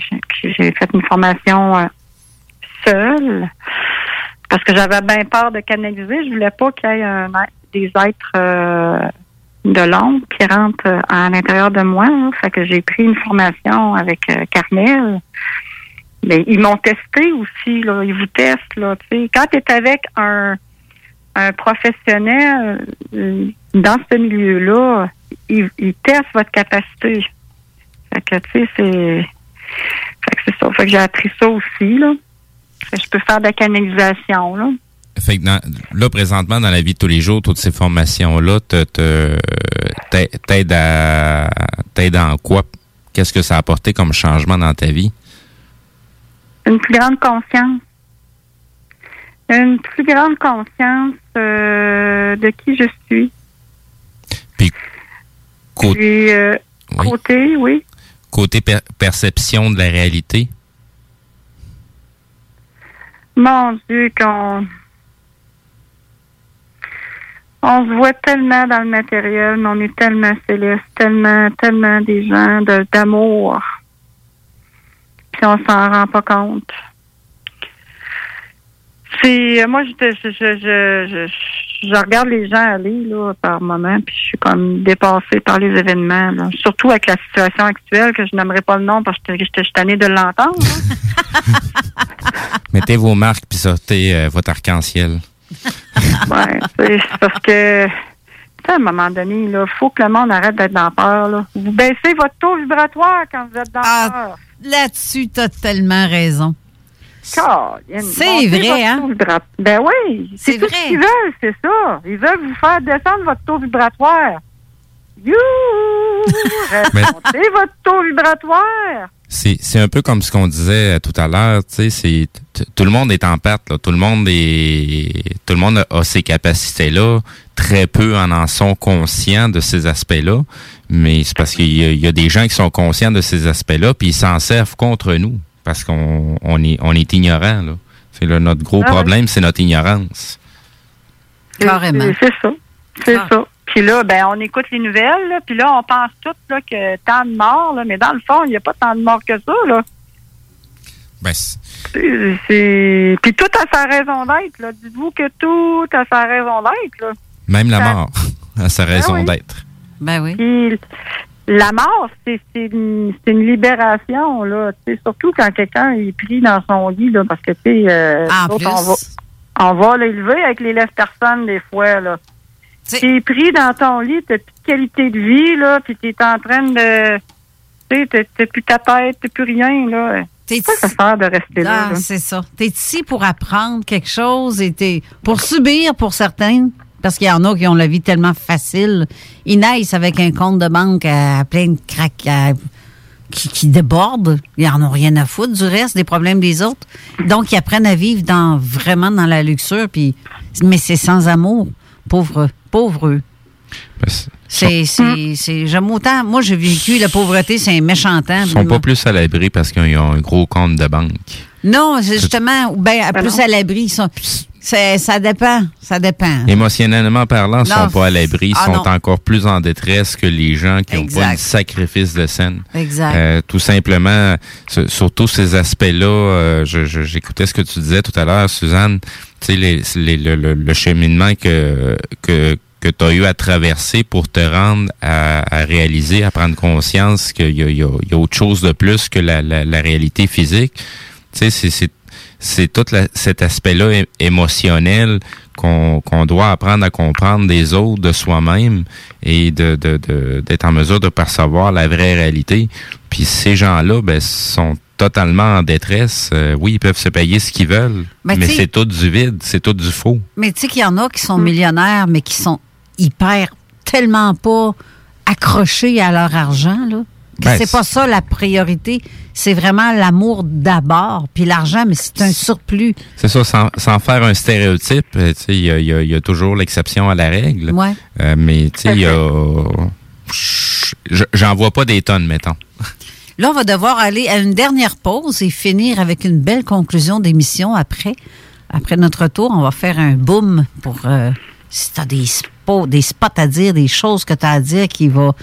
j'ai- fait une formation euh, seule parce que j'avais bien peur de canaliser. Je voulais pas qu'il y ait un des êtres euh, de l'ombre qui rentrent euh, à l'intérieur de moi. là. Fait que j'ai pris une formation avec euh, Carmel. Mais ils m'ont testé aussi, là. Ils vous testent, là. Tu sais, quand tu es avec un, un professionnel euh, dans ce milieu-là, ils, ils testent votre capacité. Fait que, tu sais, c'est. Fait que c'est ça. Fait que j'ai appris ça aussi, là. Que je peux faire de la canalisation, là. Fait que dans- là, présentement, dans la vie de tous les jours, toutes ces formations-là t'aident à t'aident en quoi? Qu'est-ce que ça a apporté comme changement dans ta vie? Une plus grande conscience. Une plus grande conscience euh, de qui je suis. Puis, euh, Oui. côté, oui. Côté per- perception de la réalité? Mon Dieu, qu'on. On se voit tellement dans le matériel, mais on est tellement céleste, tellement, tellement des gens d'amour. Puis on s'en rend pas compte. C'est euh, moi je, je, je, regarde les gens aller là par moment puis je suis comme dépassée par les événements surtout avec la situation actuelle que je n'aimerais pas le nom parce que suis tannée de l'entendre. là. Mettez vos marques puis sortez euh, votre arc-en-ciel. Ouais, c'est parce que tu à un moment donné là, faut que le monde arrête d'être dans peur là. Vous baissez votre taux vibratoire quand vous êtes dans la peur. Là-dessus, t'as tellement raison. C'est vrai, hein? Ben oui, c'est tout vrai. ce qu'ils veulent, c'est ça. Ils veulent vous faire descendre votre taux vibratoire. You! Montez votre taux vibratoire. C'est c'est un peu comme ce qu'on disait tout à l'heure, tu sais, c'est tout le monde est en perte, là. tout le monde est tout le monde a ces capacités-là, très peu en en sont conscients de ces aspects-là, mais c'est parce qu'il y, a- il y a des gens qui sont conscients de ces aspects-là puis ils s'en servent contre nous parce qu'on on est on est ignorant là. C'est là, notre gros Ah problème, c'est notre ignorance. Carrément. C'est- C'est ça. C'est Ah. ça. Puis là, ben, on écoute les nouvelles, là, puis là, on pense toutes là, que tant de morts, là, mais dans le fond, il n'y a pas tant de morts que ça. Là. Ben, c'est- C'est- c'est- Puis tout a sa raison d'être. là. Dites-vous que tout a sa raison d'être. là. même la mort a sa raison oui. d'être. Ben oui. Puis la mort, c'est c'est une, c'est une libération, là. Surtout quand quelqu'un est pris dans son lit, là, parce que, tu sais, euh, va, on va l'élever avec les lèvres personnes des fois, là. T'es pris dans ton lit, t'as plus de qualité de vie, là, puis t'es en train de... Tu sais, t'as- plus ta tête, t'as plus rien, là. T'es pas ça sert de rester là, Ah, là. c'est ça. T'es ici pour apprendre quelque chose et t'es pour subir pour certains. Parce qu'il y en a qui ont la vie tellement facile. Ils naissent avec un compte de banque à, plein de craques à- qui, qui déborde. Ils en ont rien à foutre du reste, des problèmes des autres. Donc, ils apprennent à vivre dans vraiment dans la luxure. Puis, mais c'est sans amour. Pauvre, pauvre eux. Ben, c'est- C'est, c'est, c'est, j'aime autant. Moi, j'ai vécu la pauvreté, c'est un méchant temps. Ils sont pas plus à l'abri parce qu'ils ont un gros compte de banque. Non, c'est justement, ou ben, plus à l'abri. ils sont- ça dépend. Ça dépend. Émotionnellement parlant, ils sont pas à l'abri, ils Ah, sont non. encore plus en détresse que les gens qui n'ont pas un sacrifice de scène. Exact. Euh, tout simplement, sur, sur tous ces aspects-là, euh, je- je- j'écoutais ce que tu disais tout à l'heure, Suzanne, tu sais, les, les- le, le- le cheminement que, que, que tu as eu à traverser pour te rendre à, à réaliser, à prendre conscience qu'il y a, il y, a, il y a autre chose de plus que la, la, la réalité physique. Tu sais, c'est- c'est tout la- cet aspect-là émotionnel qu'on qu'on doit apprendre à comprendre des autres, de soi-même et de de- de- d'être en mesure de percevoir la vraie réalité. Puis ces gens-là, ben, sont totalement en détresse. Euh, oui, ils peuvent se payer ce qu'ils veulent, Ben, mais c'est tout du vide, c'est tout du faux. Mais tu sais qu'il y en a qui sont millionnaires, mais qui sont hyper tellement pas accrochés à leur argent, là. que Ben, c'est pas ça la priorité. C'est vraiment l'amour d'abord. Puis l'argent, mais c'est un surplus. C'est ça, sans, sans faire un stéréotype, euh, tu sais, il y a, il y a- il y a toujours l'exception à la règle. Ouais. Euh, mais tu sais, il y a... J'en vois pas des tonnes, mettons. Là, on va devoir aller à une dernière pause et finir avec une belle conclusion d'émission après. Après notre tour, on va faire un boom pour euh, si tu as des spots, des spots à dire, des choses que tu as à dire qui va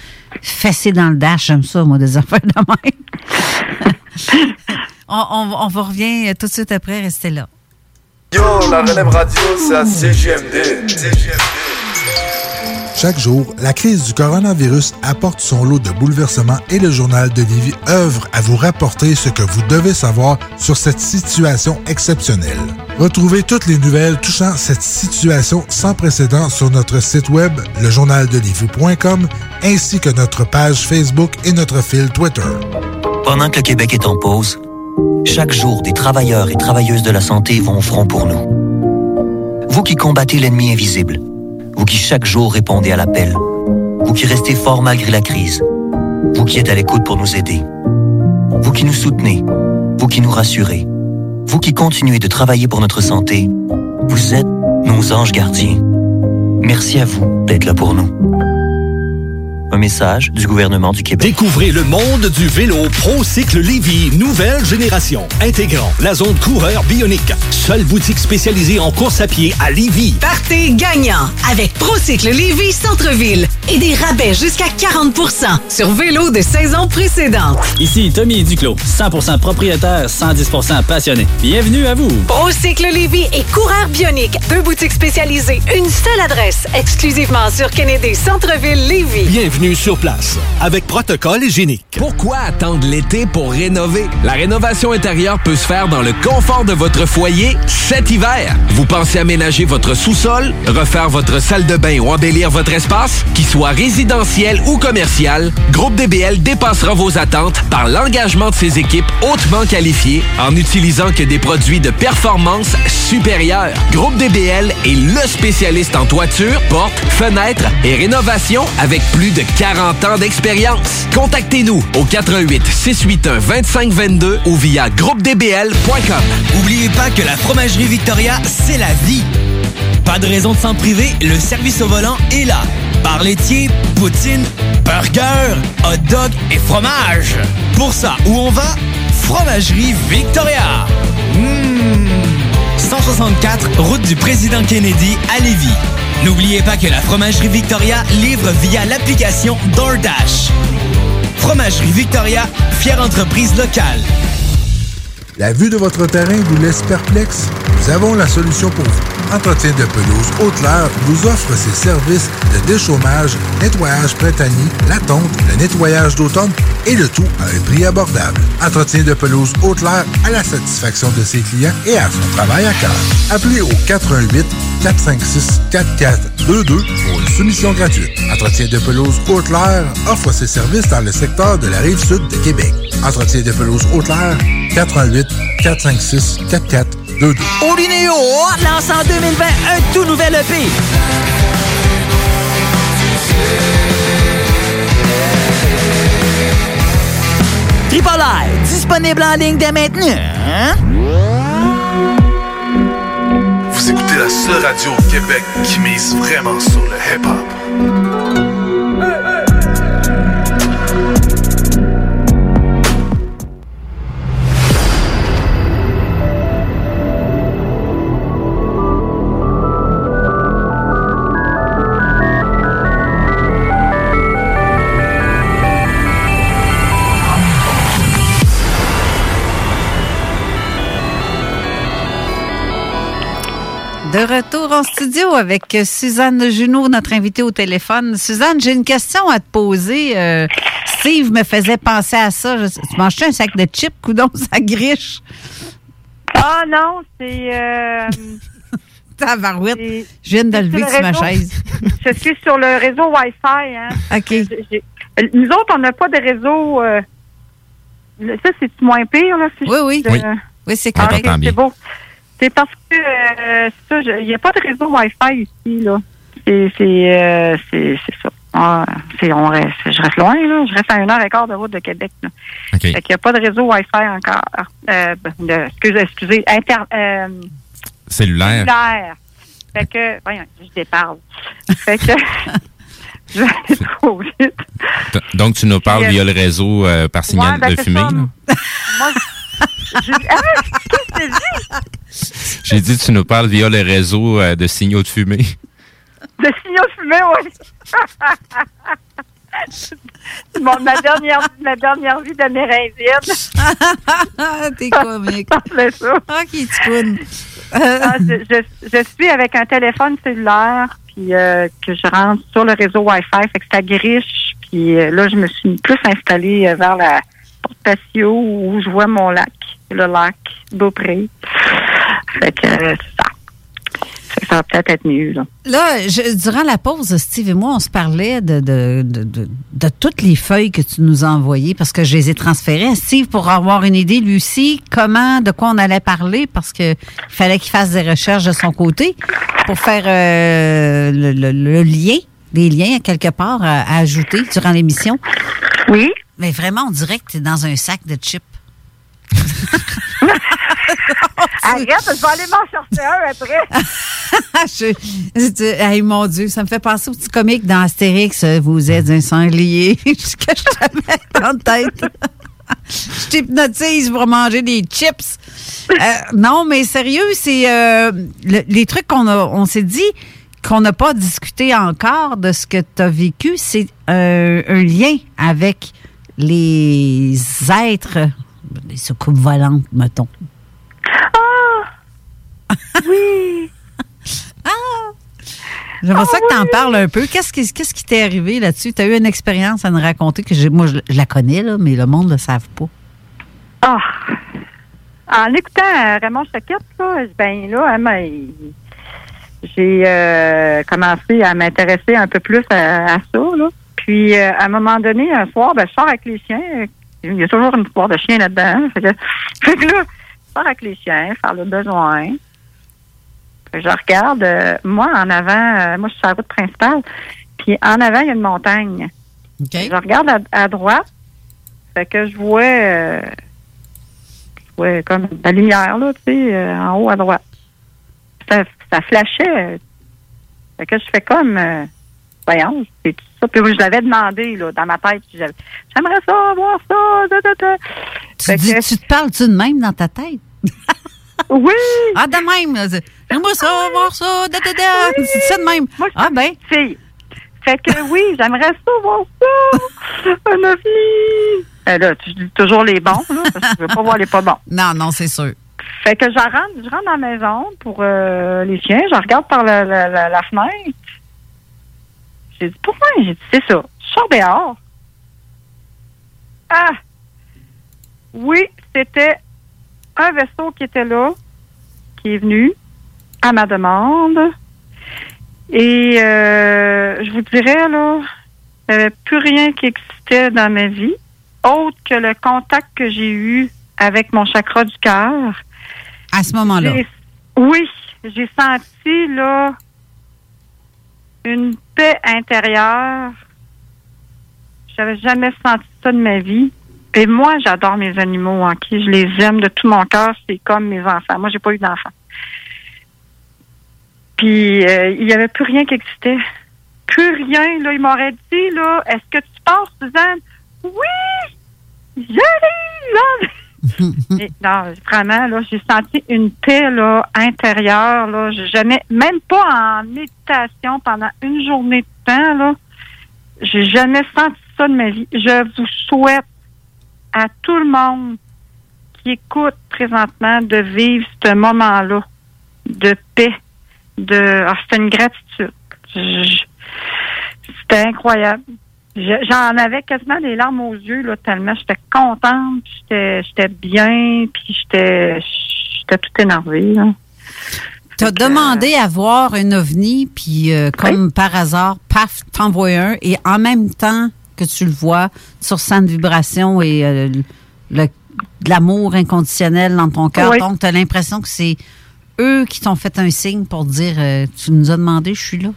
fesser dans le dash. J'aime ça, moi, des affaires de même. on, on, va revient tout de suite après. Restez là. Yo, la relève radio, c'est à CGMD. Chaque jour, la crise du coronavirus apporte son lot de bouleversements et le journal de Lévis œuvre à vous rapporter ce que vous devez savoir sur cette situation exceptionnelle. Retrouvez toutes les nouvelles touchant cette situation sans précédent sur notre site web, lejournaldelivie.com, ainsi que notre page Facebook et notre fil Twitter. Pendant que le Québec est en pause, chaque jour, des travailleurs et travailleuses de la santé vont au front pour nous. Vous qui combattez l'ennemi invisible, vous qui chaque jour répondez à l'appel, vous qui restez fort malgré la crise, vous qui êtes à l'écoute pour nous aider, vous qui nous soutenez, vous qui nous rassurez, vous qui continuez de travailler pour notre santé, vous êtes nos anges gardiens. Merci à vous d'être là pour nous. Un message du gouvernement du Québec. Découvrez le monde du vélo ProCycle Lévy, nouvelle génération, intégrant la zone coureur bionique. Seule boutique spécialisée en course à pied à Lévy. Partez gagnant avec Procycle Lévy Centre-Ville et des rabais jusqu'à 40% sur vélo de saison précédente. Ici Tommy Duclos, 100% propriétaire, 110% passionné. Bienvenue à vous. Procycle Lévy et Coureur Bionique, deux boutiques spécialisées, une seule adresse, exclusivement sur Kennedy Centre-Ville Lévy. Bienvenue sur place avec protocole hygiénique. Pourquoi attendre l'été pour rénover? La rénovation intérieure peut se faire dans le confort de votre foyer cet hiver. Vous pensez aménager votre sous-sol, refaire votre salle de bain ou embellir votre espace? Qu'il soit résidentiel ou commercial, Groupe DBL dépassera vos attentes par l'engagement de ses équipes hautement qualifiées en utilisant que des produits de performance supérieure. Groupe DBL est le spécialiste en toiture, portes, fenêtres et rénovation avec plus de 40 ans d'expérience. Contactez-nous au 88 681 2522 ou via groupedbl.com. N'oubliez pas que la fromagerie Victoria, c'est la vie. Pas de raison de s'en priver, le service au volant est là. Bar laitier, poutine, burger, hot dog et fromage. Pour ça, où on va? Fromagerie Victoria. Mmh. 164, route du président Kennedy à Lévis. N'oubliez pas que la Fromagerie Victoria livre via l'application DoorDash. Fromagerie Victoria, fière entreprise locale. La vue de votre terrain vous laisse perplexe? Nous avons la solution pour vous. Entretien de pelouse Haute-Lair vous offre ses services de déchômage, nettoyage printanier, la tonte, le nettoyage d'automne et le tout à un prix abordable. Entretien de pelouse Haute-Lair à la satisfaction de ses clients et à son travail à cœur. Appelez au 88 456 4422 pour une soumission gratuite. Entretien de pelouse Haute-Lair offre ses services dans le secteur de la rive sud de Québec. Entretien de pelouse Haute-Lair 88 456 4422. Olinéo lance en 2020 un tout nouvel EP. Triple disponible en ligne dès maintenant. Hein? Vous écoutez la seule radio au Québec qui mise vraiment sur le hip-hop. De retour en studio avec Suzanne Junot, notre invitée au téléphone. Suzanne, j'ai une question à te poser. Euh, Steve me faisait penser à ça. Je- tu manges un sac de chips, coudon, ça griche? Ah non, c'est... Euh, Tabarouette. Je viens de lever sur le sur ma chaise. Je suis sur le réseau Wi-Fi. Hein. OK. Nous autres, on n'a pas de réseau... euh, Ça, c'est moins pire, là? si Oui, je- oui. euh, Oui. Oui, c'est Ah, correct. ok, c'est beau. C'est parce que euh, ça, je- il n'y a pas de réseau Wi-Fi ici, là. C'est c'est euh, ça. Ah, c'est on reste, je reste loin, là. Je reste à une heure et quart de route de Québec. Là. OK. Fait qu'il n'y a pas de réseau Wi-Fi encore. Euh, de, excusez, excusez, inter, euh, Cellulaire. cellulaire. Fait que, voyons, je déparle. Fait que, je vais aller trop vite. Donc, tu nous parles via le réseau euh, par signal Ouais, ben, de fumée. ça. là? Moi, je, je- ah, qu'est-ce que tu dis? J'ai dit, tu nous parles via le réseau euh, de signaux de fumée. De signaux fumés, oui. Bon, ma dernière, ma dernière vie d'amérindienne. T'es comique. Ça. Ah, qui te. Ah, je, je, je suis avec un téléphone cellulaire, puis euh, que je rentre sur le réseau Wi-Fi, fait que ça griche. Puis euh, là, je me suis plus installée euh, vers la porte patio où je vois mon lac, le lac Beaupré. Fait que euh, ça. Ça va peut-être être mieux, là. Là, je- durant la pause, Steve et moi, on se parlait de, de, de, de- de toutes les feuilles que tu nous as envoyées parce que je les ai transférées à Steve pour avoir une idée, lui aussi, comment, de quoi on allait parler parce que il fallait qu'il fasse des recherches de son côté pour faire euh, le, le- le lien, des liens quelque part à, à ajouter durant l'émission. Oui. Mais vraiment, on dirait que tu es dans un sac de chips. Arrête, je vais aller m'en chercher un après. Je- hey, mon Dieu, ça me fait penser au petit comique dans Astérix. euh, Vous êtes un sanglier. Jusqu'à je te mets en tête. je t'hypnotise pour manger des chips. Euh, non, mais sérieux, c'est euh, le- les trucs qu'on a, on s'est dit qu'on n'a pas discuté encore de ce que tu as vécu, c'est euh, un lien avec les êtres, les soucoupes volantes, mettons. Oui. J'aimerais Ah ça que tu en parles un peu. Qu'est-ce qui qu'est-ce qui t'est arrivé là-dessus? Tu as eu une expérience à nous raconter que moi, je, je la connais, là, mais le monde ne le savent pas. Ah! En écoutant euh, Raymond Choquette, là, ben là, hein, j'ai euh, commencé à m'intéresser un peu plus à, à ça. Là. Puis, euh, à un moment donné, un soir, ben, je sors avec les chiens. Il y a toujours une histoire de chien là-dedans. hein. Fait que, fait que là, je sors avec les chiens, faire le besoin. Je regarde, euh, moi, en avant, euh, moi, je suis sur la route principale. Puis, en avant, il y a une montagne. Je regarde à, à droite. Fait que je vois, euh, je vois comme la lumière, là, tu sais, en haut à droite. Ça, ça flashait. Fait que je fais comme, voyons, c'est tout ça. Puis moi, je l'avais demandé, là, dans ma tête. J'aimerais ça, voir ça, da, da, da. Tu, Fait dis, que- tu te parles-tu de même dans ta tête? oui! Ah, de même. là. C'est- J'aimerais ça, voir ça, da, da, da. Tu dis ça de même. ah, ben. Fille. Fait que oui, j'aimerais ça, voir ça. Un ovni. Euh, là, tu dis toujours les bons, là, parce que je veux pas voir les pas bons. Non, non, c'est sûr. Fait que je rentre, je rentre dans la maison pour euh, les chiens. Je regarde par la, la, la, la fenêtre. J'ai dit, pourquoi? J'ai dit, c'est ça. Je sors dehors. Ah! Oui, c'était un vaisseau qui était là, qui est venu à ma demande. Et euh, je vous dirais, là, il n'y avait plus rien qui existait dans ma vie, autre que le contact que j'ai eu avec mon chakra du cœur. À ce moment-là. Oui, j'ai senti là une paix intérieure. J'avais jamais senti ça de ma vie. Et moi, j'adore mes animaux, ok? Je les aime de tout mon cœur. C'est comme mes enfants. Moi, j'ai pas eu d'enfants. Puis euh, il y avait plus rien qui existait. Plus rien. Là, il m'aurait dit là, est-ce que tu penses, Suzanne? Oui! J'arrive! non, vraiment, là, j'ai senti une paix là, intérieure. Là. J'ai jamais, même pas en méditation pendant une journée de temps, là, j'ai jamais senti ça de ma vie. Je vous souhaite à tout le monde qui écoute présentement de vivre ce moment-là de paix, de ah, c'était une gratitude. C'était incroyable. Je- J'en avais quasiment des larmes aux yeux, là, tellement j'étais contente, j'étais j'étais bien, puis j'étais j'étais tout énervée. Tu as demandé à voir un ovni, puis euh, comme par hasard, paf, t'envoies un, et en même temps que tu le vois, tu ressens une vibration et euh, de l'amour inconditionnel dans ton cœur. Oui. Donc, tu as l'impression que c'est eux qui t'ont fait un signe pour dire euh, Tu nous as demandé, je suis là.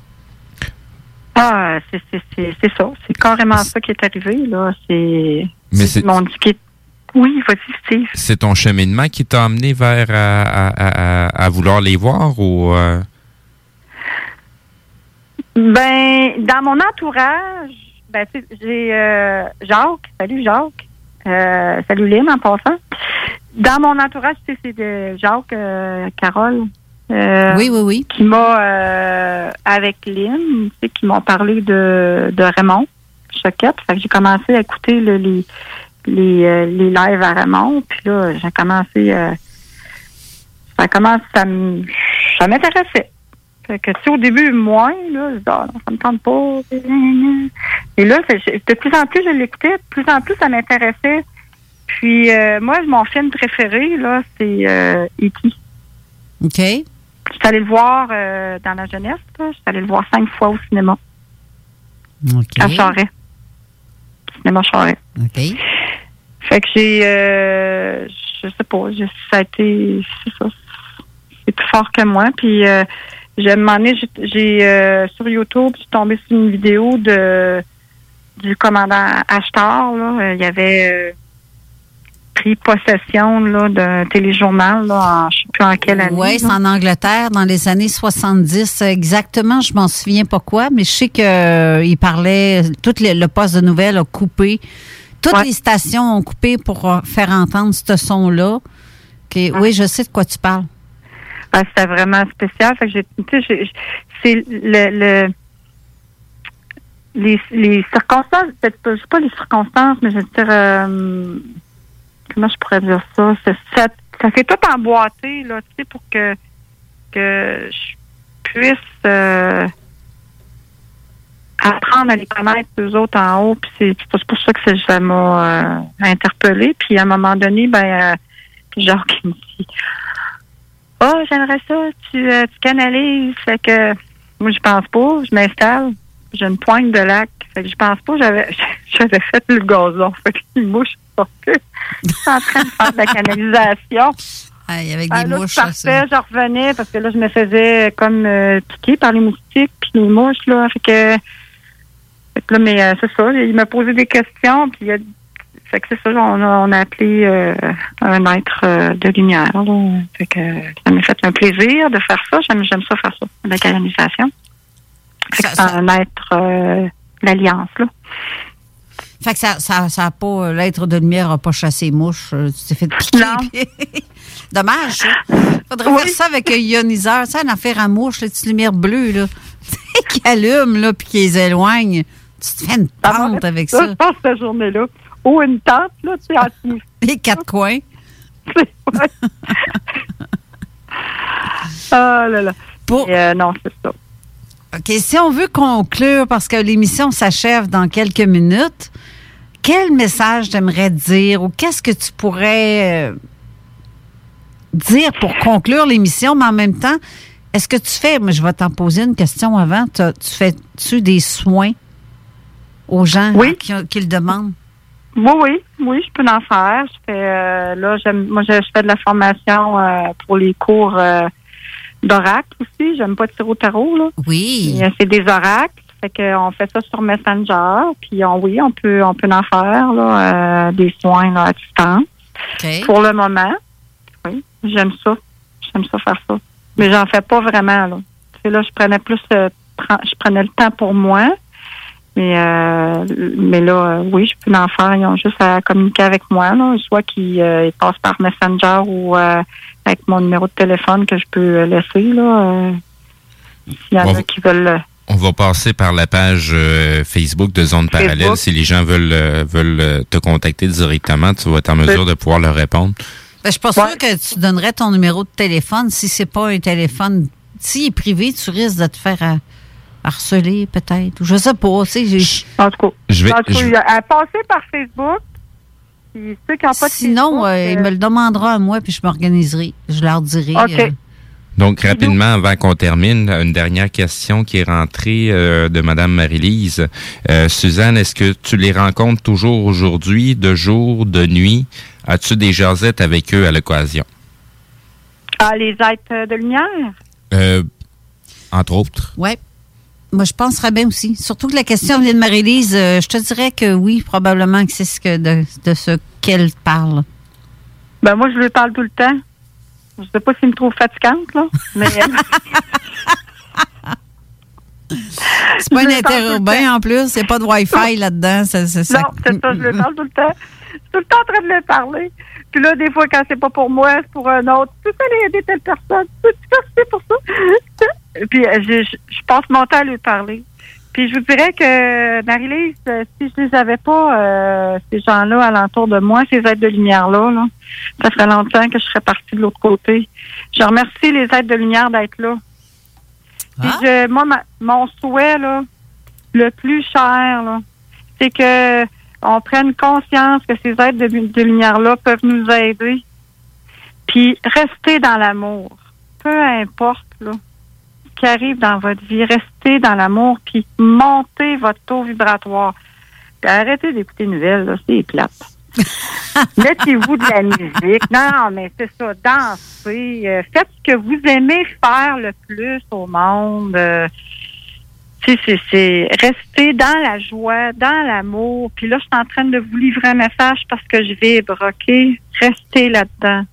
Ah, c'est c'est- c'est- c'est ça. C'est carrément ça qui est arrivé. là. C'est. Mais c'est- Ils m'ont dit qu'il- Oui, vas-y, Steve. C'est ton cheminement qui t'a amené vers à, à- à- à- à vouloir les voir ou euh, Ben, dans mon entourage, ben, j'ai euh, Jacques. Salut, Jacques. Euh, salut, Lynn, en passant. Dans mon entourage, c'est de Jacques, euh, Carole. euh, Oui, oui, oui. Qui m'a, euh, avec Lynn, tu sais, qui m'ont parlé de, de Raymond Choquette. Fait que j'ai commencé à écouter le- les, les, euh, les lives à Raymond. Puis là, j'ai commencé, euh, ça commence, ça ça m'intéressait. Fait que, tu sais, au début, moins, là, je dis, ah, non, ça me tente pas. Et là, de plus en plus, je l'écoutais, de plus en plus, ça m'intéressait. Puis, euh, moi, mon film préféré, là, c'est euh, E.T. OK. Je suis allée le voir euh, dans la jeunesse, là. Je suis allée le voir cinq fois au cinéma, OK. à Charest. Cinéma Charest. OK. Fait que j'ai, euh, je sais pas, ça a été, c'est ça, c'est plus fort que moi. Puis, euh, j'ai, donné, j'ai, sur YouTube, je suis tombée sur une vidéo de du commandant Ashtar, là. Il y avait pris possession, là, d'un téléjournal, là, en, ch- plus en quelle année. Oui, c'est en Angleterre, dans les années 70. Exactement, je m'en souviens pas quoi, mais je sais qu'il parlait, tout le, le poste de nouvelles a coupé. Toutes les stations ont coupé pour euh, faire entendre ce son-là. Oui, je sais de quoi tu parles. Ah, C'était vraiment spécial. Fait que j'ai, tu sais, j'ai- c'est le, le les, les circonstances, peut-être pas, je sais pas les circonstances, mais je veux dire, euh, comment je pourrais dire ça? C'est- ça, ça fait tout emboîté, là, tu sais, pour que, que je puisse euh, apprendre à les connaître, eux autres, en haut. Puis c'est, c'est pour ça que ça, ça m'a euh, interpellée. Puis à un moment donné, ben, euh, genre, qui me dit, oh, j'aimerais ça, tu, euh, tu canalises. Fait que moi, je pense pas, je m'installe, j'ai une pointe de lac. Fait que je pense pas, j'avais j'avais fait le gazon. Fait que les mouches sont en train de faire de la canalisation. Aïe, avec Ah, des là, mouches. je partais, je revenais parce que là, je me faisais comme euh, piquer par les moustiques puis les mouches, là. Fait que, fait que là, mais euh, c'est ça, il m'a posé des questions, puis il a- fait que c'est ça, on a, on a appelé euh, un maître euh, de lumière, là. Fait que ça m'a fait un plaisir de faire ça. J'aime, j'aime ça faire ça, la canalisation. Fait c'est maître euh, l'Alliance, là. Fait que ça, ça, ça a pas, l'être de lumière n'a pas chassé les mouches. euh, Tu t'es fait piquer. puis- Dommage, ça. Faudrait faire ça avec un ioniseur. Ça, une affaire à mouche, les petites lumières bleues, là. qui allument, là, puis qui les éloignent. Tu te fais une tente avec ça. Je pense cette journée-là. Ou une tente, là, tu sais, en Les quatre coins. Ah là là. Et, euh, non, c'est ça. OK, si on veut conclure, parce que l'émission s'achève dans quelques minutes, quel message t'aimerais dire ou qu'est-ce que tu pourrais euh, dire pour conclure l'émission, mais en même temps, est-ce que tu fais, mais je vais t'en poser une question avant, tu fais-tu des soins aux gens qui, qui le demandent? Oui, oui, oui, je peux en faire. Je fais euh, là, j'aime moi je, je fais de la formation euh, pour les cours euh, d'oracle aussi. J'aime pas tirer au tarot, là. Oui. Euh, C'est des oracles. Fait que on fait ça sur Messenger. Puis on, oui, on peut on peut en faire là, euh, des soins là, à distance. Pour le moment. Oui, j'aime ça. J'aime ça faire ça. Mais j'en fais pas vraiment, là. Tu sais, là, je prenais plus euh, pre- je prenais le temps pour moi. Mais euh, mais là, euh, oui, je peux en faire. Ils ont juste à communiquer avec moi, là, soit qu'ils euh, ils passent par Messenger ou euh, avec mon numéro de téléphone que je peux euh, laisser là. euh, S'il y en Bon. a qui veulent. euh, On va passer par la page euh, Facebook de Zone Parallèle. Facebook. Si les gens veulent, euh, veulent te contacter directement, tu vas être en mesure de pouvoir leur répondre. Ben, je suis pas sûre que tu donnerais ton numéro de téléphone si c'est pas un téléphone. S'il est privé, tu risques de te faire euh, harceler, peut-être. Ou Je sais pas. tu sais, j'ai- En tout cas, Je vais- en tout cas, je- il y a- à passer par Facebook. Puis ceux qui n'ont pas de Sinon, Facebook, euh, il euh, me le demandera à moi, puis je m'organiserai. Je leur dirai. OK. euh, Donc, rapidement, avant qu'on termine, une dernière question qui est rentrée euh, de Madame Marie-Lise. Euh, Suzanne, est-ce que tu les rencontres toujours aujourd'hui, de jour, de nuit? As-tu des jasettes avec eux à l'occasion? ah, les êtres de lumière? Euh, entre autres. Ouais. Moi, je penserais bien aussi. Surtout que la question vient de Marie-Lise. euh, je te dirais que oui, probablement que c'est ce que de, de ce qu'elle parle. Ben moi, je lui parle tout le temps. Je sais pas s'il me trouve fatigante, là. Mais C'est pas un interurbain en plus. Il n'y a pas de Wi-Fi là-dedans. Ça, ça, ça- non, c'est ça, je lui parle tout le temps. Je suis tout le temps en train de lui parler. Puis là, des fois, quand c'est pas pour moi, c'est pour un autre. Tu peux aller aider telle personne. Tu peux c'est pour ça. Puis euh, je, je, je passe mon temps à lui parler. Puis je vous dirais que, Marie-Lise, euh, si je les avais pas, euh, ces gens-là alentour de moi, ces aides de lumière-là, là, ça ferait longtemps que je serais partie de l'autre côté. Je remercie les aides de lumière d'être là. Puis je- moi, ma- mon souhait, là, le plus cher, là, c'est que on prenne conscience que ces aides de, de lumière-là peuvent nous aider. Puis rester dans l'amour. Peu importe, là, qui arrive dans votre vie, restez dans l'amour, puis montez votre taux vibratoire. Puis arrêtez d'écouter les nouvelles, là, c'est plate. Mettez-vous de la musique. Non, mais c'est ça, dansez. euh, faites ce que vous aimez faire le plus au monde. euh, tu sais, c'est, rester dans la joie, dans l'amour. Puis là, je suis en train de vous livrer un message parce que je vibre, OK? Restez là-dedans.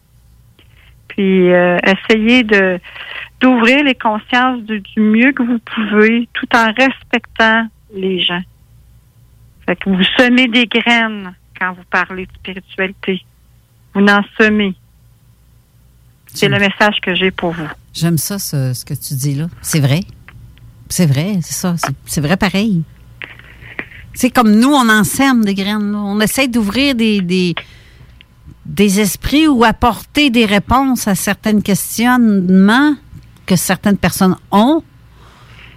Puis euh, essayez de d'ouvrir les consciences du, du mieux que vous pouvez, tout en respectant les gens. Fait que vous semez des graines quand vous parlez de spiritualité. Vous en semez. C'est le message que j'ai pour vous. J'aime ça, ce, ce que tu dis là. C'est vrai. C'est vrai, c'est ça. C'est- vrai pareil. C'est comme nous, on en sème des graines. là. On essaie d'ouvrir des, des, des esprits ou apporter des réponses à certains questionnements que certaines personnes ont.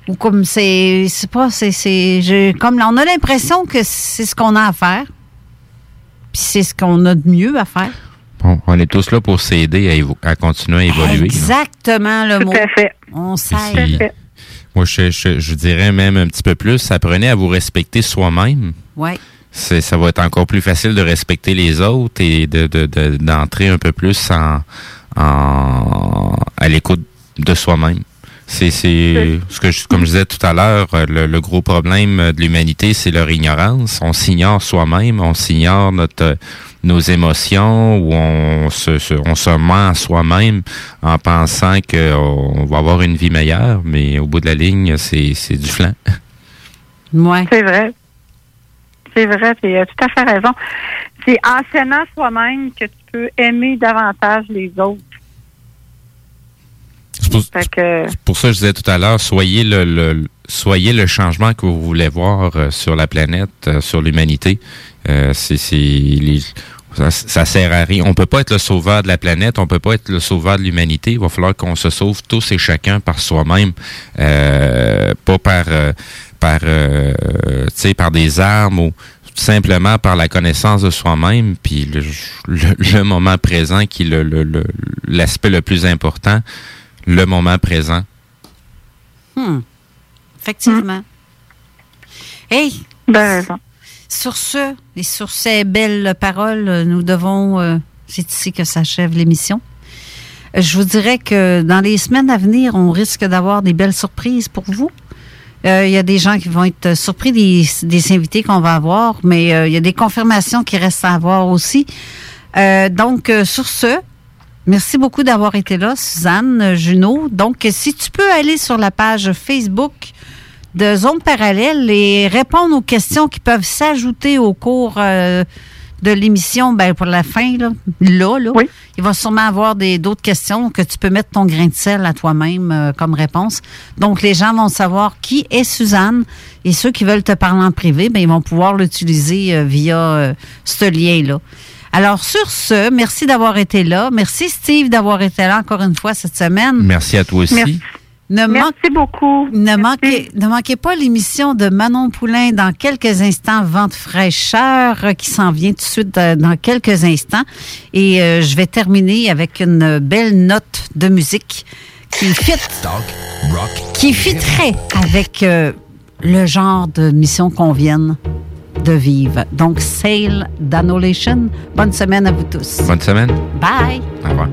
Ou comme c'est. C'est pas. C'est. c'est- je- Comme on a l'impression que c'est ce qu'on a à faire. Puis c'est ce qu'on a de mieux à faire. Bon, on est tous là pour s'aider à, évo- à continuer à évoluer. là. Exactement le Tout mot. à fait. On s'aide. Moi, je, je- je dirais même un petit peu plus, apprenez à vous respecter soi-même. Ouais. C'est- ça va être encore plus facile de respecter les autres et de, de- de- d'entrer un peu plus en, en- à l'écoute de soi-même. C'est, c'est ce que je- comme je disais tout à l'heure, euh, le, le gros problème de l'humanité, c'est leur ignorance. On s'ignore soi-même, on s'ignore notre nos émotions ou on se, se- on se ment à soi-même en pensant qu'on va avoir une vie meilleure, mais au bout de la ligne, c'est, c'est du flanc. Ouais. C'est vrai. C'est vrai, tu as tout à fait raison. C'est en s'aimant soi-même que tu peux aimer davantage les autres. C'est pour, que, ça que je disais tout à l'heure, soyez le, le- soyez le changement que vous voulez voir euh, sur la planète, euh, sur l'humanité. Euh, c'est, ça, ça sert à rien. On peut pas être le sauveur de la planète, on peut pas être le sauveur de l'humanité. Il va falloir qu'on se sauve tous et chacun par soi-même, euh, pas par par euh, par des armes ou simplement par la connaissance de soi-même, puis le, le- le moment présent qui est le- le- le- l'aspect le plus important, le moment présent. Hmm. Effectivement. Hey! Ben. Sur ce, et sur ces belles paroles, euh, nous devons. euh, c'est ici que s'achève l'émission. Euh, Je vous dirais que dans les semaines à venir, on risque d'avoir des belles surprises pour vous. Euh, Il y a des gens qui vont être surpris des, des invités qu'on va avoir, mais euh, il y a des confirmations qui restent à avoir aussi. Euh, donc, euh, sur ce, merci beaucoup d'avoir été là, Suzanne, Junot. Donc, si tu peux aller sur la page Facebook de Zone Parallèle et répondre aux questions qui peuvent s'ajouter au cours euh, de l'émission, ben pour la fin, là, là, là, il va sûrement avoir des d'autres questions que tu peux mettre ton grain de sel à toi-même euh, comme réponse. Donc, les gens vont savoir qui est Suzanne et ceux qui veulent te parler en privé, ben, ils vont pouvoir l'utiliser euh, via ce lien-là. Alors, sur ce, merci d'avoir été là. Merci, Steve, d'avoir été là encore une fois cette semaine. Merci à toi aussi. Merci. Ne Merci beaucoup. Ne manquez, ne manquez pas l'émission de Manon Poulain dans quelques instants, Vente fraîcheur, euh, qui s'en vient tout de suite euh, dans quelques instants. Et euh, je vais terminer avec une belle note de musique qui fit, qui fitterait avec euh, le genre de mission qu'on vient de vivre. Donc, Sail d'Annulation. Bonne semaine à vous tous. Bonne semaine. Bye. Au revoir.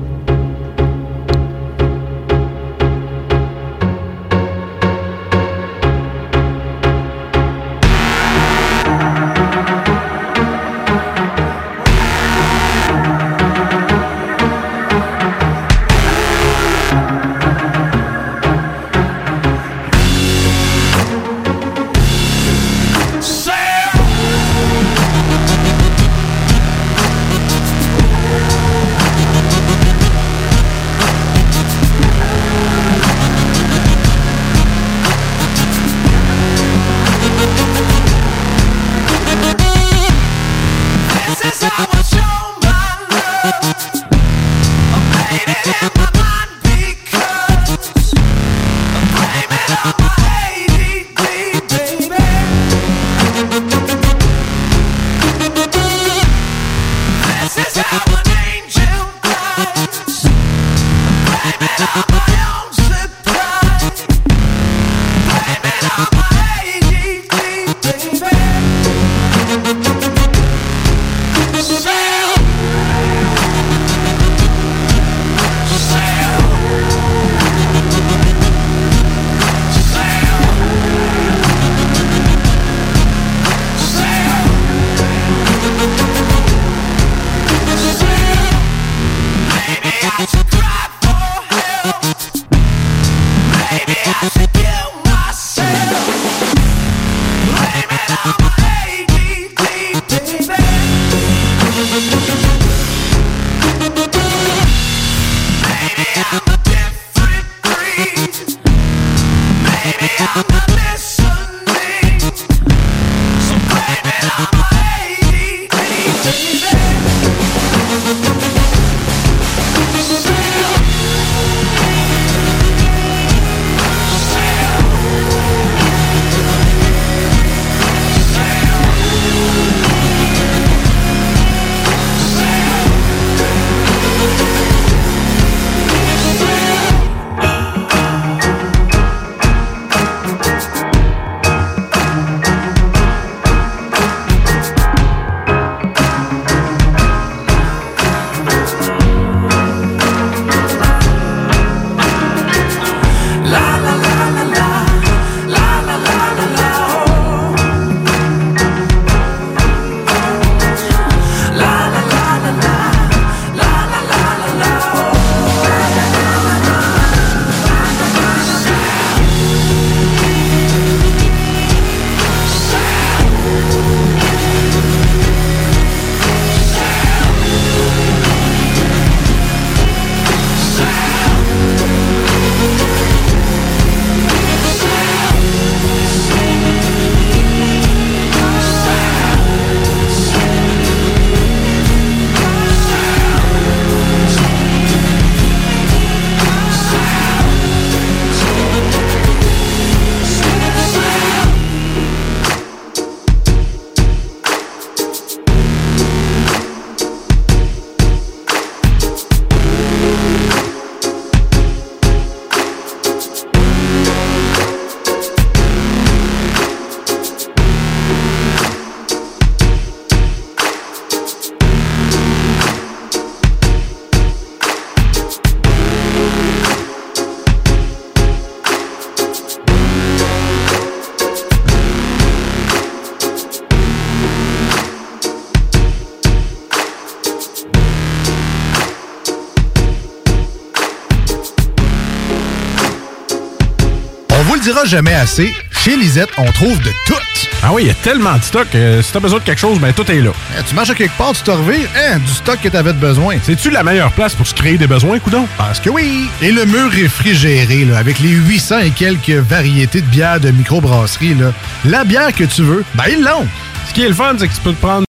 Jamais assez, chez Lisette, on trouve de tout. Ah oui, il y a tellement de stock. euh, si t'as besoin de quelque chose, ben tout est là. Eh, tu marches à quelque part, tu te revires, hein, du stock que t'avais de besoin. C'est-tu la meilleure place pour se créer des besoins, coudon? Parce que oui! Et le mur réfrigéré, là, avec les 800 et quelques variétés de bières de microbrasserie, là, la bière que tu veux, ben ils l'ont! Ce qui est le fun, c'est que tu peux te prendre